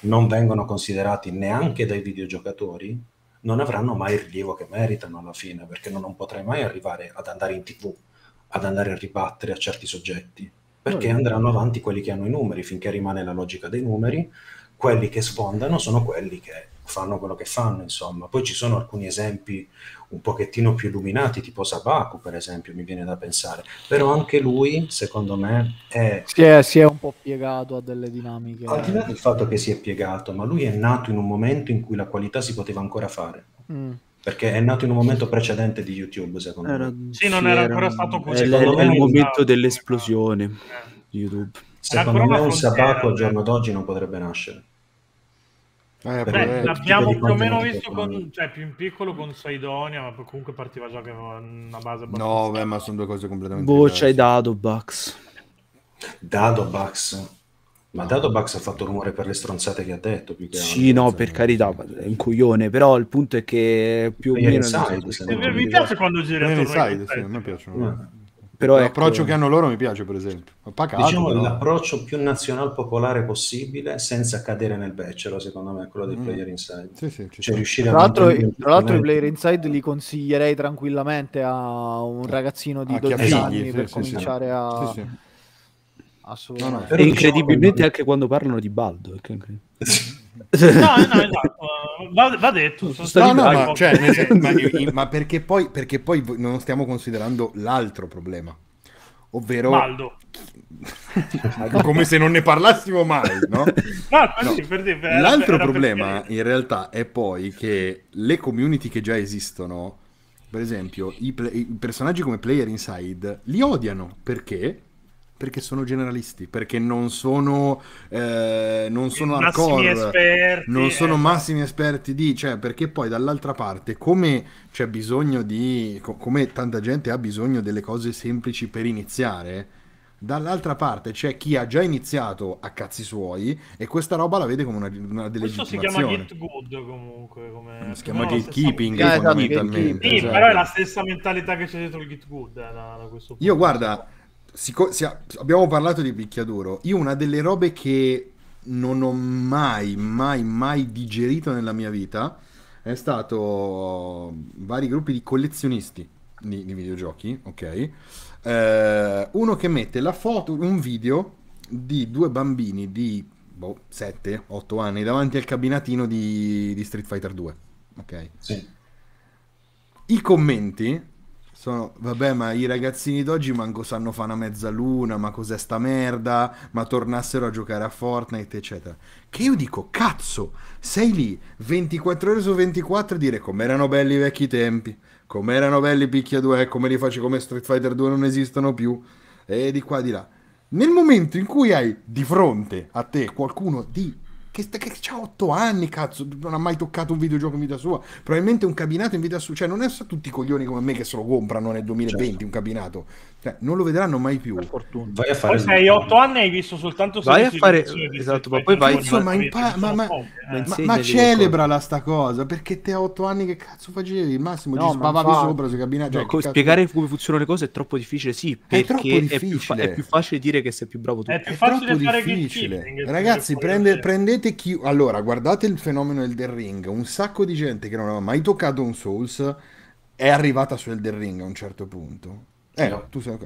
non vengono considerati neanche dai videogiocatori, non avranno mai il rilievo che meritano alla fine, perché non, non potrai mai arrivare ad andare in tv, ad andare a ribattere a certi soggetti, perché No. andranno avanti quelli che hanno i numeri, finché rimane la logica dei numeri, quelli che sfondano sono quelli che fanno quello che fanno, insomma. Poi ci sono alcuni esempi un pochettino più illuminati, tipo Sabaku, per esempio, mi viene da pensare. Però anche lui, secondo me, è Si è, si è un po' piegato a delle dinamiche. al di là del fatto che si è piegato, ma lui è nato in un momento in cui la qualità si poteva ancora fare. Mm. Perché è nato in un momento precedente di YouTube, secondo Era- me. Sì, non era ancora stato così. È, Secondo è me il momento dell'esplosione Eh. di YouTube. Secondo me un Sabaku al eh. giorno d'oggi non potrebbe nascere. Eh, Beh, l'abbiamo più o meno visto con, cioè più in piccolo con Saidonia, ma comunque partiva già che aveva una base abbastanza. no beh ma sono due cose completamente Boh, diverse. c'hai dato Bugs. Dadobax. Ma Dadobax ha fatto rumore per le stronzate che ha detto. Più che Sì, no, per carità, è un coglione, però il punto è che più o meno... Inside, Mi, piace quando gira attorno sai, sì, a me piacciono Eh. Però ecco, l'approccio che hanno loro mi piace per esempio pacato Diciamo però. l'approccio più nazional popolare possibile senza cadere nel becero, secondo me, quello dei Mm. player inside. sì sì ci Cioè riuscire Tra a l'altro, tra l'altro i player inside li consiglierei tranquillamente a un ragazzino di A chi ha 12 figli, anni sì, per sì, cominciare a... Sì, sì. Assolutamente. No, no. Incredibilmente che- anche quando parlano di Baldo. è che- (laughs) No, no, (laughs) esatto. Va, va detto. No, no, ma, cioè, nel senso- ma, (laughs) ma perché, poi, perché poi non stiamo considerando l'altro problema, ovvero Baldo. come se non ne parlassimo mai, no? (laughs) Ah, così, per dire, era- L'altro era problema perché- in realtà è poi che le community che già esistono, per esempio i, pla- i personaggi come Player Inside, li odiano perché Perché sono generalisti, perché non sono, eh, non sono massimi hardcore, esperti, non sono eh, massimi esperti di, cioè, perché poi dall'altra parte, come c'è bisogno di, co- come tanta gente ha bisogno delle cose semplici per iniziare, dall'altra parte c'è chi ha già iniziato a cazzi suoi e questa roba la vede come una, una Questo si chiama delegittimazione. Get Good comunque. Come, Si chiama più o meno la stessa gatekeeping Eh, esatto, fondamentalmente. Sì, esatto. però è la stessa mentalità che c'è dietro il Git Good. eh, da, da questo punto Io guarda, sico- sia- abbiamo parlato di picchiaduro. Io una delle robe che non ho mai, mai, mai digerito nella mia vita è stato vari gruppi di collezionisti di, di videogiochi, ok? Eh, uno che mette la foto, un video di due bambini di boh, 7-8 anni davanti al cabinatino di, di Street Fighter 2, ok? Sì. I commenti sono, vabbè, ma i ragazzini d'oggi manco sanno fa una mezzaluna, ma cos'è sta merda, ma tornassero a giocare a Fortnite, eccetera. Che io dico, cazzo, sei lì 24 ore su 24 a dire com'erano belli i vecchi tempi, com'erano belli i picchia 2, come li faccio come Street Fighter 2 non esistono più, e di qua di là. Nel momento in cui hai di fronte a te qualcuno di che, che ha 8 anni, cazzo, non ha mai toccato un videogioco in vita sua, probabilmente un cabinato in vita sua, cioè non è stato tutti i coglioni come me che se lo comprano nel 2020 Certo. un cabinato, cioè non lo vedranno mai più. Per fortuna. Vai a fare Poi se hai 8 anni hai visto soltanto Vai a 16 fare- esatto, ma poi vai- Fighter Cazzo, ma, 2, impa- sono ma, ma- eh. Ma ma- qualcosa. celebrala sta cosa, perché te a 8 anni che cazzo facevi? Il massimo No, ci spavavi infatti- sopra sui cabinati. No, cioè, cazzo- spiegare come funzionano le cose è troppo difficile, sì, perché troppo è, più, fa- difficile. è più facile dire che sei più bravo tu. È più È facile fare difficile. Ragazzi, prende- poi- prendete chi. Allora, guardate il fenomeno Elden Ring. Un sacco di gente che non aveva mai toccato un Souls è arrivata su Elden Ring a un certo punto. Eh, No. tu sei.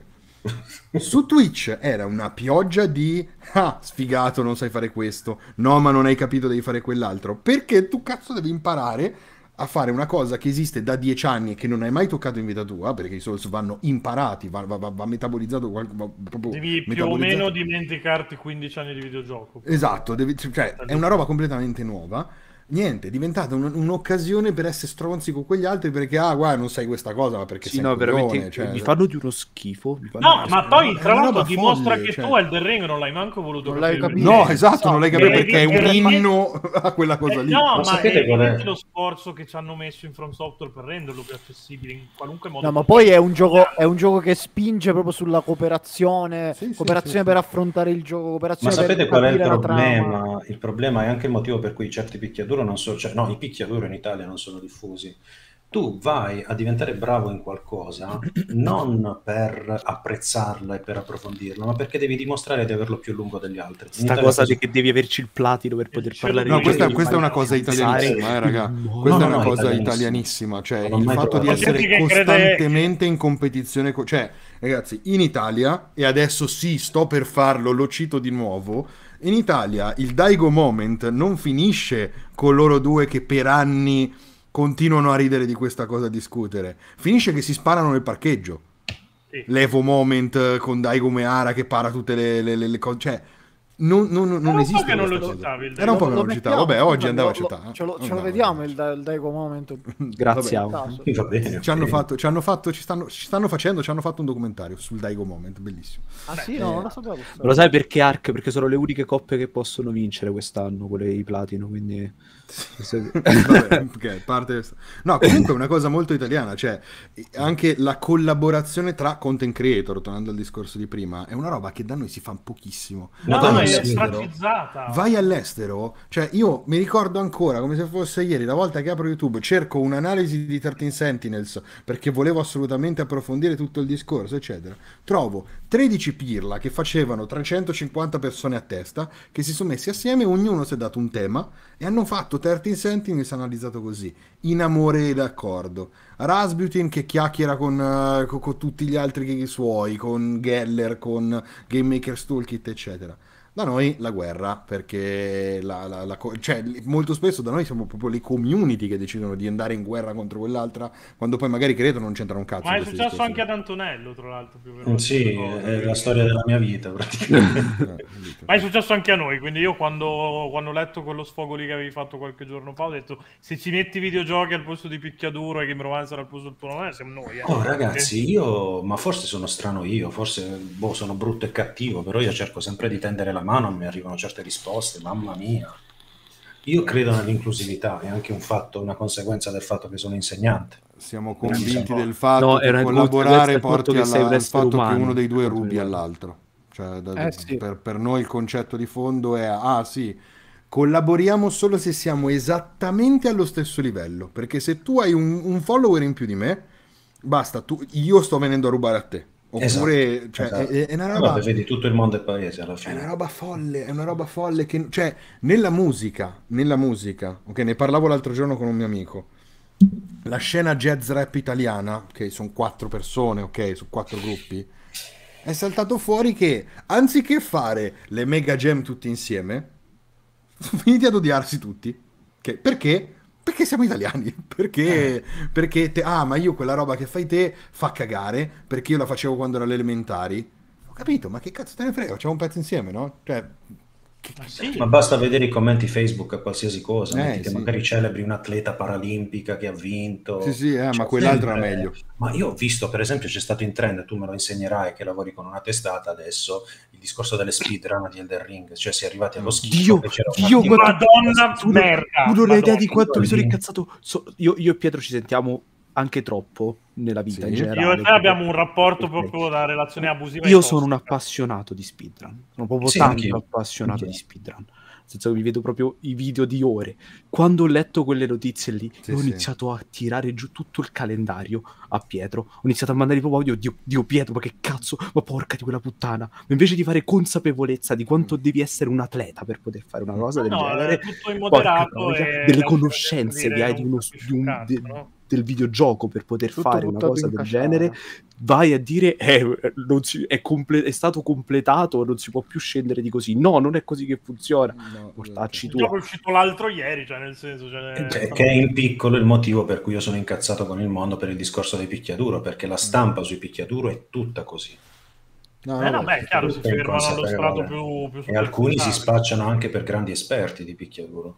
Su Twitch era una pioggia di ah, sfigato, non sai fare questo. No, ma non hai capito, devi fare quell'altro. Perché tu cazzo devi imparare a fare una cosa che esiste da dieci anni e che non hai mai toccato in vita tua, perché i Souls vanno imparati, va, va- va- metabolizzato, va proprio Devi più o meno dimenticarti 15 anni di videogioco. Esatto, devi- cioè, è una roba completamente nuova. Niente, è diventata un- un'occasione per essere stronzi con quegli altri perché, ah, guarda, non sai questa cosa, ma perché Sì, sei no, coglione, veramente cioè- mi fanno di uno schifo. mi fanno No, ma schifo. poi tra l'altro dimostra folle, che cioè. tu Elden Ring non l'hai manco voluto Non l'hai capire. capito. No, esatto, non l'hai capito perché è un Eh, inno (laughs) a quella cosa Eh, lì. no, Ma ma, sapete è qual è? lo sforzo che ci hanno messo in From Software per renderlo più accessibile in qualunque modo. No, ma poi è un, gioco, è un gioco che spinge proprio sulla cooperazione, Sì, cooperazione sì, per sì. affrontare il gioco, Ma cooperazione sapete qual è il capire problema? Il problema è anche il motivo per cui certi picchiaduro non sono, cioè, no, i picchiaduro in Italia non sono diffusi. Tu vai a diventare bravo in qualcosa (clears throat) non per apprezzarlo e per approfondirlo, ma perché devi dimostrare di averlo più lungo degli altri. In Sta Italia cosa così- di che devi averci il platino per poter cielo parlare di No, di questa, questa è una cosa italianissima, eh, raga. (laughs) No, Questa no, è una no, cosa italianissima. italianissima. Cioè, il fatto di trovato. essere Gente che crede- costantemente in competizione. co- cioè, ragazzi, in Italia, e adesso sì, sto per farlo, lo cito di nuovo. In Italia il Daigo Moment non finisce con loro due che per anni continuano a ridere di questa cosa a discutere. Finisce che si sparano nel parcheggio. Sì. L'Evo Moment con Daigo Meara che para tutte le, le- le- le cose. Cioè, non, non- non Era un po' esiste che non lo cosa. citavi, il Era un po' che non lo citavo. Vabbè, oggi lo- andava a citare. Ce lo, ce lo vediamo il, il Daigo Moment. Grazie, Vabbè. Ci hanno, fatto, ci hanno fatto, ci stanno, ci stanno facendo, ci hanno fatto un documentario sul Daigo Moment, bellissimo. Ah sì, no, non lo sapevo. Ma lo sai perché Ark? Perché sono le uniche coppe che possono vincere quest'anno, quelle di platino, quindi... Vabbè, ok, parte... No, comunque è una cosa molto italiana, cioè anche la collaborazione tra content creator, tornando al discorso di prima, è una roba che da noi si fa pochissimo. No, Madonna, ma è sì, stratizzata. Vai all'estero, cioè io mi ricordo ancora come se fosse ieri, la volta che apro YouTube, cerco un'analisi di 13 Sentinels perché volevo assolutamente approfondire tutto il discorso, eccetera. Trovo 13 pirla che facevano 350 persone a testa, che si sono messi assieme, ognuno si è dato un tema e hanno fatto 13 Sentinels analizzato così, in amore e d'accordo. Rasputin che chiacchiera con, eh, co- con tutti gli altri suoi, con Geller, con Game Maker's Toolkit, eccetera. Da noi la guerra, perché la- la- la cioè, molto spesso da noi siamo proprio le community che decidono di andare in guerra contro quell'altra, quando poi magari credo non c'entra un cazzo. Ma è successo anche ad Antonello, tra l'altro. Più. Mm, Sì, è la storia della mia vita praticamente. (laughs) Eh? Ma è successo anche a noi, quindi io quando, quando, ho letto quello sfogo lì che avevi fatto qualche giorno fa ho detto se ci metti videogiochi al posto di picchiaduro e Game Romancer al posto del tuo nome siamo noi. Eh. Oh ragazzi, io, ma forse sono strano io, forse boh, sono brutto e cattivo, però io cerco sempre di tendere la mano, mi arrivano certe risposte, mamma mia. Io credo nell'inclusività, è anche un fatto, una conseguenza del fatto che sono insegnante. Siamo convinti del fatto no, che collaborare porti alla, al fatto umano, che uno dei due rubi all'altro. Cioè, da, eh, sì. per, per, noi il concetto di fondo è, ah sì, collaboriamo solo se siamo esattamente allo stesso livello, perché se tu hai un, un follower in più di me, basta, tu, io sto venendo a rubare a te. Oppure, esatto, cioè, esatto. È, è, una roba... Vabbè, vedi tutto il mondo è paese alla fine. È una roba folle, è una roba folle che... Cioè, nella musica, nella musica, ok, ne parlavo l'altro giorno con un mio amico, la scena jazz rap italiana, che sono quattro persone, ok, su quattro gruppi, è saltato fuori che anziché fare le mega jam tutti insieme, sono (laughs) finiti ad odiarsi tutti. Che, perché? Perché siamo italiani. (laughs) Perché, eh. perché te, ah, ma io quella roba che fai te fa cagare. Perché io la facevo quando ero alle elementari. Ho capito, ma che cazzo te ne frega? Facciamo un pezzo insieme, no? Cioè, ma, sì. Ma basta vedere i commenti Facebook a qualsiasi cosa, eh, sì. magari celebri un'atleta paralimpica che ha vinto. Sì, sì, eh, cioè, ma quell'altro sempre... meglio. Ma io ho visto, per esempio, c'è stato in trend, tu me lo insegnerai che lavori con una testata adesso, il discorso delle speedrun di Elder Ring, cioè si è arrivati allo schifo. Dio, Dio Madonna, merda! Tu non hai idea di quanto mi sono incazzato. So, io, io e Pietro ci sentiamo anche troppo nella vita sì. in generale. Io e te abbiamo un rapporto proprio da relazione abusiva. Io sono un appassionato di speedrun, sono proprio sì, tanto appassionato anch'io. di speedrun. Nel senso che mi vedo proprio i video di ore. Quando ho letto quelle notizie lì, sì, ho iniziato a tirare giù tutto il calendario a Pietro. Ho iniziato a mandare proprio audio, Dio, Dio Pietro, ma che cazzo, ma porca di quella puttana. Ma invece di fare consapevolezza di quanto mm. devi essere un atleta per poter fare una cosa del no, genere, tutto immoderato delle conoscenze che hai di uno, di un, no? Del videogioco per poter Tutto fare una cosa del genere, vai a dire eh, si, è, comple- è, stato completato, non si può più scendere di così. No, non è così che funziona. No, Mortacci tu. è uscito l'altro ieri, cioè nel senso... Cioè... Cioè, che è in piccolo il motivo per cui io sono incazzato con il mondo per il discorso dei picchiaduro, perché la stampa sui picchiaduro è tutta così. No, eh no, beh, è chiaro, si fermano allo strato più, più E alcuni si spacciano anche per grandi esperti di picchiaduro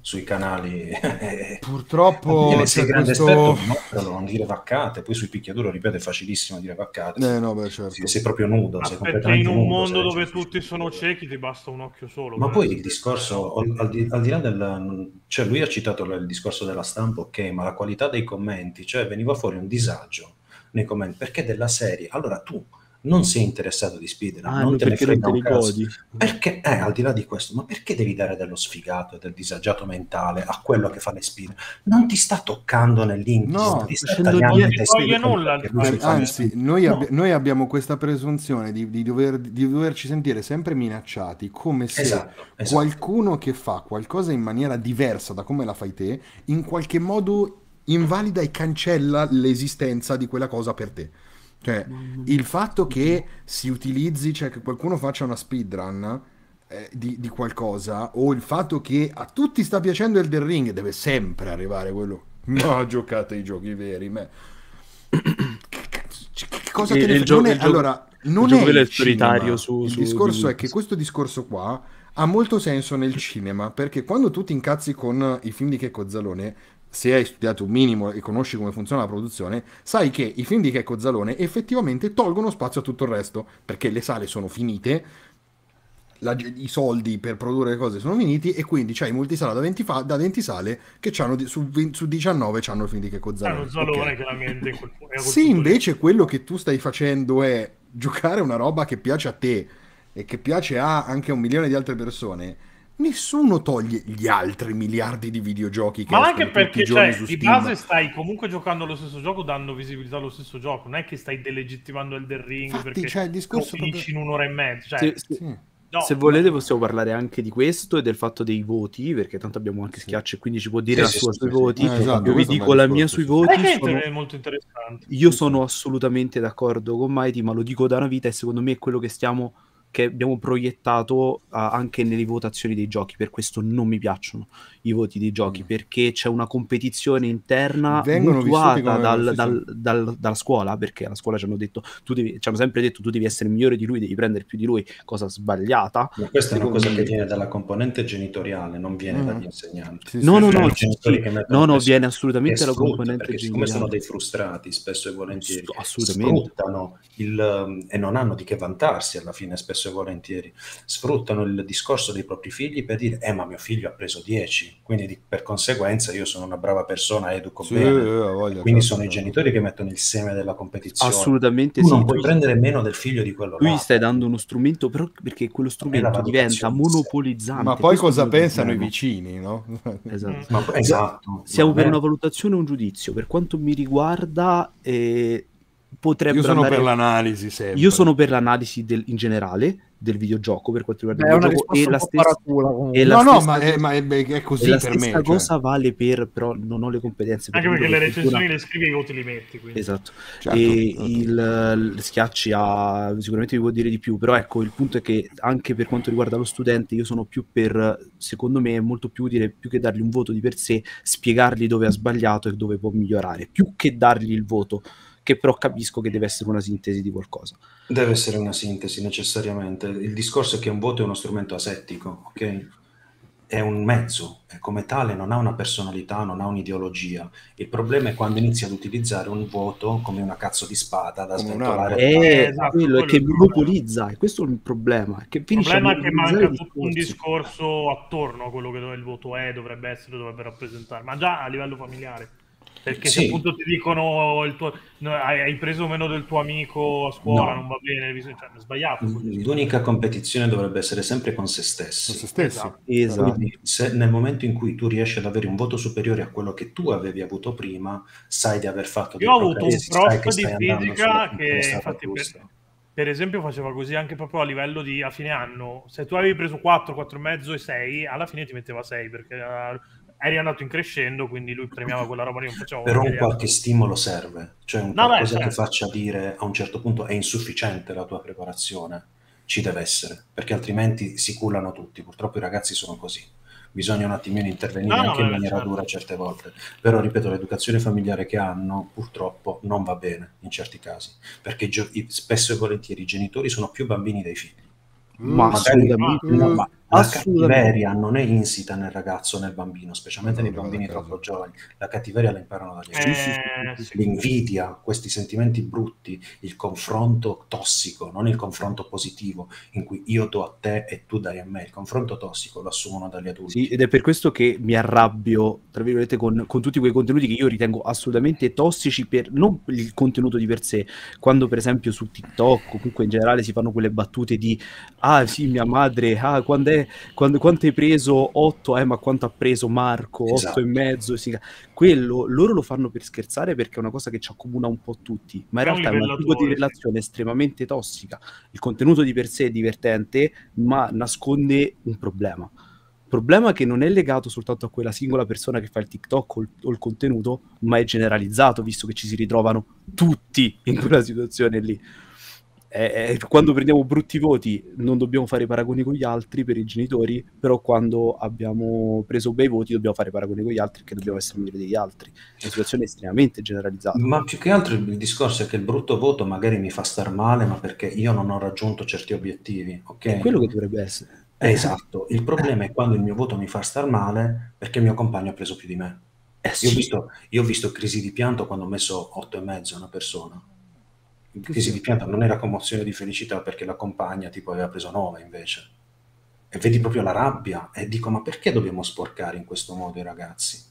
sui canali. (laughs) Purtroppo sei grande questo... esperto, non dire vaccate, poi sui picchiaduro, ripeto, è facilissimo dire vaccate. Eh, no, beh, certo. sei, sei, proprio nudo. sei completamente in un nudo, mondo dove tutti sono ciechi ti basta un occhio solo. Ma poi il discorso, al di, al di, là del... Cioè lui ha citato il discorso della stampa, ok, ma la qualità dei commenti, cioè veniva fuori un disagio nei commenti, perché della serie, allora tu non sei interessato di speedrun, ah, non te ne frega un cazzo. Perché, eh, al di là di questo, ma perché devi dare dello sfigato e del disagiato mentale a quello che fa le speedrun? Non ti sta toccando nell'indie, no, ti sta tagliando le toglie nulla. Anzi, noi, ab- noi, abbiamo questa presunzione di, di, dover, di, doverci sentire sempre minacciati, come se esatto, esatto. qualcuno che fa qualcosa in maniera diversa da come la fai te, in qualche modo invalida e cancella l'esistenza di quella cosa per te. Cioè, il fatto che si utilizzi, cioè che qualcuno faccia una speedrun eh, di, di, qualcosa, o il fatto che a tutti sta piacendo Elden Ring, deve sempre arrivare quello. No, (laughs) giocate i giochi veri. Me... Che cosa il, te ne il gioco, è... Allora, non è il cinema. Su, il su, discorso su... è che questo discorso qua ha molto senso nel cinema perché quando tu ti incazzi con i film di Checco Zalone se hai studiato un minimo e conosci come funziona la produzione, sai che i film di Checco Zalone effettivamente tolgono spazio a tutto il resto, perché le sale sono finite, la, i soldi per produrre le cose sono finiti e quindi c'hai multisala da 20, fa, da 20 sale che su, su, 19 hanno il film di Checco Zalone. È uno Zalone okay. chiaramente. Quel, Se invece quello che tu stai facendo è giocare una roba che piace a te e che piace a anche un milione di altre persone nessuno toglie gli altri miliardi di videogiochi che ma anche perché cioè, di base stai comunque giocando lo stesso gioco dando visibilità allo stesso gioco non è che stai delegittimando Elden Ring Infatti, perché cioè, il discorso lo finisci proprio... in un'ora e mezza cioè, sì, sì. No, se volete possiamo parlare anche di questo e del fatto dei voti, perché tanto abbiamo anche Schiaccio e quindi ci può dire sì, la sua sui voti. Eh, esatto, Io vi dico la mia sui voti. Sono... È molto interessante. Io sono assolutamente d'accordo con Mighty, ma lo dico da una vita e secondo me è quello che stiamo che abbiamo proiettato uh, anche nelle votazioni dei giochi, per questo non mi piacciono i voti dei giochi, mm. perché c'è una competizione interna Vengono mutuata dal, dal, dal, dalla scuola, perché alla scuola ci hanno detto, tu devi, ci hanno sempre detto tu devi essere migliore di lui, devi prendere più di lui, cosa sbagliata. Ma questa è una cosa che viene dalla componente genitoriale, non viene mm. dagli insegnanti. Sì, no, no, no, sì, no, no, viene assolutamente dalla componente genitoriale. Siccome sono dei frustrati, spesso e volentieri, assolutamente. sfruttano il, e non hanno di che vantarsi alla fine, spesso e volentieri, sfruttano il discorso dei propri figli per dire, eh ma mio figlio ha preso 10, quindi di, per conseguenza io sono una brava persona, educo sì, bene. Voglia, quindi sono i genitori che mettono il seme della competizione. Assolutamente tu sì. non puoi prendere meno del figlio di quello Lui stai dando uno strumento, però perché quello strumento diventa monopolizzante. Ma poi cosa pensano i vicini, no? Esatto. Ma, esatto. Siamo per una valutazione e un giudizio. Per quanto mi riguarda... Eh, potrebbe io sono andare... per l'analisi sempre. io sono per l'analisi del... in generale del videogioco per quanto riguarda il videogioco e la stessa, e la no, no, ma è, ma è, è così la per me. Cioè. cosa cioè. vale per, però non ho le competenze. Anche perché le recensioni una... le scrivi e i voti li metti. Quindi. Esatto. Certo, e certo. Il, il Schiacci ha sicuramente vi può dire di più, però ecco, il punto è che anche per quanto riguarda lo studente, io sono più per, secondo me è molto più utile, più che dargli un voto di per sé, spiegargli dove ha sbagliato e dove può migliorare, più che dargli il voto che però capisco che deve essere una sintesi di qualcosa. Deve essere una sintesi necessariamente. Il discorso è che un voto è uno strumento asettico, ok? È un mezzo e come tale non ha una personalità, non ha un'ideologia. Il problema è quando inizi ad utilizzare un voto come una cazzo di spada da sventolare. È, eh, esatto, quello, che monopolizza, e questo è il problema. Che il problema è che manca tutto un discorso attorno a quello che il voto è, dovrebbe essere, dovrebbe rappresentare, ma già a livello familiare. Perché sì. se appunto ti dicono il tuo, no, hai, preso meno del tuo amico a scuola, no. non va bene, cioè, è sbagliato. L'unica competizione dovrebbe essere sempre con se stessi. Con se stessi. Esatto. esatto. Quindi, se nel momento in cui tu riesci ad avere un voto superiore a quello che tu avevi avuto prima, sai di aver fatto Io ho avuto un prof di fisica che infatti per, per, esempio faceva così anche proprio a livello di a fine anno. Se tu avevi preso 4, 4,5 e 6, alla fine ti metteva 6 perché eri andato in crescendo, quindi lui premiava quella roba lì. Non facciamo Però un qualche stimolo serve, cioè un no, qualcosa beh, che certo. faccia dire a un certo punto è insufficiente la tua preparazione, ci deve essere, perché altrimenti si cullano tutti. Purtroppo i ragazzi sono così. Bisogna un attimino intervenire no, anche no, in maniera certo. dura certe volte. Però, ripeto, l'educazione familiare che hanno purtroppo non va bene in certi casi, perché spesso e volentieri i genitori sono più bambini dei figli. Ma magari, no, ma la cattiveria non è insita nel ragazzo, nel bambino, specialmente nei bambini troppo giovani. La cattiveria la imparano dagli eh, sì. L'invidia, questi sentimenti brutti, il confronto tossico, non il confronto positivo, in cui io do a te e tu dai a me. Il confronto tossico lo assumono dagli adulti. Sì, ed è per questo che mi arrabbio, tra virgolette, con, con tutti quei contenuti che io ritengo assolutamente tossici, per non il contenuto di per sé. Quando, per esempio, su TikTok o comunque in generale si fanno quelle battute di ah sì, mia madre, ah, quando è quando, quanto hai preso 8, eh, ma quanto ha preso Marco, 8 esatto. e mezzo, sì. quello loro lo fanno per scherzare perché è una cosa che ci accomuna un po' tutti, ma in è realtà un è un tipo di relazione estremamente tossica. Il contenuto di per sé è divertente, ma nasconde un problema. Problema che non è legato soltanto a quella singola persona che fa il TikTok o il, o il contenuto, ma è generalizzato, visto che ci si ritrovano tutti in quella situazione lì eh, quando prendiamo brutti voti non dobbiamo fare paragoni con gli altri per i genitori, però quando abbiamo preso bei voti dobbiamo fare paragoni con gli altri che dobbiamo essere migliori degli altri. È una situazione estremamente generalizzata. Ma più che altro il discorso è che il brutto voto magari mi fa star male, ma perché io non ho raggiunto certi obiettivi, ok? È quello che dovrebbe essere. Eh, esatto, il problema è quando il mio voto mi fa star male perché il mio compagno ha preso più di me. Eh, sì. io, ho visto, io ho visto crisi di pianto quando ho messo 8,5 a una persona crisi di pianta non era commozione di felicità perché la compagna tipo aveva preso 9 invece. E vedi proprio la rabbia e dico ma perché dobbiamo sporcare in questo modo i ragazzi?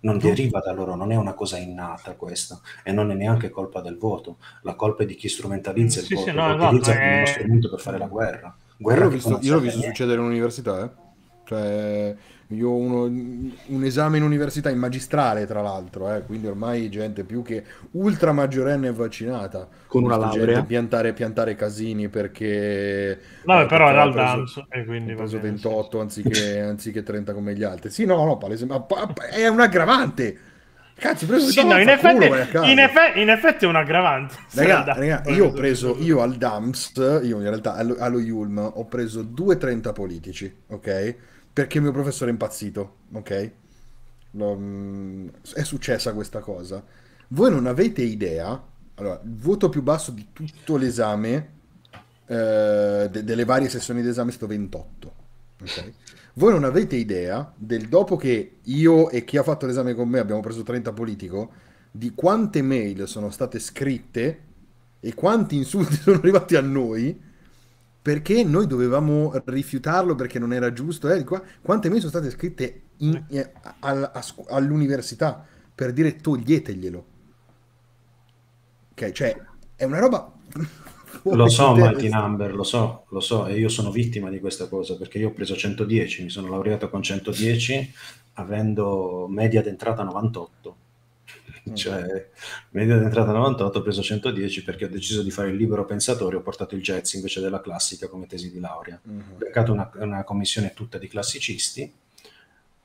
Non deriva da loro, non è una cosa innata questa e non è neanche colpa del voto, la colpa è di chi strumentalizza il sì, voto, sì, no, lo esatto, utilizza come uno strumento per fare la guerra. guerra io l'ho visto, io l'ho visto succedere in università, eh? cioè io ho uno, un esame in università in magistrale, tra l'altro, eh, quindi ormai gente più che ultra maggiorenne e vaccinata. Con una laurea. Piantare, piantare casini perché... Vabbè, eh, però era al danzo e quindi... Ho preso 28 anziché, (laughs) anziché 30 come gli altri. Sì, no, no, palese, ma è un aggravante. Cazzo, hai preso Sì, no, in, effetti, in, effe- in effetti è un aggravante. (laughs) Raga, raga, io ho preso, io al DAMS, io in realtà allo, allo Yulm ho preso 2,30 politici, ok? Perché il mio professore è impazzito, ok? Lo- è successa questa cosa. Voi non avete idea, allora, il voto più basso di tutto l'esame, eh, de- delle varie sessioni d'esame è stato 28, ok? Voi non avete idea del dopo che io e chi ha fatto l'esame con me abbiamo preso 30 politico, di quante mail sono state scritte e quanti insulti (laughs) sono arrivati a noi perché noi dovevamo rifiutarlo perché non era giusto. eh, qua- quante mail sono state scritte in- eh, a scu- all'università per dire toglieteglielo. Ok, cioè è una roba. (laughs) Lo so, testa. Number, lo so, lo so, e io sono vittima di questa cosa perché io ho preso 110, mi sono laureato con 110 avendo media d'entrata 98. Cioè, media d'entrata 98, ho preso 110 perché ho deciso di fare il libero pensatore, ho portato il jazz invece della classica come tesi di laurea. Mhm. Ho beccato una, una commissione tutta di classicisti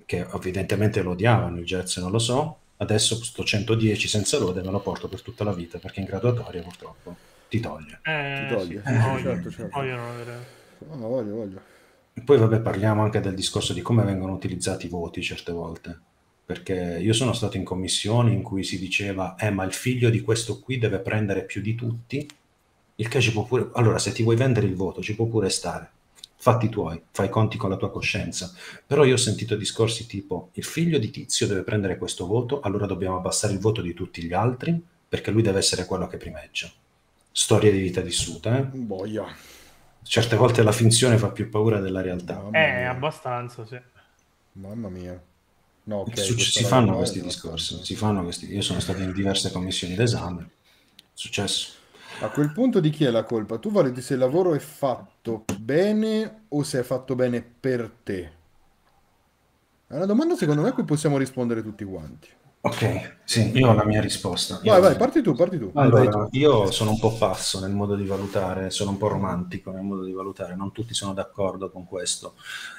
che evidentemente lo odiavano il jazz, non lo so. Adesso sto 110 senza lode me lo porto per tutta la vita perché in graduatoria purtroppo ti toglie. Eh, Ti toglie. sì, Eh, voglio- certo, certo. vogliono avere- No, voglio, voglio. Poi vabbè parliamo anche del discorso di come vengono utilizzati i voti certe volte. Perché io sono stato in commissioni in cui si diceva, eh ma il figlio di questo qui deve prendere più di tutti, il che ci può pure... Allora se ti vuoi vendere il voto ci può pure stare, fatti tuoi, fai i conti con la tua coscienza. Però io ho sentito discorsi tipo, il figlio di Tizio deve prendere questo voto, allora dobbiamo abbassare il voto di tutti gli altri perché lui deve essere quello che primeggia. Storia di vita vissuta, eh? Boia. Certe volte la finzione fa più paura della realtà. Eh, abbastanza, sì. Mamma mia. No, ok. Su- questa si roba fanno questi discorsi, si fanno questi. Io sono stato in diverse commissioni d'esame, è successo. A quel punto di chi è la colpa? Tu valuti se il lavoro è fatto bene o se è fatto bene per te? È una domanda secondo me a cui possiamo rispondere tutti quanti. Ok, sì, io ho la mia risposta. Vai, Io- vai, parti tu, parti tu. Allora, io sono un po' passo nel modo di valutare, sono un po' romantico nel modo di valutare, non tutti sono d'accordo con questo.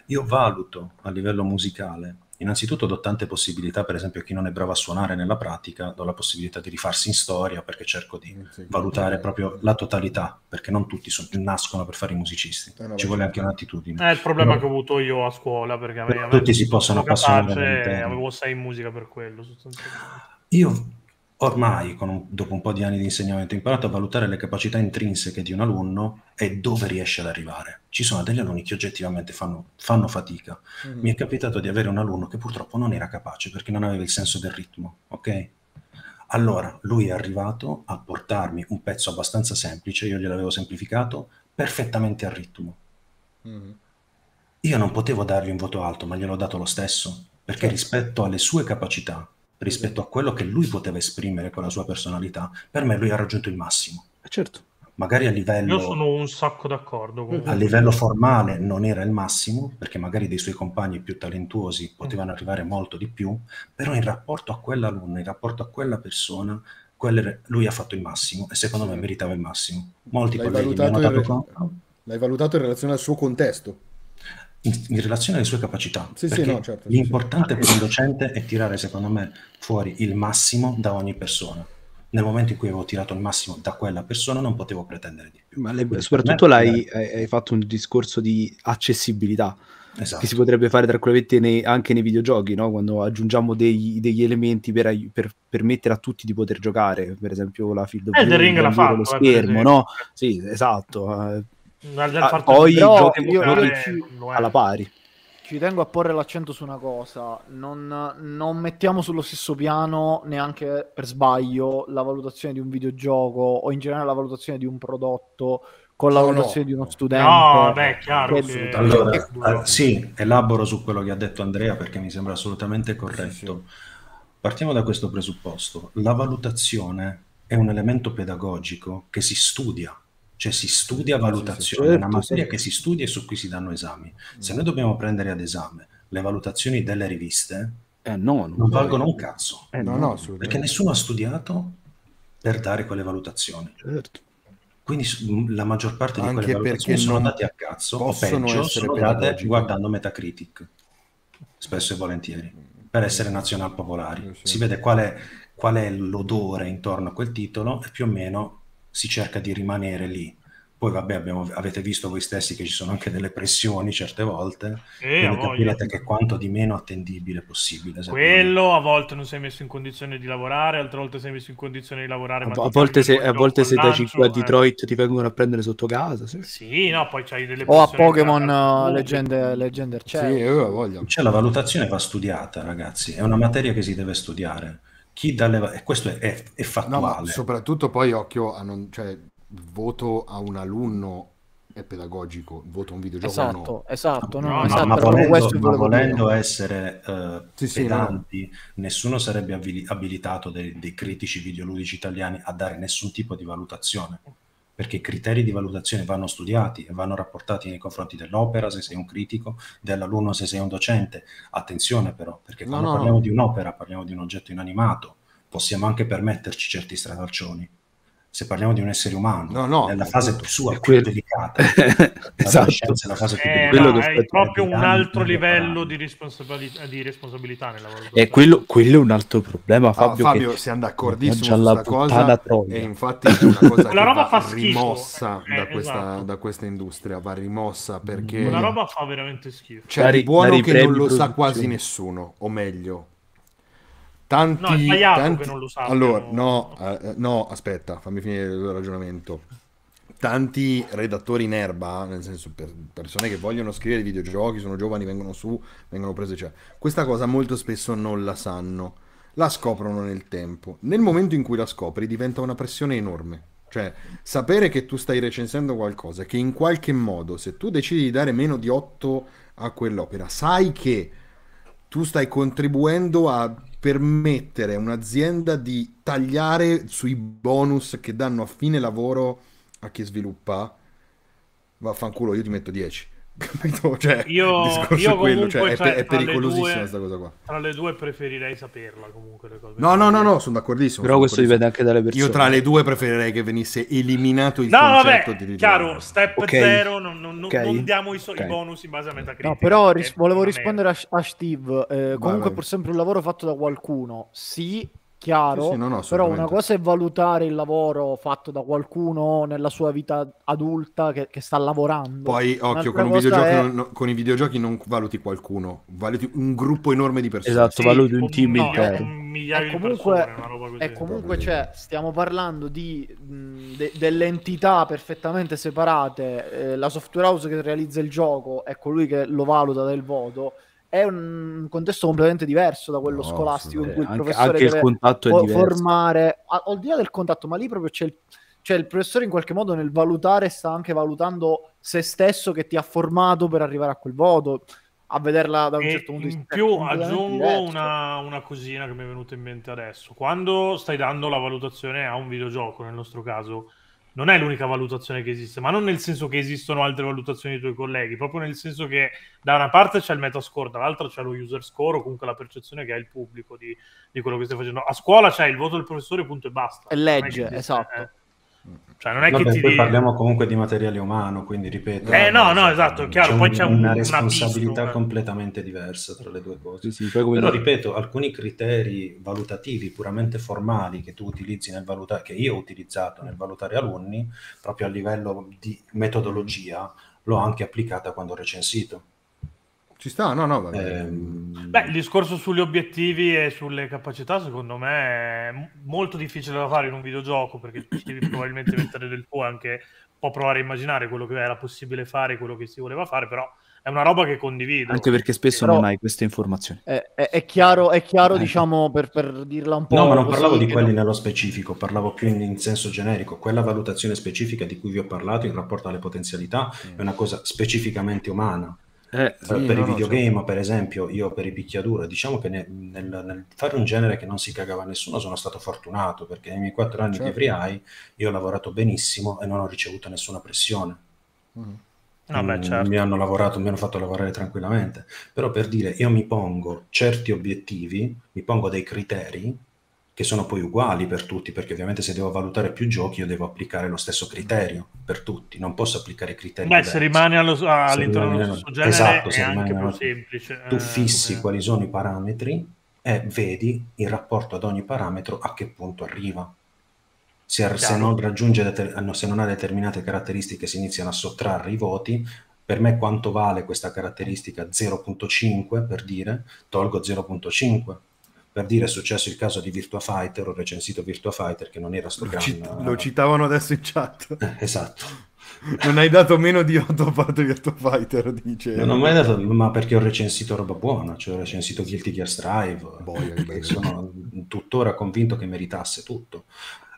Io valuto a livello musicale, innanzitutto do tante possibilità, per esempio a chi non è bravo a suonare nella pratica, do la possibilità di rifarsi in storia perché cerco di Sì. valutare proprio la totalità, perché non tutti son- nascono per fare i musicisti, Eh, no, ci vuole anche un'attitudine. È il problema Però- che ho avuto io a scuola, perché a me, tutti si possono sono appassionare e all'interno. avevo 6 in musica per quello, sostanzialmente. Io ormai, un- dopo un po' di anni di insegnamento, ho imparato a valutare le capacità intrinseche di un alunno e dove riesce ad arrivare. Ci sono degli alunni che oggettivamente fanno, fanno fatica. Mhm. Mi è capitato di avere un alunno che purtroppo non era capace perché non aveva il senso del ritmo, ok? Allora, lui è arrivato a portarmi un pezzo abbastanza semplice, io gliel'avevo semplificato, perfettamente a ritmo. Mhm. Io non potevo dargli un voto alto, ma gliel'ho dato lo stesso, perché Certo. rispetto alle sue capacità, rispetto a quello che lui poteva esprimere con la sua personalità, per me lui ha raggiunto il massimo. Certo. Magari a livello, Io sono un sacco d'accordo con a livello formale non era il massimo, perché magari dei suoi compagni più talentuosi potevano arrivare molto di più, però in rapporto a quell'alunno, in rapporto a quella persona, lui ha fatto il massimo e secondo me meritava il massimo. Molti L'hai colleghi mi valutato, hanno in dato re- conto l'hai valutato in relazione al suo contesto. In, in relazione alle sue capacità. Sì, sì, no, certo, sì, l'importante per (coughs) un docente è tirare, secondo me, fuori il massimo da ogni persona. Nel momento in cui avevo tirato il massimo da quella persona, non potevo pretendere di più. Ma le- soprattutto me- l'hai, hai hai fatto un discorso di accessibilità Esatto. che si potrebbe fare tranquillamente nei- anche nei videogiochi, no? quando aggiungiamo degli, degli elementi per, per permettere a tutti di poter giocare, per esempio la field of view, Ring l'ha bandire lo fatto, eh, schermo, no? Sì, esatto. Eh, Ah, poi di- i Però giochi io- io ci- è. alla pari. Ci tengo a porre l'accento su una cosa, non, non mettiamo sullo stesso piano neanche per sbaglio la valutazione di un videogioco o in generale la valutazione di un prodotto con la valutazione no. di uno studente. No, beh, è chiaro. Che- che- Allora, eh, sì, elaboro su quello che ha detto Andrea perché mi sembra assolutamente corretto. Partiamo da questo presupposto. La valutazione è un elemento pedagogico che si studia, cioè si studia valutazione, è una certo, materia certo. che si studia e su cui si danno esami. Se noi dobbiamo prendere ad esame le valutazioni delle riviste, Eh no, non non valgono un cazzo, Eh, no, no, perché nessuno ha studiato per dare quelle valutazioni. certo. Quindi la maggior parte di Anche quelle valutazioni sono non date a cazzo o peggio sono date guardando Metacritic spesso e volentieri per essere nazional popolari. Sì, sì. Si vede qual è, qual è l'odore intorno a quel titolo e più o meno si cerca di rimanere lì. Poi vabbè, abbiamo- avete visto voi stessi che ci sono anche delle pressioni certe volte, Eh, quindi capirete che quanto di meno attendibile possibile. Quello a volte non sei messo in condizione di lavorare, altre volte sei messo in condizione di lavorare. A, ma a volte, se, a volte da lancio, 5 a eh. Detroit ti vengono a prendere sotto casa. Sì. Sì, no, poi c'hai delle O a Pokémon uh, Legend, Legend Sì, io ho voglia. Cioè, la valutazione va studiata, ragazzi, è una materia che si deve studiare. Chi dà le e questo è, è- è No, fattuale. soprattutto poi occhio a non... cioè, il voto a un alunno è pedagogico, il voto a un videogioco no. Esatto, esatto, no, No, no, ma- esatto, ma, volendo, ma volendo essere eh, Sì, sì, pedanti, nessuno sarebbe abili- abilitato dei, dei critici videoludici italiani a dare nessun tipo di valutazione. Perché i criteri di valutazione vanno studiati e vanno rapportati nei confronti dell'opera se sei un critico, dell'alunno se sei un docente. Attenzione però, perché No, quando no, parliamo no. di un'opera, parliamo di un oggetto inanimato, possiamo anche permetterci certi strafalcioni. Se parliamo di un essere umano, No, no, nella fase sua È più quello. delicata, (laughs) esatto. è la fase più Eh, no, è proprio un altro livello di responsabilità, di responsabilità nel lavoro. E quello, quello è un altro problema, Ah, Fabio. Fabio, che- siamo d'accordissimo su la questa cosa troia. e infatti è una cosa (laughs) che La roba va fa schifo. rimossa Eh, da, questa, esatto. da questa industria, va rimossa perché Una roba fa veramente schifo. c'è Dare- di buono che non lo sa quasi nessuno, o meglio, tanti... No, è sbagliato tanti- che non lo sappiano. Allora, no, eh, no, aspetta, fammi finire il ragionamento. Tanti redattori in erba, nel senso per persone che vogliono scrivere videogiochi, sono giovani, vengono su, vengono prese, cioè, questa cosa molto spesso non la sanno, la scoprono nel tempo. Nel momento in cui la scopri diventa una pressione enorme. Cioè, sapere che tu stai recensendo qualcosa, che in qualche modo, se tu decidi di dare meno di 8 a quell'opera, sai che tu stai contribuendo a permettere a un'azienda di tagliare sui bonus che danno a fine lavoro a chi sviluppa, vaffanculo, io ti metto 10. Capito? (laughs) Cioè, Io- io è quello, cioè, comunque, è, cioè, è le pericolosissima questa cosa qua. Tra le due preferirei saperla comunque le cose. No, no, no, no, sono d'accordissimo. Però sono questo dipende anche dalle persone. Io tra le due preferirei che venisse eliminato il No, concetto vabbè, di chiaro, step Ok. 0, non, non- non- Ok. non diamo i, so- i Ok. bonus in base a Metacritic. No, però ris- volevo è- rispondere a, a Steve. eh, comunque vai. è pur sempre un lavoro fatto da qualcuno. Sì, chiaro. Sì, sì, no, no, però una cosa è valutare il lavoro fatto da qualcuno nella sua vita adulta che, che sta lavorando. Poi, occhio, con, un cosa videogioco è- non- no- con i videogiochi non valuti qualcuno, valuti un gruppo enorme di persone. Esatto, Sì, valuti un team milio- intero. E di comunque, persone, e comunque cioè, stiamo parlando di de- delle entità perfettamente separate. eh, la software house che realizza il gioco è colui che lo valuta del voto. È un contesto completamente diverso da quello No, scolastico in cui il anche, professore anche il deve contatto è fo- diverso. formare al di là del contatto, ma lì proprio c'è il, c'è il professore in qualche modo nel valutare sta anche valutando se stesso che ti ha formato per arrivare a quel voto. A vederla da un E certo punto di in vista. è più aggiungo una, una cosina che mi è venuta in mente adesso. Quando stai dando la valutazione a un videogioco, nel nostro caso, non è l'unica valutazione che esiste, ma non nel senso che esistono altre valutazioni dei tuoi colleghi, proprio nel senso che da una parte c'è il metascore, dall'altra c'è lo user score o comunque la percezione che ha il pubblico di, di quello che stai facendo. A scuola c'è il voto del professore, punto e basta. E è legge, esatto. eh. Cioè, non è Vabbè, che ti parliamo comunque di materiale umano, quindi ripeto. Eh, no, no, esatto, chiaro, poi un- c'è un- una un responsabilità abisso, eh. completamente diversa tra le due cose. Sì, sì, poi come Però dire- ripeto, alcuni criteri valutativi puramente formali che tu utilizzi nel valutare, che io ho utilizzato nel valutare alunni, proprio a livello di metodologia, l'ho anche applicata quando ho recensito. Ci sta, no, no, vabbè. Ehm, Beh, il discorso sugli obiettivi e sulle capacità, secondo me, è molto difficile da fare in un videogioco perché ci devi probabilmente mettere del tuo anche un po' provare a immaginare quello che era possibile fare, quello che si voleva fare, però è una roba che condivido. Anche perché spesso Però- non hai queste informazioni. È, è- è chiaro, è chiaro Ecco. diciamo, per, per dirla un po'. No, ma non parlavo di quelli no- nello specifico, parlavo più in, in senso generico. Quella valutazione specifica di cui vi ho parlato in rapporto alle potenzialità è una cosa specificamente umana. Eh, Sì, Eh, per no, i no, videogame, certo. per esempio, io per i picchiaduro, diciamo che ne- nel, nel fare un genere che non si cagava nessuno sono stato fortunato perché nei miei quattro anni Certo. di Free Eye io ho lavorato benissimo e non ho ricevuto nessuna pressione. Mhm. Vabbè, Mm, certo. Mi hanno lavorato, mi hanno fatto lavorare tranquillamente. Però per dire, io mi pongo certi obiettivi, mi pongo dei criteri che sono poi uguali per tutti, perché ovviamente se devo valutare più giochi io devo applicare lo stesso criterio per tutti, non posso applicare criteri Beh, se diversi. rimane allo- all'interno rimane dello stesso genere esatto, se rimane più semplice. Tu eh, fissi come- quali sono i parametri e vedi in rapporto ad ogni parametro a che punto arriva. Se, se non, raggiunge deter- se non ha determinate caratteristiche si iniziano a sottrarre i voti. Per me quanto vale questa caratteristica 0.5 per dire, tolgo 0.5. Per dire è successo il caso di Virtua Fighter, ho recensito Virtua Fighter che non era sto Lo, cit- lo citavano adesso in chat. Eh, (laughs) esatto. Non hai dato meno di 8 a parte Virtua Fighter, dice. Non ho mai dato, ma perché ho recensito roba buona, cioè ho recensito Guilty Gear Strive, e sono tuttora convinto che meritasse tutto.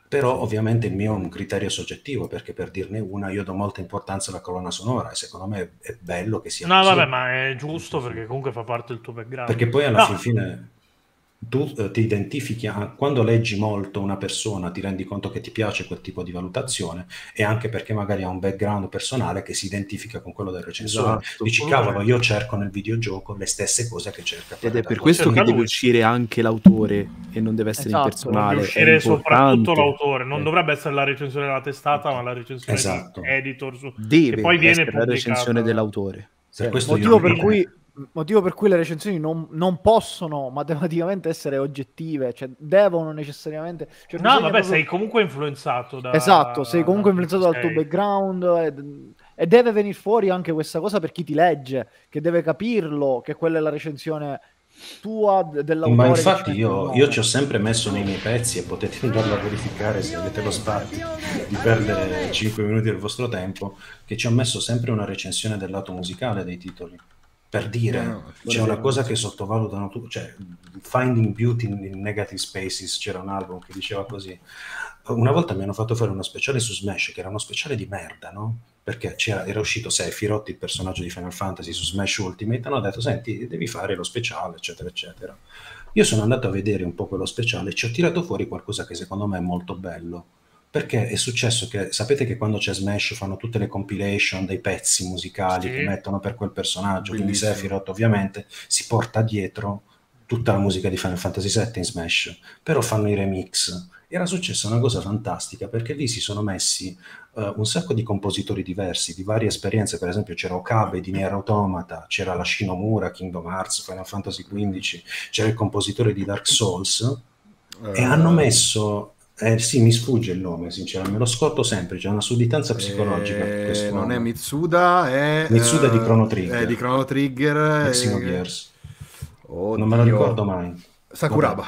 Però ovviamente il mio è un criterio soggettivo, perché per dirne una io do molta importanza alla colonna sonora e secondo me è bello che sia No, così. vabbè, ma è giusto perché comunque fa parte del tuo background. Perché poi alla No. fin fine tu eh, ti identifichi, a- quando leggi molto una persona ti rendi conto che ti piace quel tipo di valutazione e anche perché magari ha un background personale che si identifica con quello del recensore. Esatto, Dici, cavolo, io cerco nel videogioco le stesse cose che cerca. Ed è per questo che deve uscire anche l'autore e non deve essere Esatto, il personale. Deve uscire soprattutto l'autore, non Eh. dovrebbe essere la recensione della testata, ma la recensione Esatto. di editor su... Deve che poi viene la recensione pubblicata. dell'autore. Per Sì. questo Motivo per, cui, motivo per cui le recensioni non, non possono matematicamente essere oggettive, cioè devono necessariamente... cioè No, vabbè, proprio- sei comunque influenzato da... Esatto, sei comunque da- influenzato dal tuo background ed- e deve venire fuori anche questa cosa per chi ti legge, che deve capirlo, che quella è la recensione tua dell'autore. Ma infatti io, io ci ho sempre messo nei miei pezzi e potete andarlo a verificare se avete lo spazio di perdere 5 minuti del vostro tempo, che ci ho messo sempre una recensione del lato musicale dei titoli. Per dire, No, no, c'è una cosa che sottovalutano tutti, cioè Finding Beauty in Negative Spaces, c'era un album che diceva così. Una volta mi hanno fatto fare uno speciale su Smash, che era uno speciale di merda, no? Perché c'era- era uscito Sephiroth, il personaggio di Final Fantasy su Smash Ultimate, hanno detto, senti, devi fare lo speciale, eccetera, eccetera. Io sono andato a vedere un po' quello speciale e ci ho tirato fuori qualcosa che secondo me è molto bello. Perché è successo che sapete che quando c'è Smash fanno tutte le compilation dei pezzi musicali Sì. che mettono per quel personaggio, quindi. Sephiroth ovviamente si porta dietro tutta la musica di Final Fantasy VII in Smash, però fanno i remix. Era successa una cosa fantastica perché lì si sono messi eh, un sacco di compositori diversi, di varie esperienze, per esempio c'era Okabe di Nier Automata, c'era la Shinomura, Kingdom Hearts, Final Fantasy XV, c'era il compositore di Dark Souls e Eh, hanno messo eh, sì, mi sfugge il nome, sinceramente, me lo scordo sempre, c'è una sudditanza psicologica eh, non è. Mitsuda, è Mitsuda eh, di Chrono Trigger. È di Chrono Trigger. Ex eh, Xenogears. oddio. Non me lo ricordo mai. Sakuraba.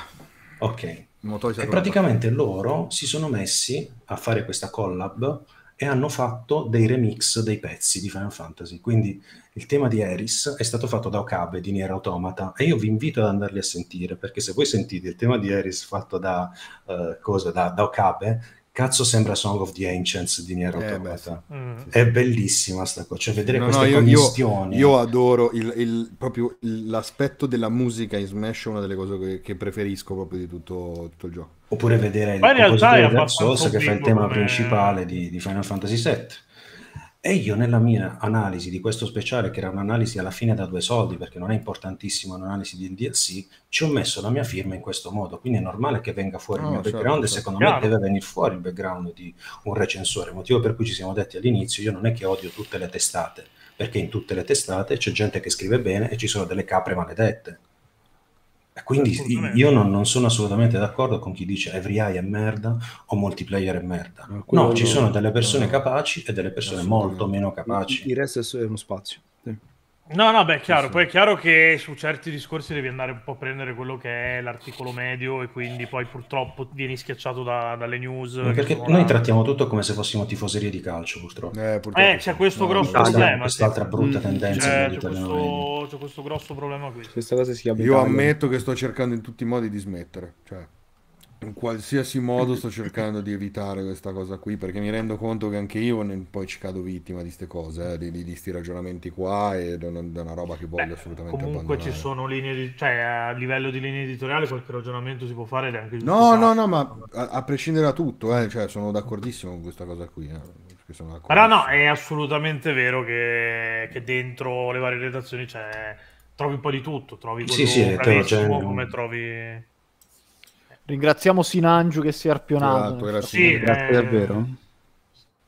Ok. Motore E Sakuraba. praticamente loro si sono messi a fare questa collab e hanno fatto dei remix dei pezzi di Final Fantasy. Quindi il tema di Eris è stato fatto da Okabe di Nier Automata e io vi invito ad andarli a sentire perché se voi sentite il tema di Eris fatto da, eh, cosa, da, da Okabe, cazzo sembra Song of the Ancients di Nier Eh, Automata. beh, Mm. È bellissima sta cosa, cioè vedere No, queste no, io, io- commistioni. io adoro il, il- proprio il- l'aspetto della musica in Smash, è una delle cose che, che preferisco proprio di tutto, tutto il gioco. Oppure vedere il Ma realtà compositore di Dark abbastanza Souls che fa il tema come- principale di, di Final Fantasy VII. E io nella mia analisi di questo speciale, che era un'analisi alla fine da due soldi, perché non è importantissima un'analisi di DLC, ci ho messo la mia firma in questo modo. Quindi è normale che venga fuori No, il mio certo, background e certo. secondo Chiaro. me deve venire fuori il background di un recensore. Motivo per cui ci siamo detti all'inizio, io non è che odio tutte le testate, perché in tutte le testate c'è gente che scrive bene e ci sono delle capre maledette. E quindi io non, non sono assolutamente d'accordo con chi dice every eye è merda o multiplayer è merda. No, quello No, ci no. sono delle persone capaci e delle persone molto meno capaci. Il resto è solo uno spazio. Sì. No, no, beh, è chiaro. sì. Poi è chiaro che su certi discorsi devi andare un po' a prendere quello che è l'articolo medio e quindi poi purtroppo vieni schiacciato da- dalle news. che Perché noi là. trattiamo tutto come se fossimo tifoserie di calcio, purtroppo. Eh, purtroppo Eh, c'è sì. questo No, grosso. Questa- problema, Quest'altra sì. brutta Mm, tendenza C'è, c'è questo, c'è questo grosso problema qui. Questa cosa si chiama Io ammetto che sto cercando in tutti i modi di smettere, cioè in qualsiasi modo sto cercando di evitare questa cosa qui perché mi rendo conto che anche io ne- poi ci cado vittima di queste cose, eh, di, di, di sti ragionamenti qua e da una, da una roba che voglio Beh, assolutamente comunque abbandonare. ci sono linee di, cioè a livello di linee editoriali qualche ragionamento si può fare ed è anche No, no, no, ma a, a prescindere da tutto, eh, cioè, sono d'accordissimo con questa cosa qui. eh, perché sono Però no, d'accordissimo. è assolutamente vero che, che dentro le varie redazioni c'è, trovi un po' di tutto, trovi quello Sì, sì, è bravissimo eterogeneo. come trovi... Ringraziamo Sinangiu che si è arpionato. Esatto. Sì, Grazie eh, davvero.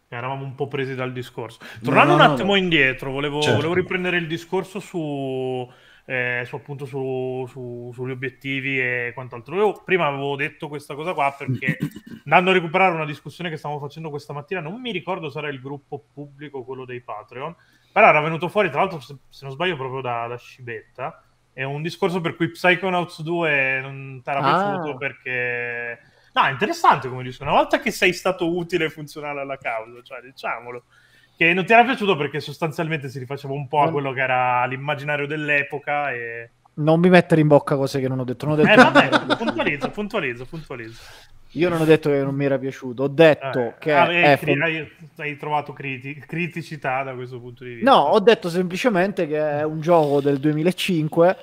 Eravamo un po' presi dal discorso. Tornando no, un no, attimo no. indietro, volevo, Certo. volevo riprendere il discorso su eh, su, appunto su, su, sugli obiettivi e quant'altro. Io prima avevo detto questa cosa qua perché andando a recuperare una discussione che stavamo facendo questa mattina, non mi ricordo se era il gruppo pubblico, quello dei Patreon, però era venuto fuori, tra l'altro, se, se non sbaglio, proprio da, da Scibetta. È un discorso per cui Psychonauts 2 non ti era Ah. piaciuto perché... No, è interessante come discorso. Una volta che sei stato utile e funzionale alla causa, cioè diciamolo, che non ti era piaciuto perché sostanzialmente si rifaceva un po' a quello che era l'immaginario dell'epoca e... Non mi mettere in bocca cose che non ho detto. Non ho detto Eh mi era vabbè, puntualizzo, puntualizzo, puntualizzo. Io non ho detto che non mi era piaciuto, ho detto Eh, che ah, è cri- hai, hai trovato criti- criticità da questo punto di vista. No, ho detto semplicemente che è un gioco del 2005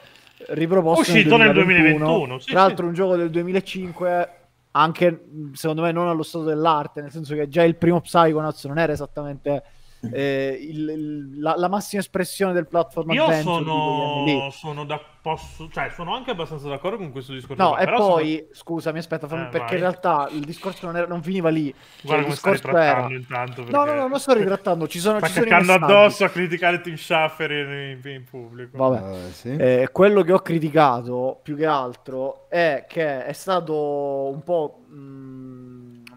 riproposto Uscito nel 2021. 2021, sì, Tra l'altro sì. un gioco del 2005 anche secondo me non allo stato dell'arte, nel senso che già il primo Psychonauts non era esattamente eh, il- il- la, la massima espressione del platform Io sono, sono, da, posso, cioè, sono anche abbastanza d'accordo con questo discorso. No, qua, e però sono- poi, scusami, aspetta, fammi- Eh, perché vai. in realtà il discorso non, era- non finiva lì. Cioè, Guarda il come sta discorso era... ritrattando intanto. No, no, perché- no, non sto ritrattando, ci sono, (laughs) Sta ci sono addosso a criticare Tim Schaffer in, in- in pubblico. Vabbè. Eh, sì. Eh, quello che ho criticato più che altro è che è stato un po' mh,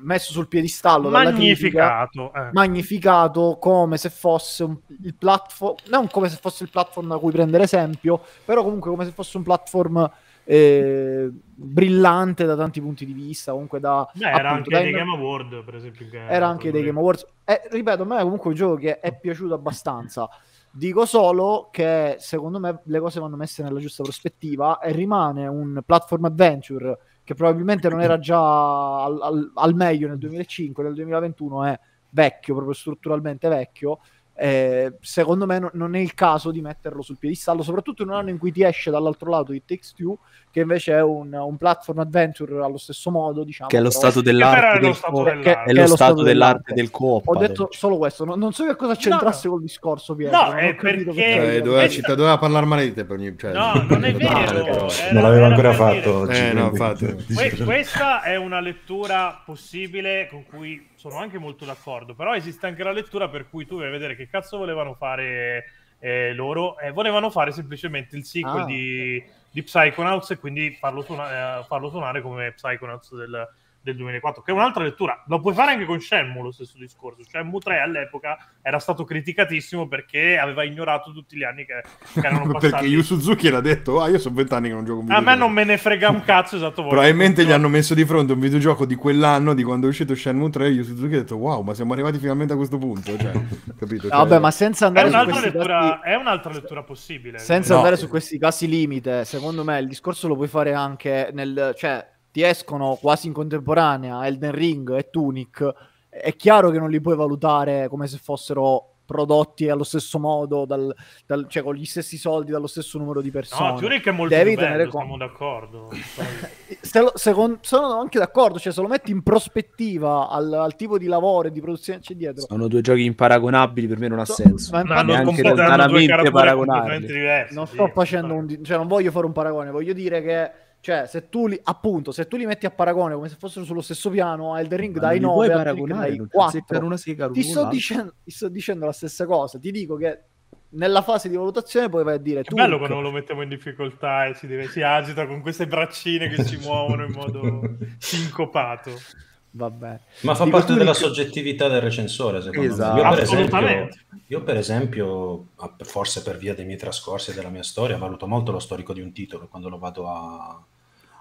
messo sul piedistallo dalla critica, Magnificato. eh. magnificato come se fosse un, il platform, non come se fosse il platform da cui prendere esempio, però comunque come se fosse un platform eh, brillante da tanti punti di vista, comunque da Beh, era appunto, anche da dei inno- Game Award, per esempio. che era anche dei Game Awards. Eh, ripeto, a me è comunque un gioco che è piaciuto abbastanza. Dico solo che secondo me le cose vanno messe nella giusta prospettiva e rimane un platform adventure che probabilmente non era (laughs) già al, al- al meglio nel 2005, nel 2021 è vecchio, proprio strutturalmente vecchio. Eh, secondo me no- non è il caso di metterlo sul piedistallo, soprattutto in un anno in cui ti esce dall'altro lato It Takes Two, che invece è un, un platform adventure allo stesso modo, diciamo. che è lo però- stato dell'arte è lo del stato co- dell'arte. è lo stato dell'arte del coop. Ho detto solo questo, non, non so che cosa c'entrasse col discorso, Pietro. No, è perché- Eh, Eh, doveva, eh, ci- doveva parlare male di te per ogni... Cioè, No, (laughs) non è vero. Male, però. Era- non l'aveva ancora fatto. Eh, no. (laughs) Que- questa è una lettura possibile con cui sono anche molto d'accordo, però esiste anche la lettura per cui tu vai a vedere che cazzo volevano fare eh, loro, eh, volevano fare semplicemente il sequel Ah. di, di Psychonauts e quindi farlo, suona- eh, farlo suonare come Psychonauts del, del 2004, che è un'altra lettura. Lo puoi fare anche con Shenmue lo stesso discorso. Shenmue 3 all'epoca era stato criticatissimo perché aveva ignorato tutti gli anni che, che erano (laughs) passati. Perché Yu Suzuki l'ha detto, ah io sono vent'anni che non gioco un A me videogioco. non me ne frega un cazzo, esatto. Probabilmente gli hanno messo di fronte un videogioco di quell'anno, di quando è uscito Shenmue 3, Yu Suzuki ha detto wow, ma siamo arrivati finalmente a questo punto, cioè, (laughs) capito? Cioè, Vabbè, ma senza È andare su un'altra, questi lettura, casi, è un'altra lettura possibile. senza No. andare su questi casi limite, secondo me il discorso lo puoi fare anche nel... cioè, ti escono quasi in contemporanea Elden Ring e Tunic, è chiaro che non li puoi valutare come se fossero prodotti allo stesso modo, dal, dal- cioè con gli stessi soldi dallo stesso numero di persone. No, Tunic è molto Devi più bello, conto. siamo d'accordo. (laughs) Se lo- secon- sono anche d'accordo, cioè se lo metti in prospettiva al, al tipo di lavoro e di produzione che c'è dietro, Sono due giochi imparagonabili, per me non ha So- senso. ma No, due lontanamente paragonabili. non sì, sto facendo un cioè non voglio fare un paragone voglio dire che cioè se tu li appunto se tu li metti a paragone come se fossero sullo stesso piano Elden Ring dai non li puoi 9 Elden Ring paragonare, dai non ti 4 azzeccare una sega ti sto, dicendo, ti sto dicendo la stessa cosa ti dico che nella fase di valutazione poi vai a dire tu bello quando lo mettiamo in difficoltà e si, deve- si agita con queste braccine che si (laughs) muovono in modo sincopato. Vabbè Ma fa Dico, parte della dici- soggettività del recensore, secondo Esatto. me. Io per, Assolutamente. esempio, io, per esempio, forse per via dei miei trascorsi e della mia storia, valuto molto lo storico di un titolo quando lo vado a,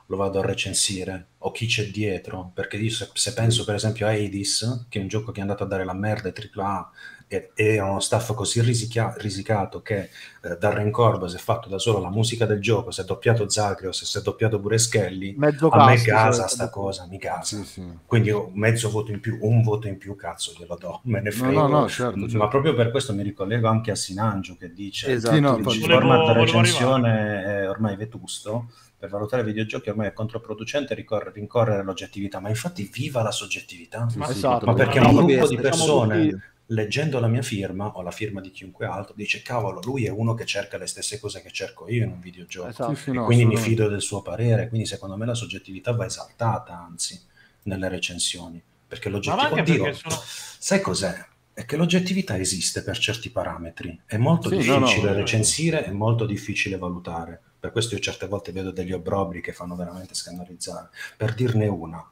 lo vado a recensire o chi c'è dietro. Perché io se, se penso per esempio a Hades, che è un gioco che è andato a dare la merda ai AAA e, e ha uno staff così risichia- risicato che eh, Darren Corbo si è fatto da solo la musica del gioco, si è doppiato Zagreus, si è doppiato pure Skelly. mezzo A me casa cioè, sta cosa, mi casa. Sì, sì. Quindi io mezzo voto in più, un voto in più, cazzo glielo do, me ne No, frego. no, no, certo, certo. Ma proprio per questo mi ricollego anche a Sinangio che dice Esatto, Sì, no, il format recensione è ormai vetusto, per valutare i videogiochi ormai è controproducente ricorre- rincorrere l'oggettività, ma infatti viva la soggettività. Sì, Ma sì, esatto. Ma perché No, un no, gruppo di persone, leggendo la mia firma o la firma di chiunque altro, dice cavolo, lui è uno che cerca le stesse cose che cerco io in un videogioco. Esatto. Sì, sì, E no, quindi mi fido del suo parere, quindi secondo me la soggettività va esaltata, anzi, nelle recensioni, perché oddio, perché sono... sai cos'è? è che l'oggettività esiste per certi parametri, è molto Sì, no, difficile no. recensire, è molto difficile valutare. Per questo io certe volte vedo degli obbrobri che fanno veramente scandalizzare. Per dirne una,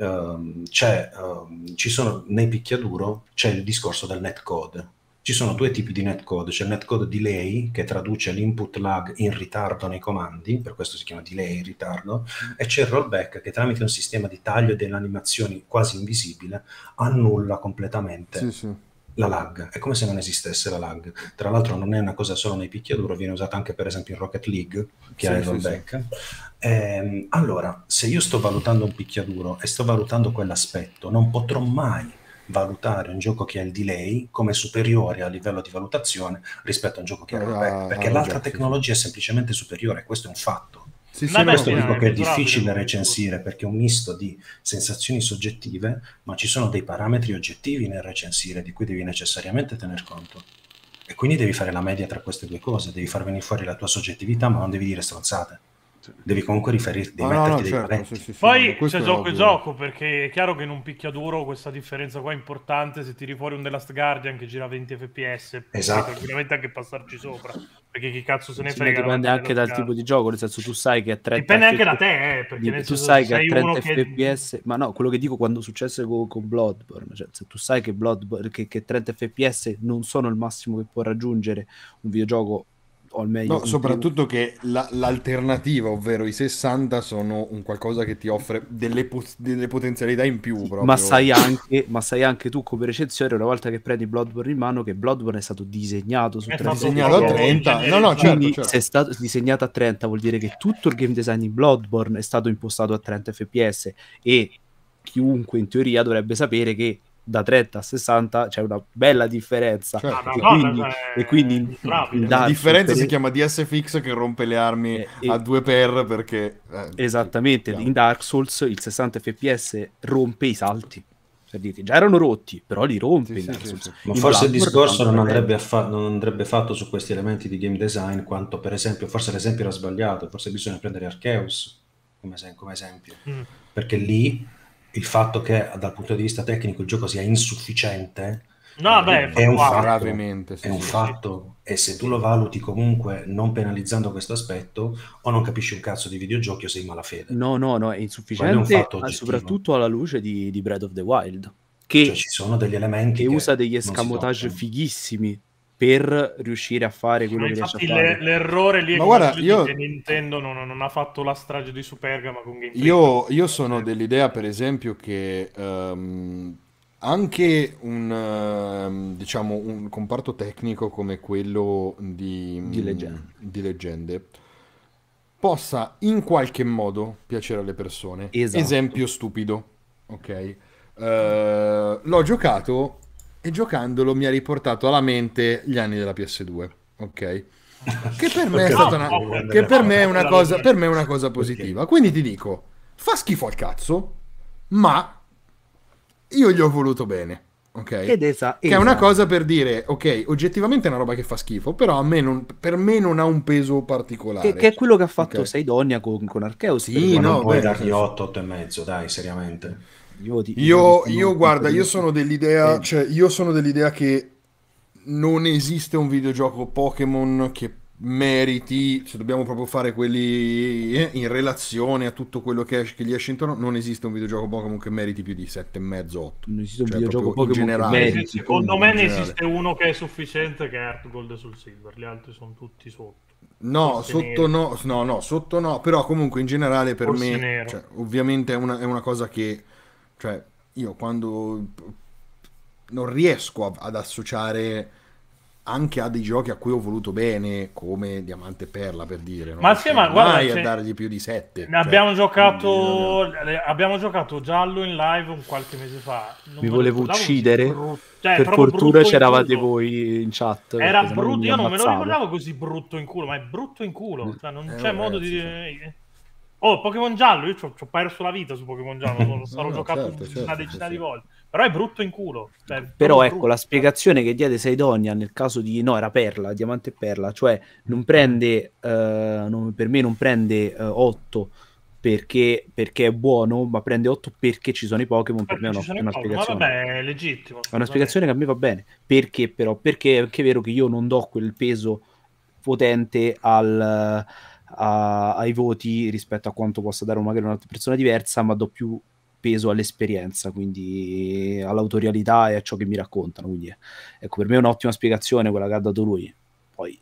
ehm, c'è, ehm, ci sono, nei picchiaduro c'è il discorso del netcode. Ci sono due tipi di netcode, c'è il netcode delay che traduce l'input lag in ritardo nei comandi, per questo si chiama delay in ritardo, e c'è il rollback che tramite un sistema di taglio delle animazioni quasi invisibile annulla completamente Sì, sì. La lag. È come se non esistesse la lag. Tra l'altro non è una cosa solo nei picchiaduro, viene usata anche per esempio in Rocket League, che Sì, ha il sì, rollback. Ehm, allora, se io sto valutando un picchiaduro e sto valutando quell'aspetto, non potrò mai valutare un gioco che ha il delay come superiore a livello di valutazione rispetto a un gioco che ha il Ah, rollback, perché ah, l'altra sì, tecnologia è semplicemente superiore, questo è un fatto. Sì, sì, Vabbè, Questo sì, dico che è difficile recensire perché è un misto di sensazioni soggettive, ma ci sono dei parametri oggettivi nel recensire di cui devi necessariamente tener conto. E quindi devi fare la media tra queste due cose, devi far venire fuori la tua soggettività, ma non devi dire stronzate. Devi comunque riferirti, devi Ah, no, no, metterti dei certo, paletti. sì, sì, sì, Poi no, c'è gioco e gioco, perché è chiaro che in un picchiaduro questa differenza qua è importante. Se tiri fuori un The Last Guardian che gira 20 fps, Esatto. puoi tranquillamente anche passarci sopra. Perché chi cazzo se ne Sì, frega? dipende anche dal tipo di gioco, nel senso tu sai che a 30 Dipende anche da FPS te, eh, perché nel tu senso, sai che a sei 30 uno che- fps, ma no, quello che dico quando successe con, con Bloodborne, cioè se tu sai che, Bloodborne, che, che 30 fps non sono il massimo che può raggiungere un videogioco, o al meglio No, soprattutto che la- l'alternativa, ovvero i 60, sono un qualcosa che ti offre delle, po- delle potenzialità in più. Proprio. Ma sai, anche, ma sai anche tu come recensione, una volta che prendi Bloodborne in mano, che Bloodborne è stato disegnato su È 30 stato Disegnato a proprio 30. genere- No, no, certo, Quindi certo. se è stato disegnato a 30 vuol dire che tutto il game design in Bloodborne è stato impostato a 30 fps e chiunque in teoria dovrebbe sapere che da 30 a 60 c'è una bella differenza. Certo, Ah. Madonna, quindi- cioè, e quindi La differenza si chiama DSFX che rompe le armi Eh, e- a due per perché... eh, Esattamente, sì, in Dark Souls il 60 fps rompe i salti. Per dirti, già erano rotti, però li rompe Sì, sì, sì. Ma forse il discorso non tanto andrebbe, affa- non andrebbe fatto su questi elementi di game design quanto per esempio, forse l'esempio era sbagliato, forse bisogna prendere Arceus come, es- come esempio, Mm. perché lì il fatto che dal punto di vista tecnico il gioco sia insufficiente No, beh, è un fatto, Gravemente, sì, è un sì, fatto e se tu lo valuti comunque non penalizzando questo aspetto o non capisci un cazzo di videogiochi o sei in malafede. No, no, no, è è insufficiente, oggettivo. soprattutto alla luce di, di Breath of the Wild, che, Cioè ci sono degli elementi che che usa degli escamotage fighissimi per riuscire a fare quello Ma che riesce a fare. le- l'errore lì è Ma che guarda, io- che Nintendo non, non ha fatto la strage di Superga ma con Game. Io, io sono dell'idea, per esempio, che ehm, anche un, ehm, diciamo, un comparto tecnico come quello di, Di Leggende. di Leggende possa in qualche modo piacere alle persone. Esatto. Esempio stupido, ok? Eh, l'ho giocato e giocandolo mi ha riportato alla mente gli anni della PS2, ok? Che per me è stata una, che per me è una cosa, per me è una cosa positiva. Quindi ti dico, fa schifo al cazzo, ma io gli ho voluto bene, ok? Ed esa- Che è una cosa per dire, ok, oggettivamente è una roba che fa schifo, però a me non, per me non ha un peso particolare. Che, che è quello che ha fatto Ok. Seidonia con, con Arceus. Sì, no, non puoi beh, dargli nel senso- 8, 8 e mezzo, dai, seriamente. Io, ti- Io, io ti- guarda, io sono dell'idea, Eh. cioè, io sono dell'idea che non esiste un videogioco Pokémon che meriti, se dobbiamo proprio fare quelli eh, in relazione a tutto quello che, esce- che gli esce intorno, non esiste un videogioco Pokémon che meriti più di 7,5 8. Non esiste un Cioè, videogioco Pokémon che generale. meriti. Secondo me ne esiste uno che è sufficiente che è Earth Gold sul Silver, gli altri sono tutti sotto. No, Forse sotto nero. no, no, no, sotto no, però comunque in generale per Forse me, cioè, ovviamente è una, è una cosa che, cioè, io quando non riesco a- ad associare anche a dei giochi a cui ho voluto bene, come Diamante e Perla per dire, no? Ma sì, ma Mai guarda, a cioè, dargli più di 7. Ne abbiamo giocato le- abbiamo giocato giallo in live un qualche mese fa. Non Mi volevo uccidere. brutto. Cioè, per fortuna c'eravate voi in chat. Era brutto, io non me lo ricordavo così brutto in culo, ma è brutto in culo. Cioè, non Eh, c'è vabbè, modo di sì, dire. Oh, Pokémon giallo, io ci ho, perso la vita su Pokémon giallo, (laughs) lo sarò no, giocato certo, certo, una decina sì. di volte. Però è brutto in culo. Cioè, Però ecco, brutto. la spiegazione che diede Seidonia nel caso di... No, era Perla, Diamante e Perla, cioè non prende, eh, non- per me non prende 8 perché, perché è buono, ma prende 8 perché ci sono i Pokémon. Per me è una, Pokémon. Ma spiegazione. vabbè, è legittimo. È una spiegazione che a me va bene. Perché però? Perché è anche vero che io non do quel peso potente al- a- ai voti rispetto a quanto possa dare magari un'altra persona diversa, ma do più peso all'esperienza, quindi all'autorialità e a ciò che mi raccontano. Quindi ecco, per me è un'ottima spiegazione quella che ha dato lui. Poi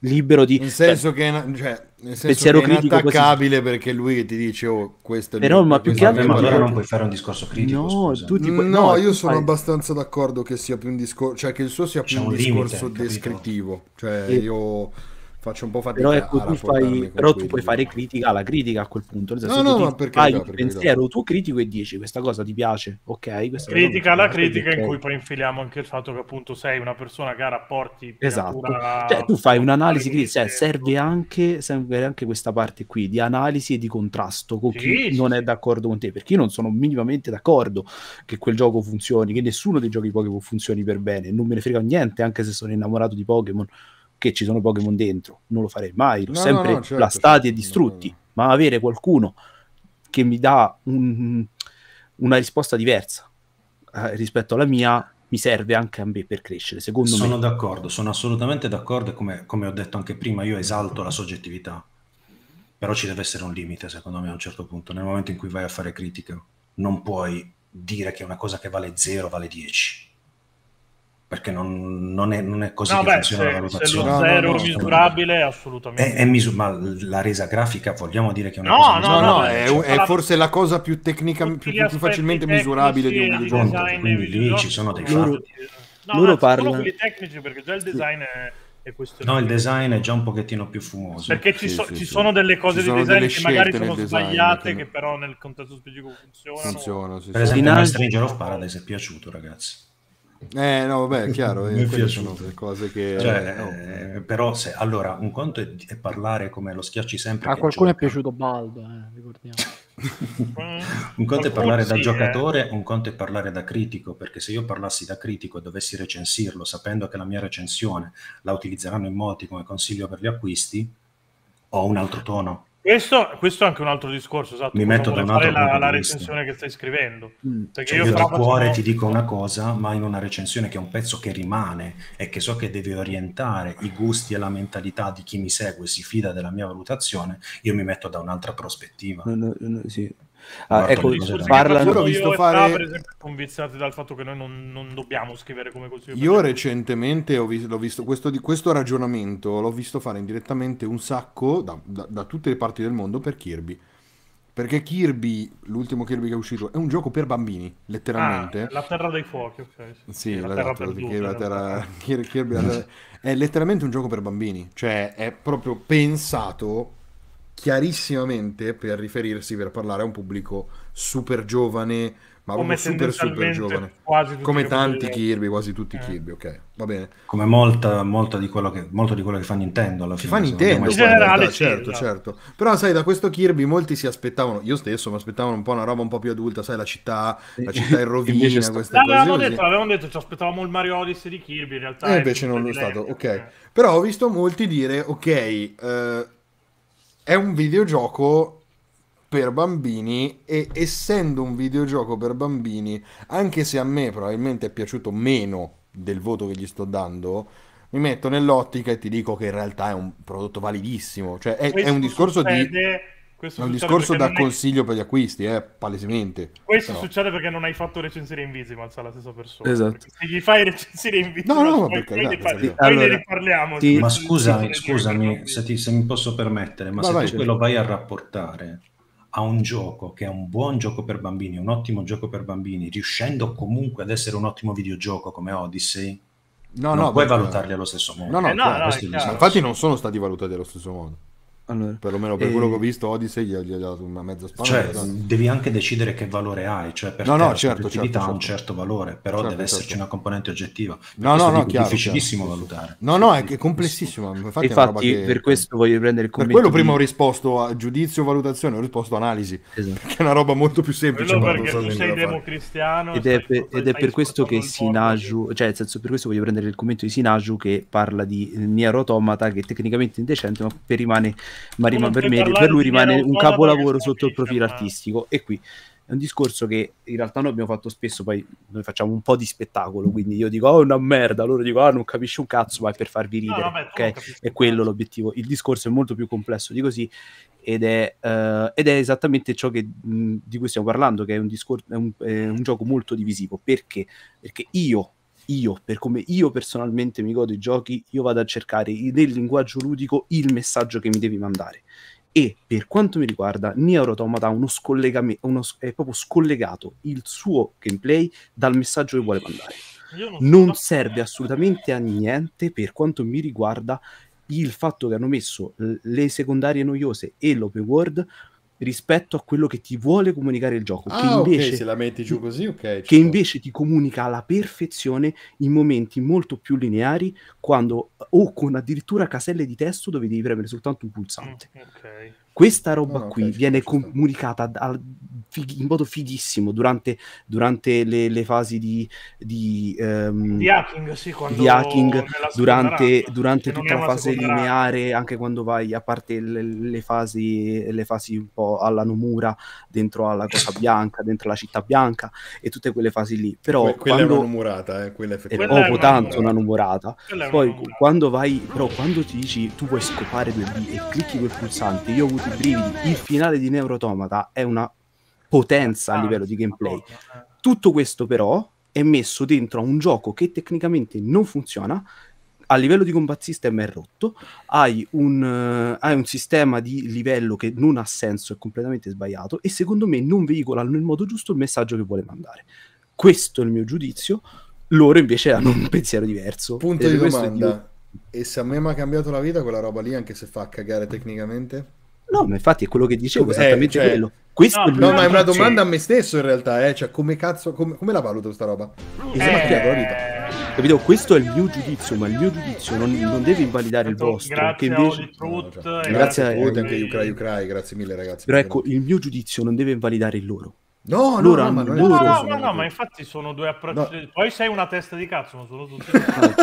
libero di... Nel senso che è, una- cioè, nel senso Pensiero che è critico così. inattaccabile perché lui che ti dice oh questo è Però, ma più che altro- allora gioco". non puoi fare un discorso critico, No, scusa. tu ti puoi- No, no, io sono fai- abbastanza d'accordo che sia più un discorso, cioè che il suo sia più C'è un un limite, discorso capito? descrittivo. Cioè, E- io faccio un po' fatica Però ecco, tu fai, però tu puoi fare critica alla critica a quel punto. Nel No, senso, no, ti fai carità, il pensiero tuo critico e dici questa cosa ti piace, ok? Questa Critica alla critica in cui poi infiliamo anche il fatto che appunto sei una persona che ha rapporti Esatto, natura- cioè tu fai un'analisi critica, cioè, serve anche, serve anche questa parte qui di analisi e di contrasto con Sì, chi sì, non è d'accordo con te, perché io non sono minimamente d'accordo che quel gioco funzioni, che nessuno dei giochi Pokémon funzioni per bene, non me ne frega niente anche se sono innamorato di Pokémon, che ci sono Pokémon dentro, non lo farei mai, l'ho No, sempre no, certo, blastati e certo, distrutti, no, ma avere qualcuno che mi dà un- una risposta diversa eh, rispetto alla mia mi serve anche a me per crescere, secondo Sono me. d'accordo, sono assolutamente d'accordo e come, come ho detto anche prima, io esalto la soggettività, però ci deve essere un limite secondo me a un certo punto, nel momento in cui vai a fare critica, non puoi dire che una cosa che vale 0 vale 10, perché non, non è, non è così No, che beh, funziona la se, se valutazione. lo No, no, zero no, è misurabile è assolutamente. È, è misu- ma la resa grafica vogliamo dire che è una No, cosa no, No, no, è, Cioè, è forse la cosa più tecnica, più, più facilmente tecnici misurabile di un videogioco. Quindi lì ci sono dei fatti. No, Loro no, parlano- quelli tecnici perché già il design è, è questione No, il di- design è già un pochettino più fumoso. perché ci, Sì, so- sì, ci sì. sono delle cose Ci di design che magari sono sbagliate che- che però nel contesto specifico funzionano Funziona, sì, Per sì. esempio, Final- Stranger of Paradise è piaciuto, ragazzi. Eh, no, vabbè, è chiaro, (laughs) Mi eh, è quelle piaciuto. sono le cose che... Cioè, no. eh, però, se, allora, un conto è, è parlare come lo schiacci sempre. A qualcuno è gioca. piaciuto Baldo, eh, ricordiamo. (laughs) Un conto è parlare da sì, giocatore, un conto è parlare da critico, perché se io parlassi da critico e dovessi recensirlo sapendo che la mia recensione la utilizzeranno in molti come consiglio per gli acquisti, ho un altro tono. Questo, questo è anche un altro discorso, esatto. Mi metto da un altro la, la recensione che stai scrivendo. Mm. Perché Cioè, io io da cuore ti dico una cosa, ma in una recensione che è un pezzo che rimane e che so che deve orientare i gusti e la mentalità di chi mi segue e si fida della mia valutazione, io mi metto da un'altra prospettiva. No, no, no, sì. Ah, ecco, parlano... Io ho visto fare- per esempio, sono viziati dal fatto che noi non, non dobbiamo scrivere come così. Io recentemente ho vis- l'ho visto questo, di- questo ragionamento, l'ho visto fare indirettamente un sacco da, da- da tutte le parti del mondo per Kirby. Perché Kirby, l'ultimo Kirby che è uscito, è un gioco per bambini, letteralmente. Ah, la terra dei fuochi, ok. Sì, la la terra terra, perduta. (laughs) Kirby, la terra- Kir- Kirby, la terra- è (laughs) letteralmente un gioco per bambini, cioè è proprio pensato chiarissimamente per riferirsi, per parlare a un pubblico super giovane, ma Come proprio super super giovane. Come tanti videogiochi. Kirby, quasi tutti i Eh. Kirby, ok, va bene. Come molta, molta di quello che, molto di quello che fa Nintendo alla Ci fine. fa se Nintendo, In generale, realtà, sì, certo, certo. Però sai, da questo Kirby molti si aspettavano, io stesso mi aspettavo un po' una roba un po' più adulta, sai, la città, la città in (laughs) rovina, sto- queste L'avevamo cose detto, l'avevamo detto, ci aspettavamo il Mario Odyssey di Kirby, in realtà. E è invece non è di stato, ok. Eh. Però ho visto molti dire, ok, eh, è un videogioco per bambini e essendo un videogioco per bambini, anche se a me probabilmente è piaciuto meno del voto che gli sto dando, mi metto nell'ottica e ti dico che in realtà è un prodotto validissimo. Cioè è, è un discorso di... questo È un discorso da non hai- consiglio per gli acquisti, eh, palesemente. Questo Però- succede perché non hai fatto recensire Invisimals alla stessa persona. Esatto. Se gli fai recensire Invisimals, No, no, ma poi, poi ne, par- poi ne Allora, riparliamo. ti- Ma scusami, scusami se, ti- se mi posso permettere, ma Vai, se vai, tu quello vai a rapportare a un gioco che è un buon gioco per bambini, un ottimo gioco per bambini, riuscendo comunque ad essere un ottimo videogioco come Odyssey, No, non no, puoi valutarli allo stesso modo. No, no, Eh, no, no. Ma infatti non sono stati valutati allo stesso modo. Allora, Perlomeno per Eh, quello che ho visto, Odyssey gli ha, gli ha dato una mezza spalla. Cioè, devi anche decidere che valore hai, cioè per No, te no, la certo, certo, ha un certo. certo valore, però Certo, deve esserci certo. una componente oggettiva. Per No, no, no, dico, chiaro, difficilissimo chiaro, valutare. No, no, è è complessissimo. Infatti, è infatti che- per questo voglio prendere il Per commento quello prima ho di- risposto a giudizio, valutazione, ho risposto analisi. Esatto. Che è una roba molto più semplice. Quello perché tu se sei democristiano. Ed è, per, ed è per questo che. Sinaju, cioè nel senso per questo voglio prendere il commento di Sinaju che parla di Nier Automata che è tecnicamente indecente ma rimane ma Tu rima- non per, lui rimane un capolavoro sotto il profilo ma- artistico. E qui è un discorso che in realtà noi abbiamo fatto spesso, poi noi facciamo un po' di spettacolo, quindi io dico, oh, è una merda, loro dicono, ah, non capisci un cazzo, ma è per farvi No, ridere, vabbè, tu non ok? capisci È quello l'obiettivo. Il discorso è molto più complesso di così ed è, eh, ed è esattamente ciò che, mh, di cui stiamo parlando, che è un, discor- è un, è un gioco molto divisivo. Perché? Perché io, io, per come io personalmente mi godo i giochi, io vado a cercare nel linguaggio ludico il messaggio che mi devi mandare. E per quanto mi riguarda, Nier Automata ha uno uno, è proprio scollegato il suo gameplay dal messaggio che vuole mandare non sono- serve assolutamente a niente per quanto mi riguarda il fatto che hanno messo le secondarie noiose e l'open world rispetto a quello che ti vuole comunicare il gioco, che Ah, invece ok, se la metti giù così, ok. che sto. invece ti comunica alla perfezione in momenti molto più lineari quando o con addirittura caselle di testo dove devi premere soltanto un pulsante. Mm, ok. Questa roba No, no, qui viene comunicata al- fighi- in modo fighissimo durante, durante le, le fasi di, di, ehm, Di hacking, sì, quando di hacking durante, durante tutta è la una fase seconda run. lineare, anche quando vai, a parte le, le fasi, le fasi un po' alla Nomura, dentro alla cosa (laughs) bianca, dentro la città bianca e tutte quelle fasi lì. Però Que- quella è quando una numurata, eh, quella è effettivamente. Quella è poco una tanto una numorata, Quella è una poi numurata. quando vai, però quando ti dici tu vuoi scopare 2D e clicchi quel pulsante, io ho avuto i brividi, il finale di Neurotomata è una potenza a Ah, livello di gameplay. Eh. Tutto questo però è messo dentro a un gioco che tecnicamente non funziona, a livello di combat system è rotto, hai un, eh, hai un sistema di livello che non ha senso, è completamente sbagliato e secondo me non veicola nel modo giusto il messaggio che vuole mandare. Questo è il mio giudizio, loro invece hanno un (laughs) pensiero diverso. Punto di domanda. E se a me mi ha cambiato la vita quella roba lì, anche se fa cagare tecnicamente? No, ma infatti è quello che dicevo, Eh, esattamente cioè- quello. Questo No, è il No, ma è una domanda a me stesso in realtà, eh. Cioè, come cazzo, come, come la valuto sta roba? Eh, Mi sembra che la vita. Capito? Questo è il mio giudizio, ma il mio giudizio non, non deve invalidare il vostro. Grazie a invece... Truth No, cioè, e grazie a- a anche Ukrai Ukrai, grazie mille ragazzi. Però ecco, il mio giudizio non deve invalidare il loro. No, no, no, ma non è No, no, no, no, è ma infatti sono due approcci. Poi sei una testa di cazzo, ma sono tutti. (laughs) Ah,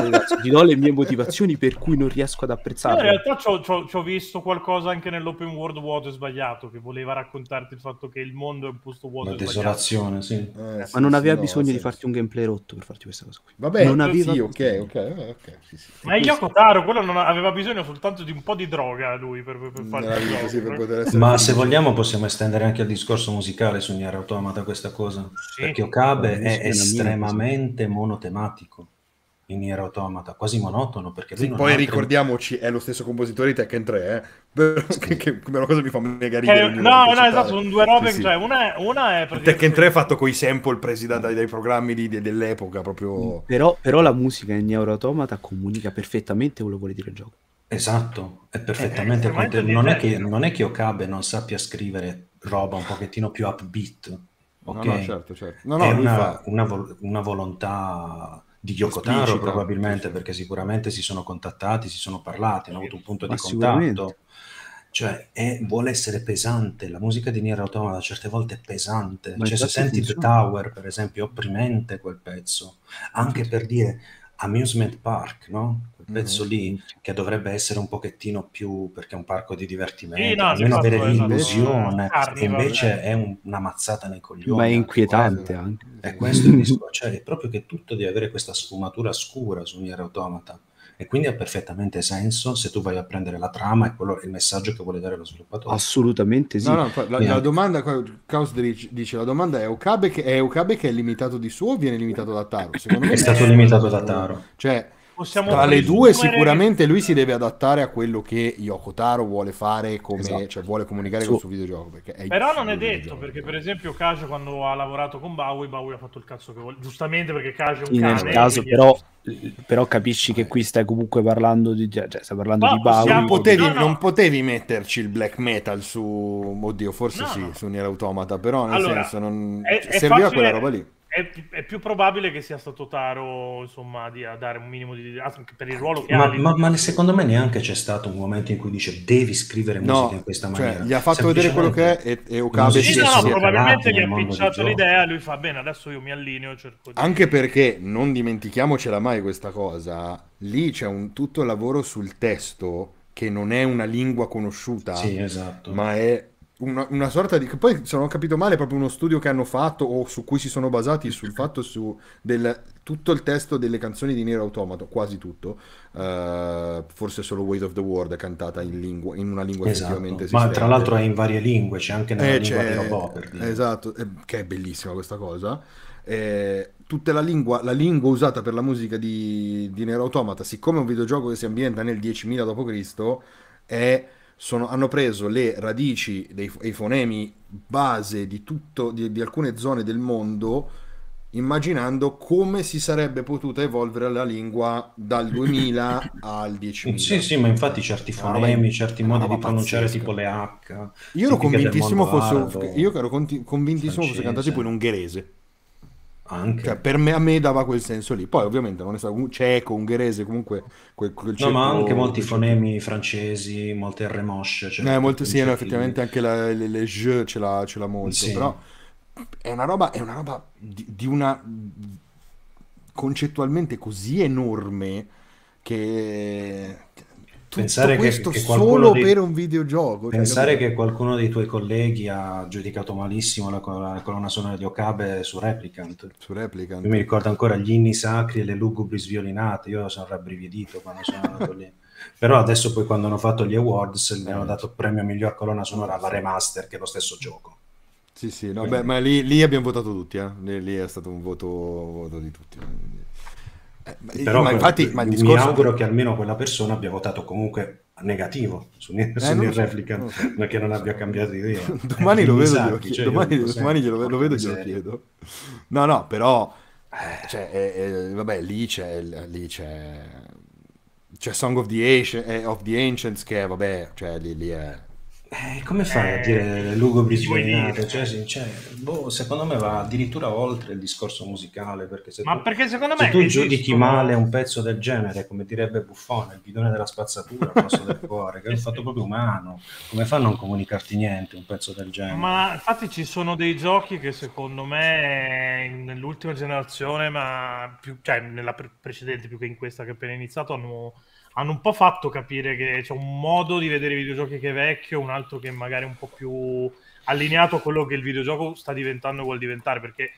ti do le mie motivazioni per cui non riesco ad Io in realtà c'ho, c'ho- c'ho visto qualcosa anche nell'open world vuoto e sbagliato, che voleva raccontarti il fatto che il mondo è un posto vuoto La desolazione, sì. Eh, Ma non sì, aveva no, bisogno di farti un gameplay rotto per farti questa cosa qui. Vabbè, non aveva sì, ok, ok, eh, ok. Sì, sì. Ma Yoko Taro, quello non aveva bisogno soltanto di un po' di droga lui per, per, per fare il gioco. sì, per eh. Ma se vogliamo possiamo estendere anche il discorso musicale su Nier Automata questa cosa, Sì. perché Okabe è è estremamente monotematico in Nier Automata, quasi monotono, perché Sì, poi ricordiamoci, è lo stesso compositore di Tekken 3, eh. Però che, che come una cosa mi fa mega Eh, ridere. ogni no, no, esatto, sono due robe, Sì, sì. cioè una è, una è Tekken praticamente- 3 è fatto con i sample presi da- dai, dai programmi di- de- dell'epoca, proprio... Però, però la musica in Nier Automata comunica perfettamente quello che vuole dire il gioco. Esatto, è perfettamente Eh, conte- estremamente non, è che, non è che Okabe non sappia scrivere roba un pochettino più upbeat, ok? No, no, certo, certo. No, no, una, fa... una vol- una volontà di Yoko Taro Esplicita, probabilmente sì. perché sicuramente si sono contattati, si sono parlati, hanno avuto un punto Ma di contatto. Cioè, è- vuole essere pesante. La musica di Nier Automata certe volte è pesante. Ma Cioè, se senti The funziona. Tower, per esempio, è opprimente quel pezzo. Anche per dire Amusement Park, no? Pezzo Mhm. lì che dovrebbe essere un pochettino più perché è un parco di divertimento, Sì, no, almeno avere l'illusione, e invece è un- una mazzata nei coglioni. Ma è anche inquietante anche. È questo il (laughs) discorso, cioè è proprio che tutto deve avere questa sfumatura scura su Nier Automata e quindi ha perfettamente senso se tu vai a prendere la trama e quello è il messaggio che vuole dare lo sviluppatore. Assolutamente sì. No, no, la, la domanda, Chaos dice, la domanda è Okabe che è, Okabe che è limitato di suo o viene limitato da Taro? Secondo me È stato Eh, limitato da Taro. Cioè, Possiamo tra le due sicuramente lui si deve adattare a quello che Yoko Taro vuole fare, come, Esatto. cioè vuole comunicare Su- con il suo videogioco. Però non è detto, perché per esempio Kajo quando ha lavorato con Bowie, Bowie ha fatto il cazzo che vuole. Giustamente perché Kajo è un Sì, cane. nel caso, però, però capisci che qui stai comunque parlando di, cioè, stai parlando Ma di Bowie. Non potevi, No, no. non potevi metterci il black metal su, oddio, forse No, sì, no. su Nier Automata, però nel Allora, senso non è- cioè, è serviva facile- quella roba lì. È, è più probabile che sia stato Taro, insomma, di, a dare un minimo di... anche per il ruolo che Ma, ha. ma- ma secondo me neanche c'è stato un momento in cui dice devi scrivere musica No, in questa cioè, maniera. gli ha fatto vedere quello che è e, e Okabe Sì, si no, è- no, probabilmente gli ha picciato l'idea lui fa bene, adesso io mi allineo e cerco di... Anche perché non dimentichiamocela mai questa cosa, lì c'è un tutto il lavoro sul testo che non è una lingua conosciuta, Sì, esatto. ma è una, una sorta di... che Poi, se non ho capito male, è proprio uno studio che hanno fatto o su cui si sono basati sul fatto su del, tutto il testo delle canzoni di Nero Automato, quasi tutto, eh, forse solo Weight of the World è cantata in, lingua, in una lingua Esatto. effettivamente Ma tra esistente. l'altro è in varie lingue, c'è anche nella Eh, lingua c'è- dei robot, per dire. esatto, eh, che è bellissima questa cosa. Eh, tutta la lingua, la lingua usata per la musica di, di Nero Automata, siccome è un videogioco che si ambienta nel 10.000 d.C., è, sono- hanno preso le radici dei i fonemi base di, tutto, di, di alcune zone del mondo, immaginando come si sarebbe potuta evolvere la lingua dal 2000 (laughs) al 10.000. Sì, sì, ma infatti certi fonemi, certi modi di pronunciare pazzesca. tipo le H. Io ero convintissimo fosse, arabo, io ero conti- convintissimo fosse cantato tipo in ungherese. Anche. Cioè, per me, a me dava quel senso lì. Poi, ovviamente, non è stato un ceco, ungherese, comunque quel, quel No, ma anche molti quel ceco- fonemi francesi, molte R mosce. cioè, Eh, molto, sì, no, effettivamente anche la, le, le J ce l'ha, ce l'ha molto. Sì. Però è una roba, è una roba di, di una concettualmente così enorme che Pensare che- questo che qualcuno solo dei- per un videogioco. cioè, Pensare capito? che qualcuno dei tuoi colleghi ha giudicato malissimo la, la colonna sonora di Okabe su Replicant. su Replicant. Io mi ricordo ancora gli inni sacri e le lugubri sviolinate, io sono rabbrividito quando sono andato lì. (laughs) Però adesso poi quando hanno fatto gli awards gli hanno dato il premio miglior colonna sonora alla remaster che è lo stesso gioco. Sì, sì, no, Quindi- beh, ma lì, lì abbiamo votato tutti, eh. Lì, lì è stato un voto, voto di tutti. Eh, Però ma infatti, ma il mi discorso... auguro che almeno quella persona abbia votato comunque negativo su, su Eh, lo so. ma che non abbia cambiato idea. (laughs) domani lo vedo, sa glielo chi- chiedo. cioè, io domani, sempre, domani glielo, lo vedo glielo chiedo. No, no, però, cioè, eh, eh, vabbè, lì c'è, lì c'è, c'è Song of the, Ancient- eh, of the Ancients che, vabbè, cioè, lì, lì è... Eh, come fai a Eh, dire lugubri sviolinate? dire? Cioè, cioè, boh, secondo me va addirittura oltre il discorso musicale, perché se Ma tu, perché secondo se me tu giudichi esistono- male un pezzo del genere, come direbbe Buffone, il bidone della spazzatura al posto del cuore, che è un (laughs) fatto proprio umano, come fa a non comunicarti niente un pezzo del genere? Ma infatti ci sono dei giochi che secondo me nell'ultima generazione, ma più, cioè nella pre- precedente più che in questa che è appena iniziato, hanno, hanno un po' fatto capire che c'è un modo di vedere i videogiochi che è vecchio, un altro che magari è un po' più allineato a quello che il videogioco sta diventando e vuole diventare, perché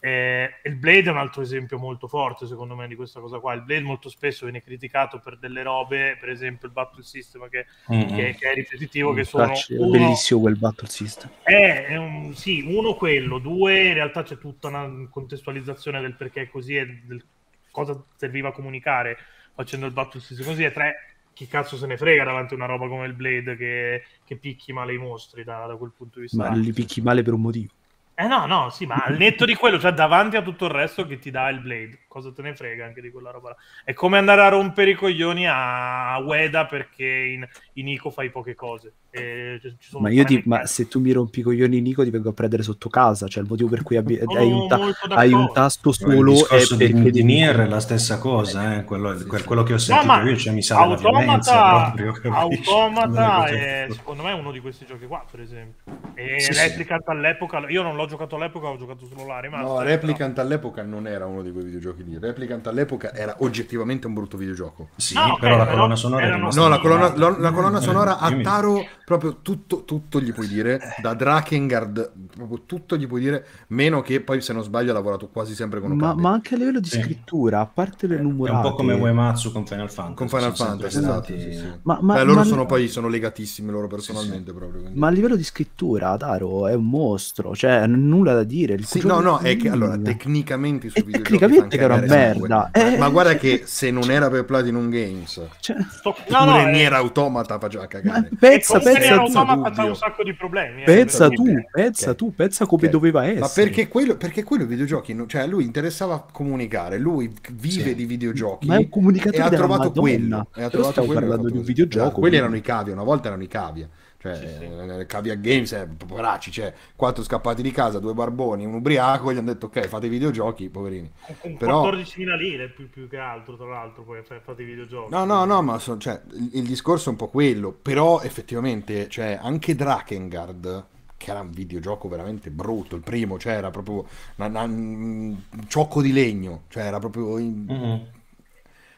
eh, il Blade è un altro esempio molto forte secondo me di questa cosa qua. Il Blade molto spesso viene criticato per delle robe, per esempio il Battle System che, Mm-mm. che- che è ripetitivo, che sono uno- bellissimo quel battle system. è, è un- sì, uno quello, due in realtà c'è tutta una contestualizzazione del perché è così e del cosa serviva a comunicare facendo il battle system così e tre, chi cazzo se ne frega davanti a una roba come il Blade che, che picchi male i mostri da, da quel punto di vista. Ma li picchi male per un motivo. Eh no, no, sì, ma al netto di quello, cioè davanti a tutto il resto che ti dà il Blade, cosa te ne frega anche di quella roba là? È come andare a rompere i coglioni a Ueda perché in, in Ico fai poche cose. E ci- ci sono Ma io ti, ma se tu mi rompi i coglioni, Nico, ti vengo a prendere sotto casa. Cioè, il motivo per cui abbi- hai, un ta- hai un tasto solo è discorso di, perché di Nier è la stessa cosa, eh, quello, quel- quello che ho sentito ma io, cioè mi violenza Automata, proprio, (laughs) capisci? Automata è secondo me uno di questi giochi qua, per esempio. E Sì, sì. Replicant all'epoca, io non l'ho giocato all'epoca, ho giocato solo la remaster. No, però- Replicant all'epoca non era uno di quei videogiochi lì. Replicant all'epoca era oggettivamente un brutto videogioco. Sì, No, ok, però la però colonna sonora rimasta No, la colonna, lo- la colonna Eh, sonora a Taro, proprio tutto, tutto gli puoi dire, da Drakengard, proprio tutto gli puoi dire, meno che poi se non sbaglio ha lavorato quasi sempre con Ma, Okabe. ma anche a livello di Sì. scrittura, a parte le È un numerate, po' come Uematsu con Final Fantasy. Con Final Fantasy, esatto. stati- sì, sì. Ma, ma- Beh, loro ma- sono poi sono legatissimi loro personalmente Sì, proprio. quindi. ma a livello di scrittura, Taro è un mostro, cioè nulla da dire. Il Sì, no, no, è che allora tecnicamente su videogiochi tecnicamente sangue. merda. Ma, Eh, ma guarda che se non era per Platinum Games, Cioè, Sto- no, no, è- Nier Automata faceva ma cagare. pensa, e comunque pensa tu, Automata un sacco di problemi. eh, pensa perché- tu, pensa Ok. tu, pensa come Ok. doveva essere. Ma perché quello, perché quello i videogiochi, cioè a lui interessava comunicare, lui vive Sì. di videogiochi Ma è un comunicatore e ha trovato Madonna. quello. E ha trovato quello e ha parlando di un videogioco, quelli erano i cavia, una volta erano i cavia. Cioè, eh, Cavia Games, eh, poveracci, cioè, quattro scappati di casa, due barboni, un ubriaco, gli hanno detto ok, fate i videogiochi, poverini. Con, con Però- 14.000 lire più, più che altro, tra l'altro, poi fa- fate i videogiochi. No, no, no, ma so- cioè, il, il discorso è un po' quello, però effettivamente, cioè, anche Drakengard, che era un videogioco veramente brutto, il primo, cioè era proprio una- una- un ciocco di legno, cioè era proprio... in- Mhm.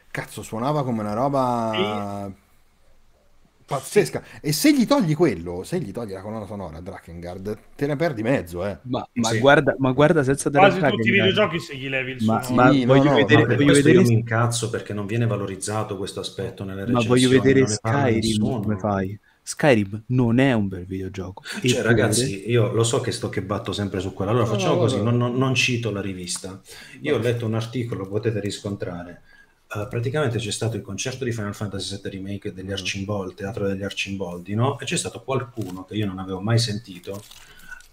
Cazzo, suonava come una roba... pazzesca. E se gli togli quello, se gli togli la colonna sonora a Drakengard, te ne perdi mezzo, eh. Ma, ma Sì. guarda, ma guarda senza dare Quasi tutti i videogiochi se gli levi il Ma- suono. ma Sì, no, voglio no, vedere, ma per voglio vedere, io mi incazzo perché non viene valorizzato questo aspetto nelle ma recensioni. voglio vedere non ne parla Skyrim come fai. Skyrim non è un bel videogioco. Cioè, Eppure- ragazzi, io lo so che sto che batto sempre su quello. Allora No, facciamo no, così: no. non, non- non cito la rivista. Io ho letto un articolo, potete riscontrare. Eh, praticamente c'è stato il concerto di Final Fantasy VII Remake degli Archimboldi, Teatro degli Arcimboldi, no? E c'è stato qualcuno che io non avevo mai sentito.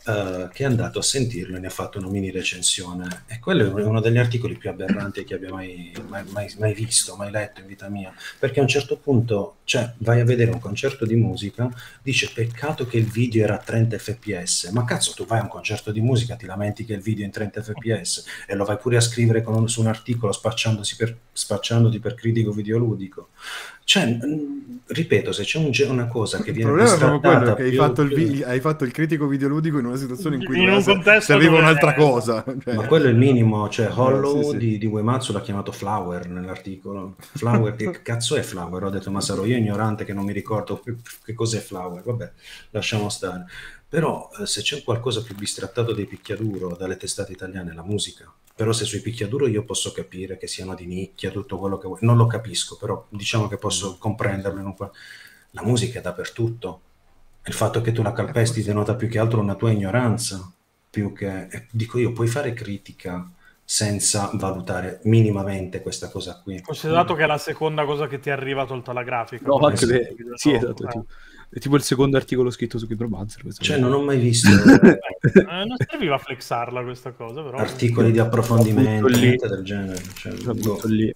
Eh, che è andato a sentirlo e ne ha fatto una mini recensione. E quello è uno degli articoli più aberranti che abbia mai, mai- mai- mai visto, mai letto in vita mia. Perché a un certo punto cioè, vai a vedere un concerto di musica dice peccato che il video era a 30 fps ma cazzo tu vai a un concerto di musica ti lamenti che il video è in 30 fps e lo vai pure a scrivere con su un articolo spacciandosi per, spacciandoti per critico videoludico cioè ripeto se c'è un una cosa che Il viene problema è proprio quello bistrattata che hai più- fatto, il più- vi- hai fatto il critico videoludico in una situazione in cui In un serviva un'altra cosa. Cioè, Ma quello è il minimo, cioè Hollow sì, sì. Di, di Uematsu l'ha chiamato Flower nell'articolo. Flower, che (laughs) cazzo è Flower? Ho detto, ma sarò io ignorante che non mi ricordo che, che cos'è Flower. Vabbè, lasciamo stare. Però eh, se c'è qualcosa più bistrattato dei picchiaduro dalle testate italiane è la musica. Però se sui picchiaduro io posso capire che siano di nicchia, tutto quello che vuoi. Non lo capisco, però diciamo che posso comprenderlo. in un qual- La musica è dappertutto. Il fatto che tu la calpesti denota più che altro una tua ignoranza più che eh, dico io, puoi fare critica senza valutare minimamente questa cosa qui. Considerato che è la seconda cosa che ti arriva tolta la grafica. No, anche sì, se- videogioco, sì, esatto. eh. È tipo il secondo articolo scritto su Kidromancer. Cioè, non ho mai visto (laughs) Eh, non serviva flexarla questa cosa, però. articoli di approfondimento, lì. niente del genere. Cioè, boh. lì.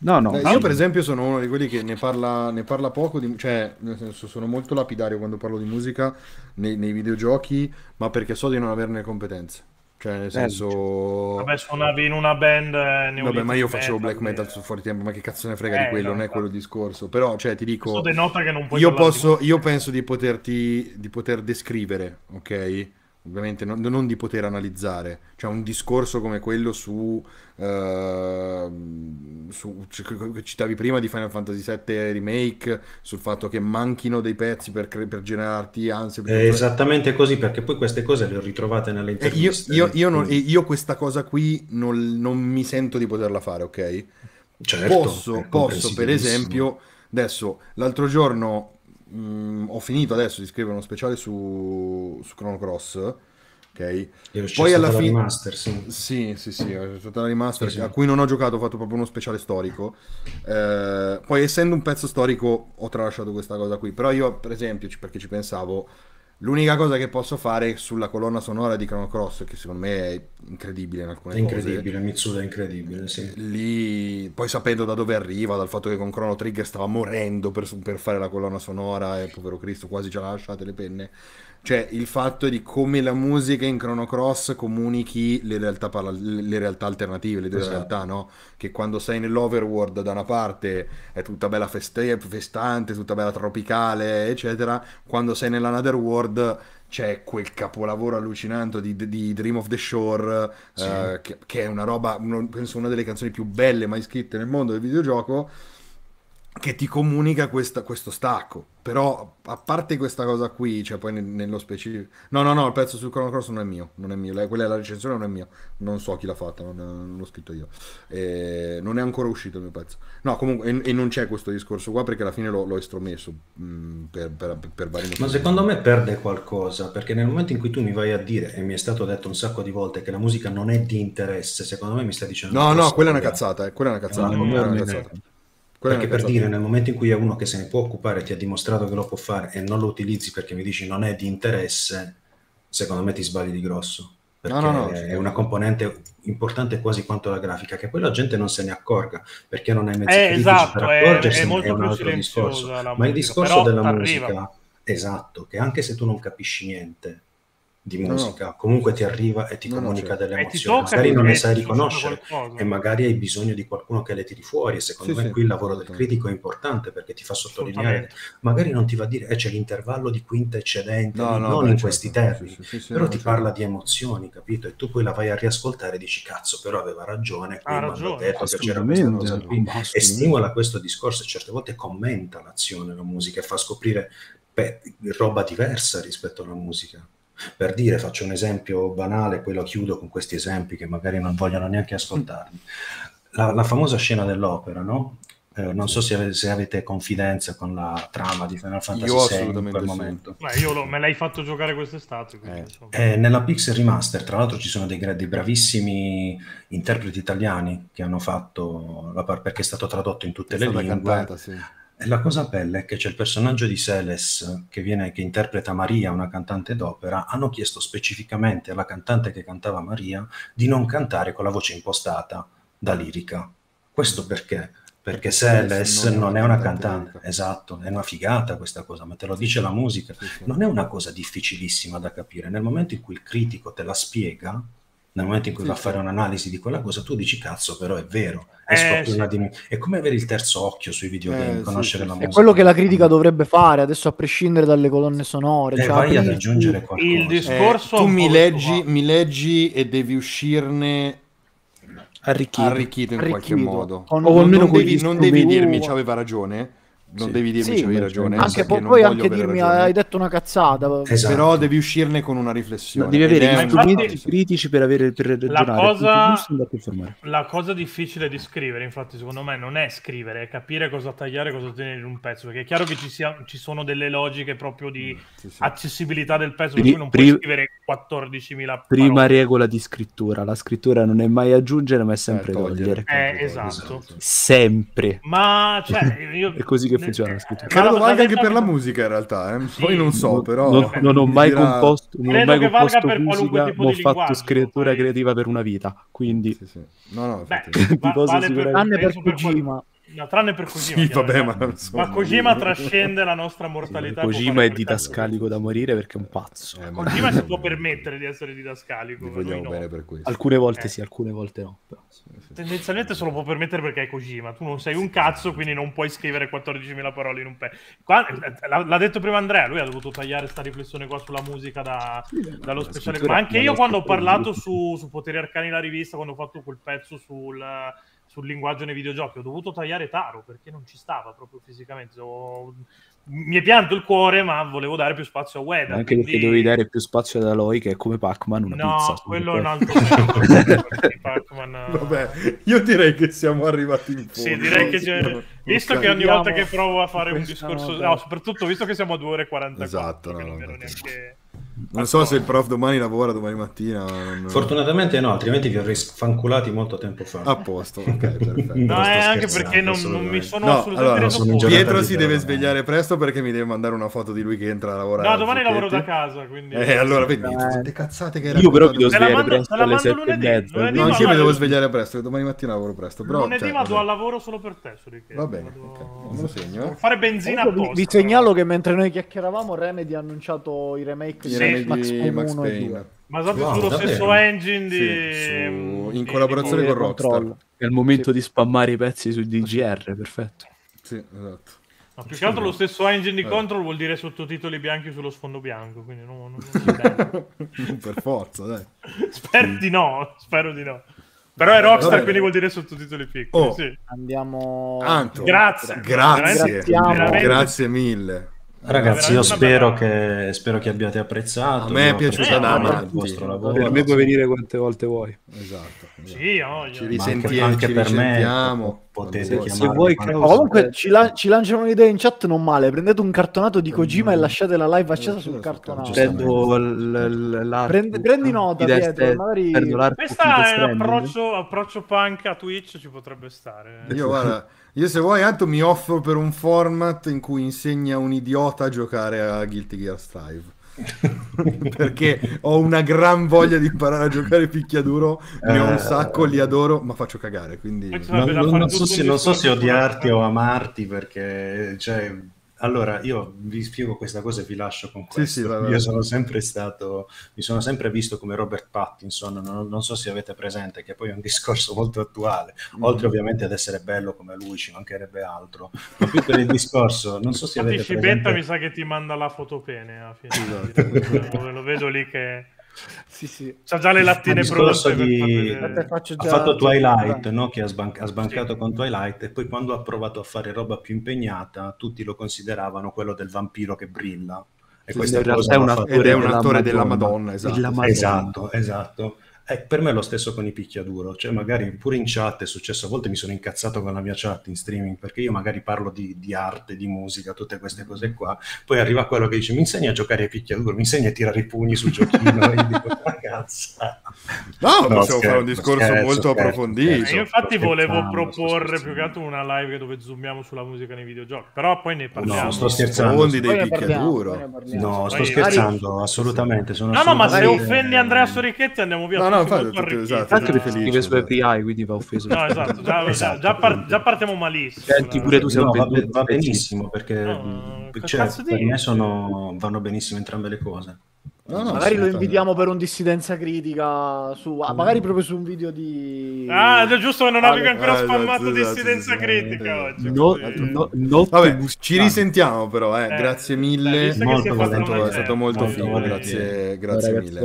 No, no. Eh, io per esempio sono uno di quelli che ne parla, ne parla poco, di- cioè nel senso sono molto lapidario quando parlo di musica nei, nei videogiochi, ma perché so di non averne competenze. Cioè nel senso... Vabbè, suonavi in una band. eh, Vabbè, ma io facevo black quindi- metal su fuori tempo, ma che cazzo ne frega Eh, di quello, no, non è infatti. quello il discorso. Però, cioè, ti dico, Questo denota che non puoi io posso, io penso di poterti, di poter descrivere, ok? Ovviamente non, non di poter analizzare. Cioè, un discorso come quello su, ehm, su che citavi prima di Final Fantasy VII Remake, sul fatto che manchino dei pezzi per, per generarti ansia. per- È esattamente così, perché poi queste cose le ho ritrovate nelle Eh, io, interviste. io- io non- io questa cosa qui non, non mi sento di poterla fare, ok? certo, posso, posso per esempio, adesso l'altro giorno mh, ho finito adesso di scrivere uno speciale su, su Chrono Cross, ok? C'è Poi alla la fine, remaster, sì. sì, sì, sì, è stata la remaster Sì, sì. a cui non ho giocato, ho fatto proprio uno speciale storico. Eh, poi, essendo un pezzo storico, ho tralasciato questa cosa qui. Però, io, per esempio, perché ci pensavo, l'unica cosa che posso fare sulla colonna sonora di Chrono Cross, che secondo me è incredibile in alcune È cose, incredibile, Mitsuda è incredibile, sì. lì poi sapendo da dove arriva dal fatto che con Chrono Trigger stava morendo per, per fare la colonna sonora e povero Cristo quasi ce l'ha lasciate le penne cioè il fatto di come la musica in Chrono Cross comunichi le realtà, parla- le realtà alternative le due Esatto. realtà no? che quando sei nell'overworld da una parte è tutta bella feste- festante tutta bella tropicale eccetera quando sei nell'another world c'è quel capolavoro allucinante di, di Dream of the Shore Sì. eh, che, che è una roba, penso una delle canzoni più belle mai scritte nel mondo del videogioco, che ti comunica questa- questo stacco. Però, a parte questa cosa qui, cioè poi ne- nello specifico... No, no, no, il pezzo su Chrono Cross non è mio, non è mio. Lei- quella è la recensione, non è mia. Non so chi l'ha fatta, non, non l'ho scritto io. E non è ancora uscito il mio pezzo. No, comunque, e, e non c'è questo discorso qua perché alla fine l'ho, l'ho estromesso mh, per, per, per vari motivi. Ma secondo me perde qualcosa, perché nel momento in cui tu mi vai a dire, e mi è stato detto un sacco di volte, che la musica non è di interesse, secondo me mi stai dicendo... No, no, quella è una cazzata, eh, quella è una cazzata. No, quella è una cazzata. Quella è Perché per dire, nel momento in cui è uno che se ne può occupare, ti ha dimostrato che lo può fare e non lo utilizzi perché mi dici non è di interesse, secondo me ti sbagli di grosso. Perché No, no, no, è una componente importante quasi quanto la grafica, che poi la gente non se ne accorga perché non hai mezzi Eh, critici esatto, per è- accorgersi, è molto un più altro discorso. Ma il discorso della arriva. musica, esatto, che anche se tu non capisci niente, di No, musica, comunque ti arriva e ti No, no, comunica certo. delle E ti emozioni. Magari non le sai riconoscere e magari hai bisogno di qualcuno che le tiri fuori e secondo Sì, me sì, qui il lavoro del critico è importante perché ti fa sottolineare, magari non ti va a dire eh, c'è l'intervallo di quinta eccedente, No, no, non beh, in certo. questi termini, Sì, sì, sì, sì, però no, ti certo. parla di emozioni, capito? E tu poi la vai a riascoltare e dici cazzo, però aveva ragione, hanno ragione, detto che c'era questa cosa qui e stimola questo discorso e certe volte commenta l'azione, la musica e fa scoprire beh, roba diversa rispetto alla musica. Per dire, faccio un esempio banale, poi lo chiudo con questi esempi che magari non vogliono neanche ascoltarmi. La, la famosa scena dell'opera, no? Eh, non so se avete, se avete confidenza con la trama di Final Fantasy Io VI in quel sì. momento. Beh, io lo- me l'hai fatto giocare quest'estate. Quindi, Eh. Eh, nella Pixel Remaster, tra l'altro, ci sono dei, dei bravissimi interpreti italiani che hanno fatto la par- perché è stato tradotto in tutte È le lingue. cantata, sì. E la cosa bella è che c'è il personaggio di Celes che, viene, che interpreta Maria, una cantante d'opera. Hanno chiesto specificamente alla cantante che cantava Maria di non cantare con la voce impostata da lirica. Questo perché? Perché Celes non è non una è una cantante cantante, esatto, è una figata questa cosa, ma te lo dice la musica. Non è una cosa difficilissima da capire. Nel momento in cui il critico te la spiega, nel momento in cui Sì, va a fare un'analisi di quella cosa, tu dici cazzo, però è vero. E Eh, scopri sì. dim- È come avere il terzo occhio sui videogame, Eh, conoscere sì, la sì. È musica. quello che la critica dovrebbe fare, adesso a prescindere dalle colonne sonore. E cioè, vai ad aggiungere qualcosa. Il Eh, discorso tu un mi leggi, mi leggi e devi uscirne Arricchito. arricchito in qualche Arricchito. modo. Con- O Non, almeno non devi, non devi dirmi c'aveva ragione, non Sì. devi dirmi Sì, ma- ragione. anche poi voglio anche dirmi ragione. hai detto una cazzata. Esatto. Però devi uscirne con una riflessione. devi avere gli un- strumenti infatti- critici per, avere, per ragionare. cosa- punti giusti e andarti a informare. La cosa difficile di scrivere, infatti, secondo me, non è scrivere, è capire cosa tagliare, cosa tenere in un pezzo. Perché è chiaro che ci, sia- ci sono delle logiche proprio di Sì, sì. accessibilità del pezzo, per cui non puoi pri- scrivere 14.000 Prima parole. regola di scrittura: la scrittura non è mai aggiungere, ma è sempre Eh, togliere. togliere. Eh, esatto. Sempre. Ma, cioè, (laughs) io... È così che funziona la scrittura. Ma Credo valga anche per la che- musica in realtà, eh. Sì. poi non so, Non- però... non, non ho mai dirà- composto, non ho mai che composto musica, ma ho fatto scrittura poi. creativa per una vita. Quindi Sì, sì. No, no, Beh, va- vale per, per per Kojima. No, tranne per Kojima. Sì, vabbè, ma insomma, Ma Kojima io- trascende la nostra mortalità. può Kojima è didascalico da morire perché è un pazzo. Eh, ma- Kojima si può permettere di essere didascalico. Lui vogliamo no. bene per questo. Alcune volte Eh. sì, alcune volte no. però. Tendenzialmente se lo può permettere perché è Kojima. Tu non sei un cazzo, quindi non puoi scrivere 14.000 parole in un pezzo. Qua- l'ha, detto prima Andrea, lui ha dovuto tagliare sta riflessione qua sulla musica da- dallo speciale. Ma anche io quando ho parlato su, su Poteri Arcani la rivista, quando ho fatto quel pezzo sul, sul linguaggio nei videogiochi, ho dovuto tagliare Taro perché non ci stava proprio fisicamente. Ho- Mi è pianto il cuore, ma volevo dare più spazio a Ueda. Anche perché quindi- dovevi dare più spazio ad Aloy che è come Pac-Man una No, pizza. quello è un altro (laughs) perché Pac-Man, Vabbè, io direi che siamo arrivati in fondo. Sì, direi che c'è... Visto Ok. che ogni volta che provo a fare un questa discorso... nota. No, soprattutto visto che siamo a 2 ore e 44. Esatto, no, non no, ero infatti. neanche... Non so se il prof domani lavora, domani mattina. non- Fortunatamente no, altrimenti vi avrei fanculati molto tempo fa. A posto, ok, (laughs) perfetto. No, è anche scherzando, perché non, non mi sono No, assolutamente allora, reso sono Pietro si deve svegliare presto perché mi deve mandare una foto di lui che entra a lavorare. No, domani lavoro da casa, quindi... Eh, allora vedi, Eh. cazzate che hai Io però mi devo svegliare mando- presto alle sette e lunedì, mezza. lunedì No, no, anch'io mi devo svegliare presto, domani mattina lavoro presto. Però, Lunedì cioè, vado al lavoro solo per te. Va bene. Me lo segno, eh. Fare benzina apposta. vi segnalo che mentre noi chiacchieravamo, Remedy ha annunciato i remake di remedi Max di Payne Max 1 Payne. 2. Basati Wow, sullo davvero? stesso engine di... Sì, su- in collaborazione di- con Rockstar. È il momento di spammare i pezzi su DGR, perfetto. Sì, esatto. No, più che altro lo stesso engine di Eh. Control vuol dire sottotitoli bianchi sullo sfondo bianco, quindi no, non, non. Non (laughs) per forza, dai. Spero di no, spero di no. Però è Rockstar, Vabbè. quindi vuol dire sottotitoli piccoli, Oh. sì. Andiamo. Anto, Grazie. grazie. Veramente- grazie mille. Ragazzi, io spero che, spero che abbiate apprezzato. A me è piaciuta anche matti. il vostro Sì. lavoro. Per me puoi venire quante volte vuoi. Esatto. esatto. Sì, oh, Ci risentiamo, anche ci per me, potete chiamarmi Se vuoi, Oh, comunque ci, la- ci lanciano un'idea in chat non male. Prendete un cartonato di Kojima e lasciate la live accesa Eh, sul cartonato. Prendo l- l- Prendi- prendi nota, Pietro, magari- Death è un Stranding. approccio, approccio punk a Twitch, ci potrebbe stare. Io, guarda, io se vuoi, Anto, mi offro per un format in cui insegna un idiota a giocare a Guilty Gear Strive. (laughs) Perché ho una gran voglia di imparare a giocare picchiaduro, ne ho un Eh. sacco, li adoro, ma faccio cagare. Quindi ci Non, non- so se, non so se odiarti o amarti perché cioè, Allora, io vi spiego questa cosa e vi lascio con questo. Sì, sì. Io sono sempre stato, mi sono sempre visto come Robert Pattinson, non, non so se avete presente, che poi è un discorso molto attuale, Mm. oltre ovviamente ad essere bello come lui, ci mancherebbe altro, ma più per il (laughs) discorso, non so se Infatti avete Scibetta presente... mi sa che ti manda la fotopene alla fine. Esatto. lo vedo lì che Sì, sì. c'ha già le lattine pronte di- ha fatto Twilight, no? che ha, sban- ha sbancato con Twilight e poi quando ha provato a fare roba più impegnata tutti lo consideravano quello del vampiro che brilla e Sì, questa è è un attore della Madonna. Madonna, esatto. Della Madonna. Esatto, esatto. E per me è lo stesso con i picchiaduro, cioè magari pure in chat è successo, a volte mi sono incazzato con la mia chat in streaming perché io magari parlo di, di arte, di musica, tutte queste cose qua, poi arriva quello che dice mi insegni a giocare a picchiaduro, mi insegni a tirare i pugni sul giochino, e dico ragazza. No, No, possiamo scherzo, fare un discorso scherzo, molto scherzo, approfondito. scherzo. Eh, io infatti volevo proporre più che altro una live dove zoomiamo sulla musica nei videogiochi, però poi ne parliamo. No, sto scherzando. Fondi dei picchiaduro. No, sto Poi- scherzando, assolutamente. Sono No, no, ma se offendi Andrea Sorichetti andiamo via. No, no, tutti infatti, molto arricchiti. esatto, Tanto tutti felici, scrive su. API, quindi va offeso. No, esatto, già, Esatto. già par- già partiamo malissimo. Senti pure tu sei No, un va, venduto va benissimo perché No, cioè, per me sono, vanno benissimo entrambe le cose. No, no, Magari lo invitiamo per un dissidenza critica su, ah, magari proprio su un video di Ah, è giusto che non avevi ancora Eh, esatto, spammato esatto, dissidenza critica Eh, oggi. No, no, no, Vabbè, ci risentiamo però, eh. Eh, grazie dai, mille. Molto si è stato, molto Molto figo, grazie, grazie mille.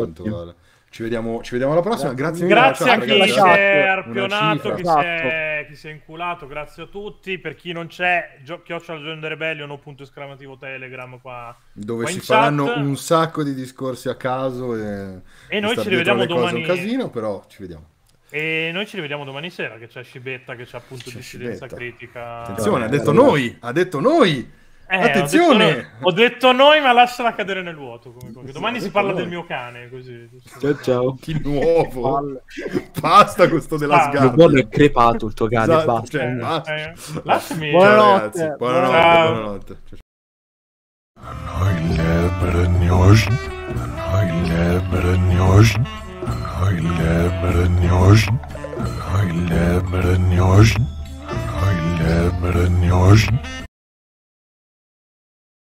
Ci vediamo, ci vediamo alla prossima. Grazie mille. Grazie a chi si è arpionato, cifra. chi si è, chi si è inculato, grazie a tutti. Per chi non c'è, gio- chiocciola Gender Rebellion o punto esclamativo Telegram qua. Dove qua si faranno chat. un sacco di discorsi a caso e, E noi ci rivediamo cose è domani. un casino, però ci vediamo. E noi ci rivediamo domani sera, che c'è Scibetta, che c'è appunto C'è dissidenza Scibetta. critica. Attenzione, ha detto allora. noi, ha detto noi. Eh, Attenzione! Ho detto, noi, ho detto noi, ma lasciala cadere nel vuoto. Sì, Domani si parla noi. del mio cane, così. Ciao ciao. Di nuovo. Basta questo della Ah, sgarra. buono è crepato il tuo cane, Esatto, basta. cioè, Eh, basta. eh, lasciami. Ciao Buonanotte. ragazzi, buonanotte, Ciao. buonanotte. Ciao,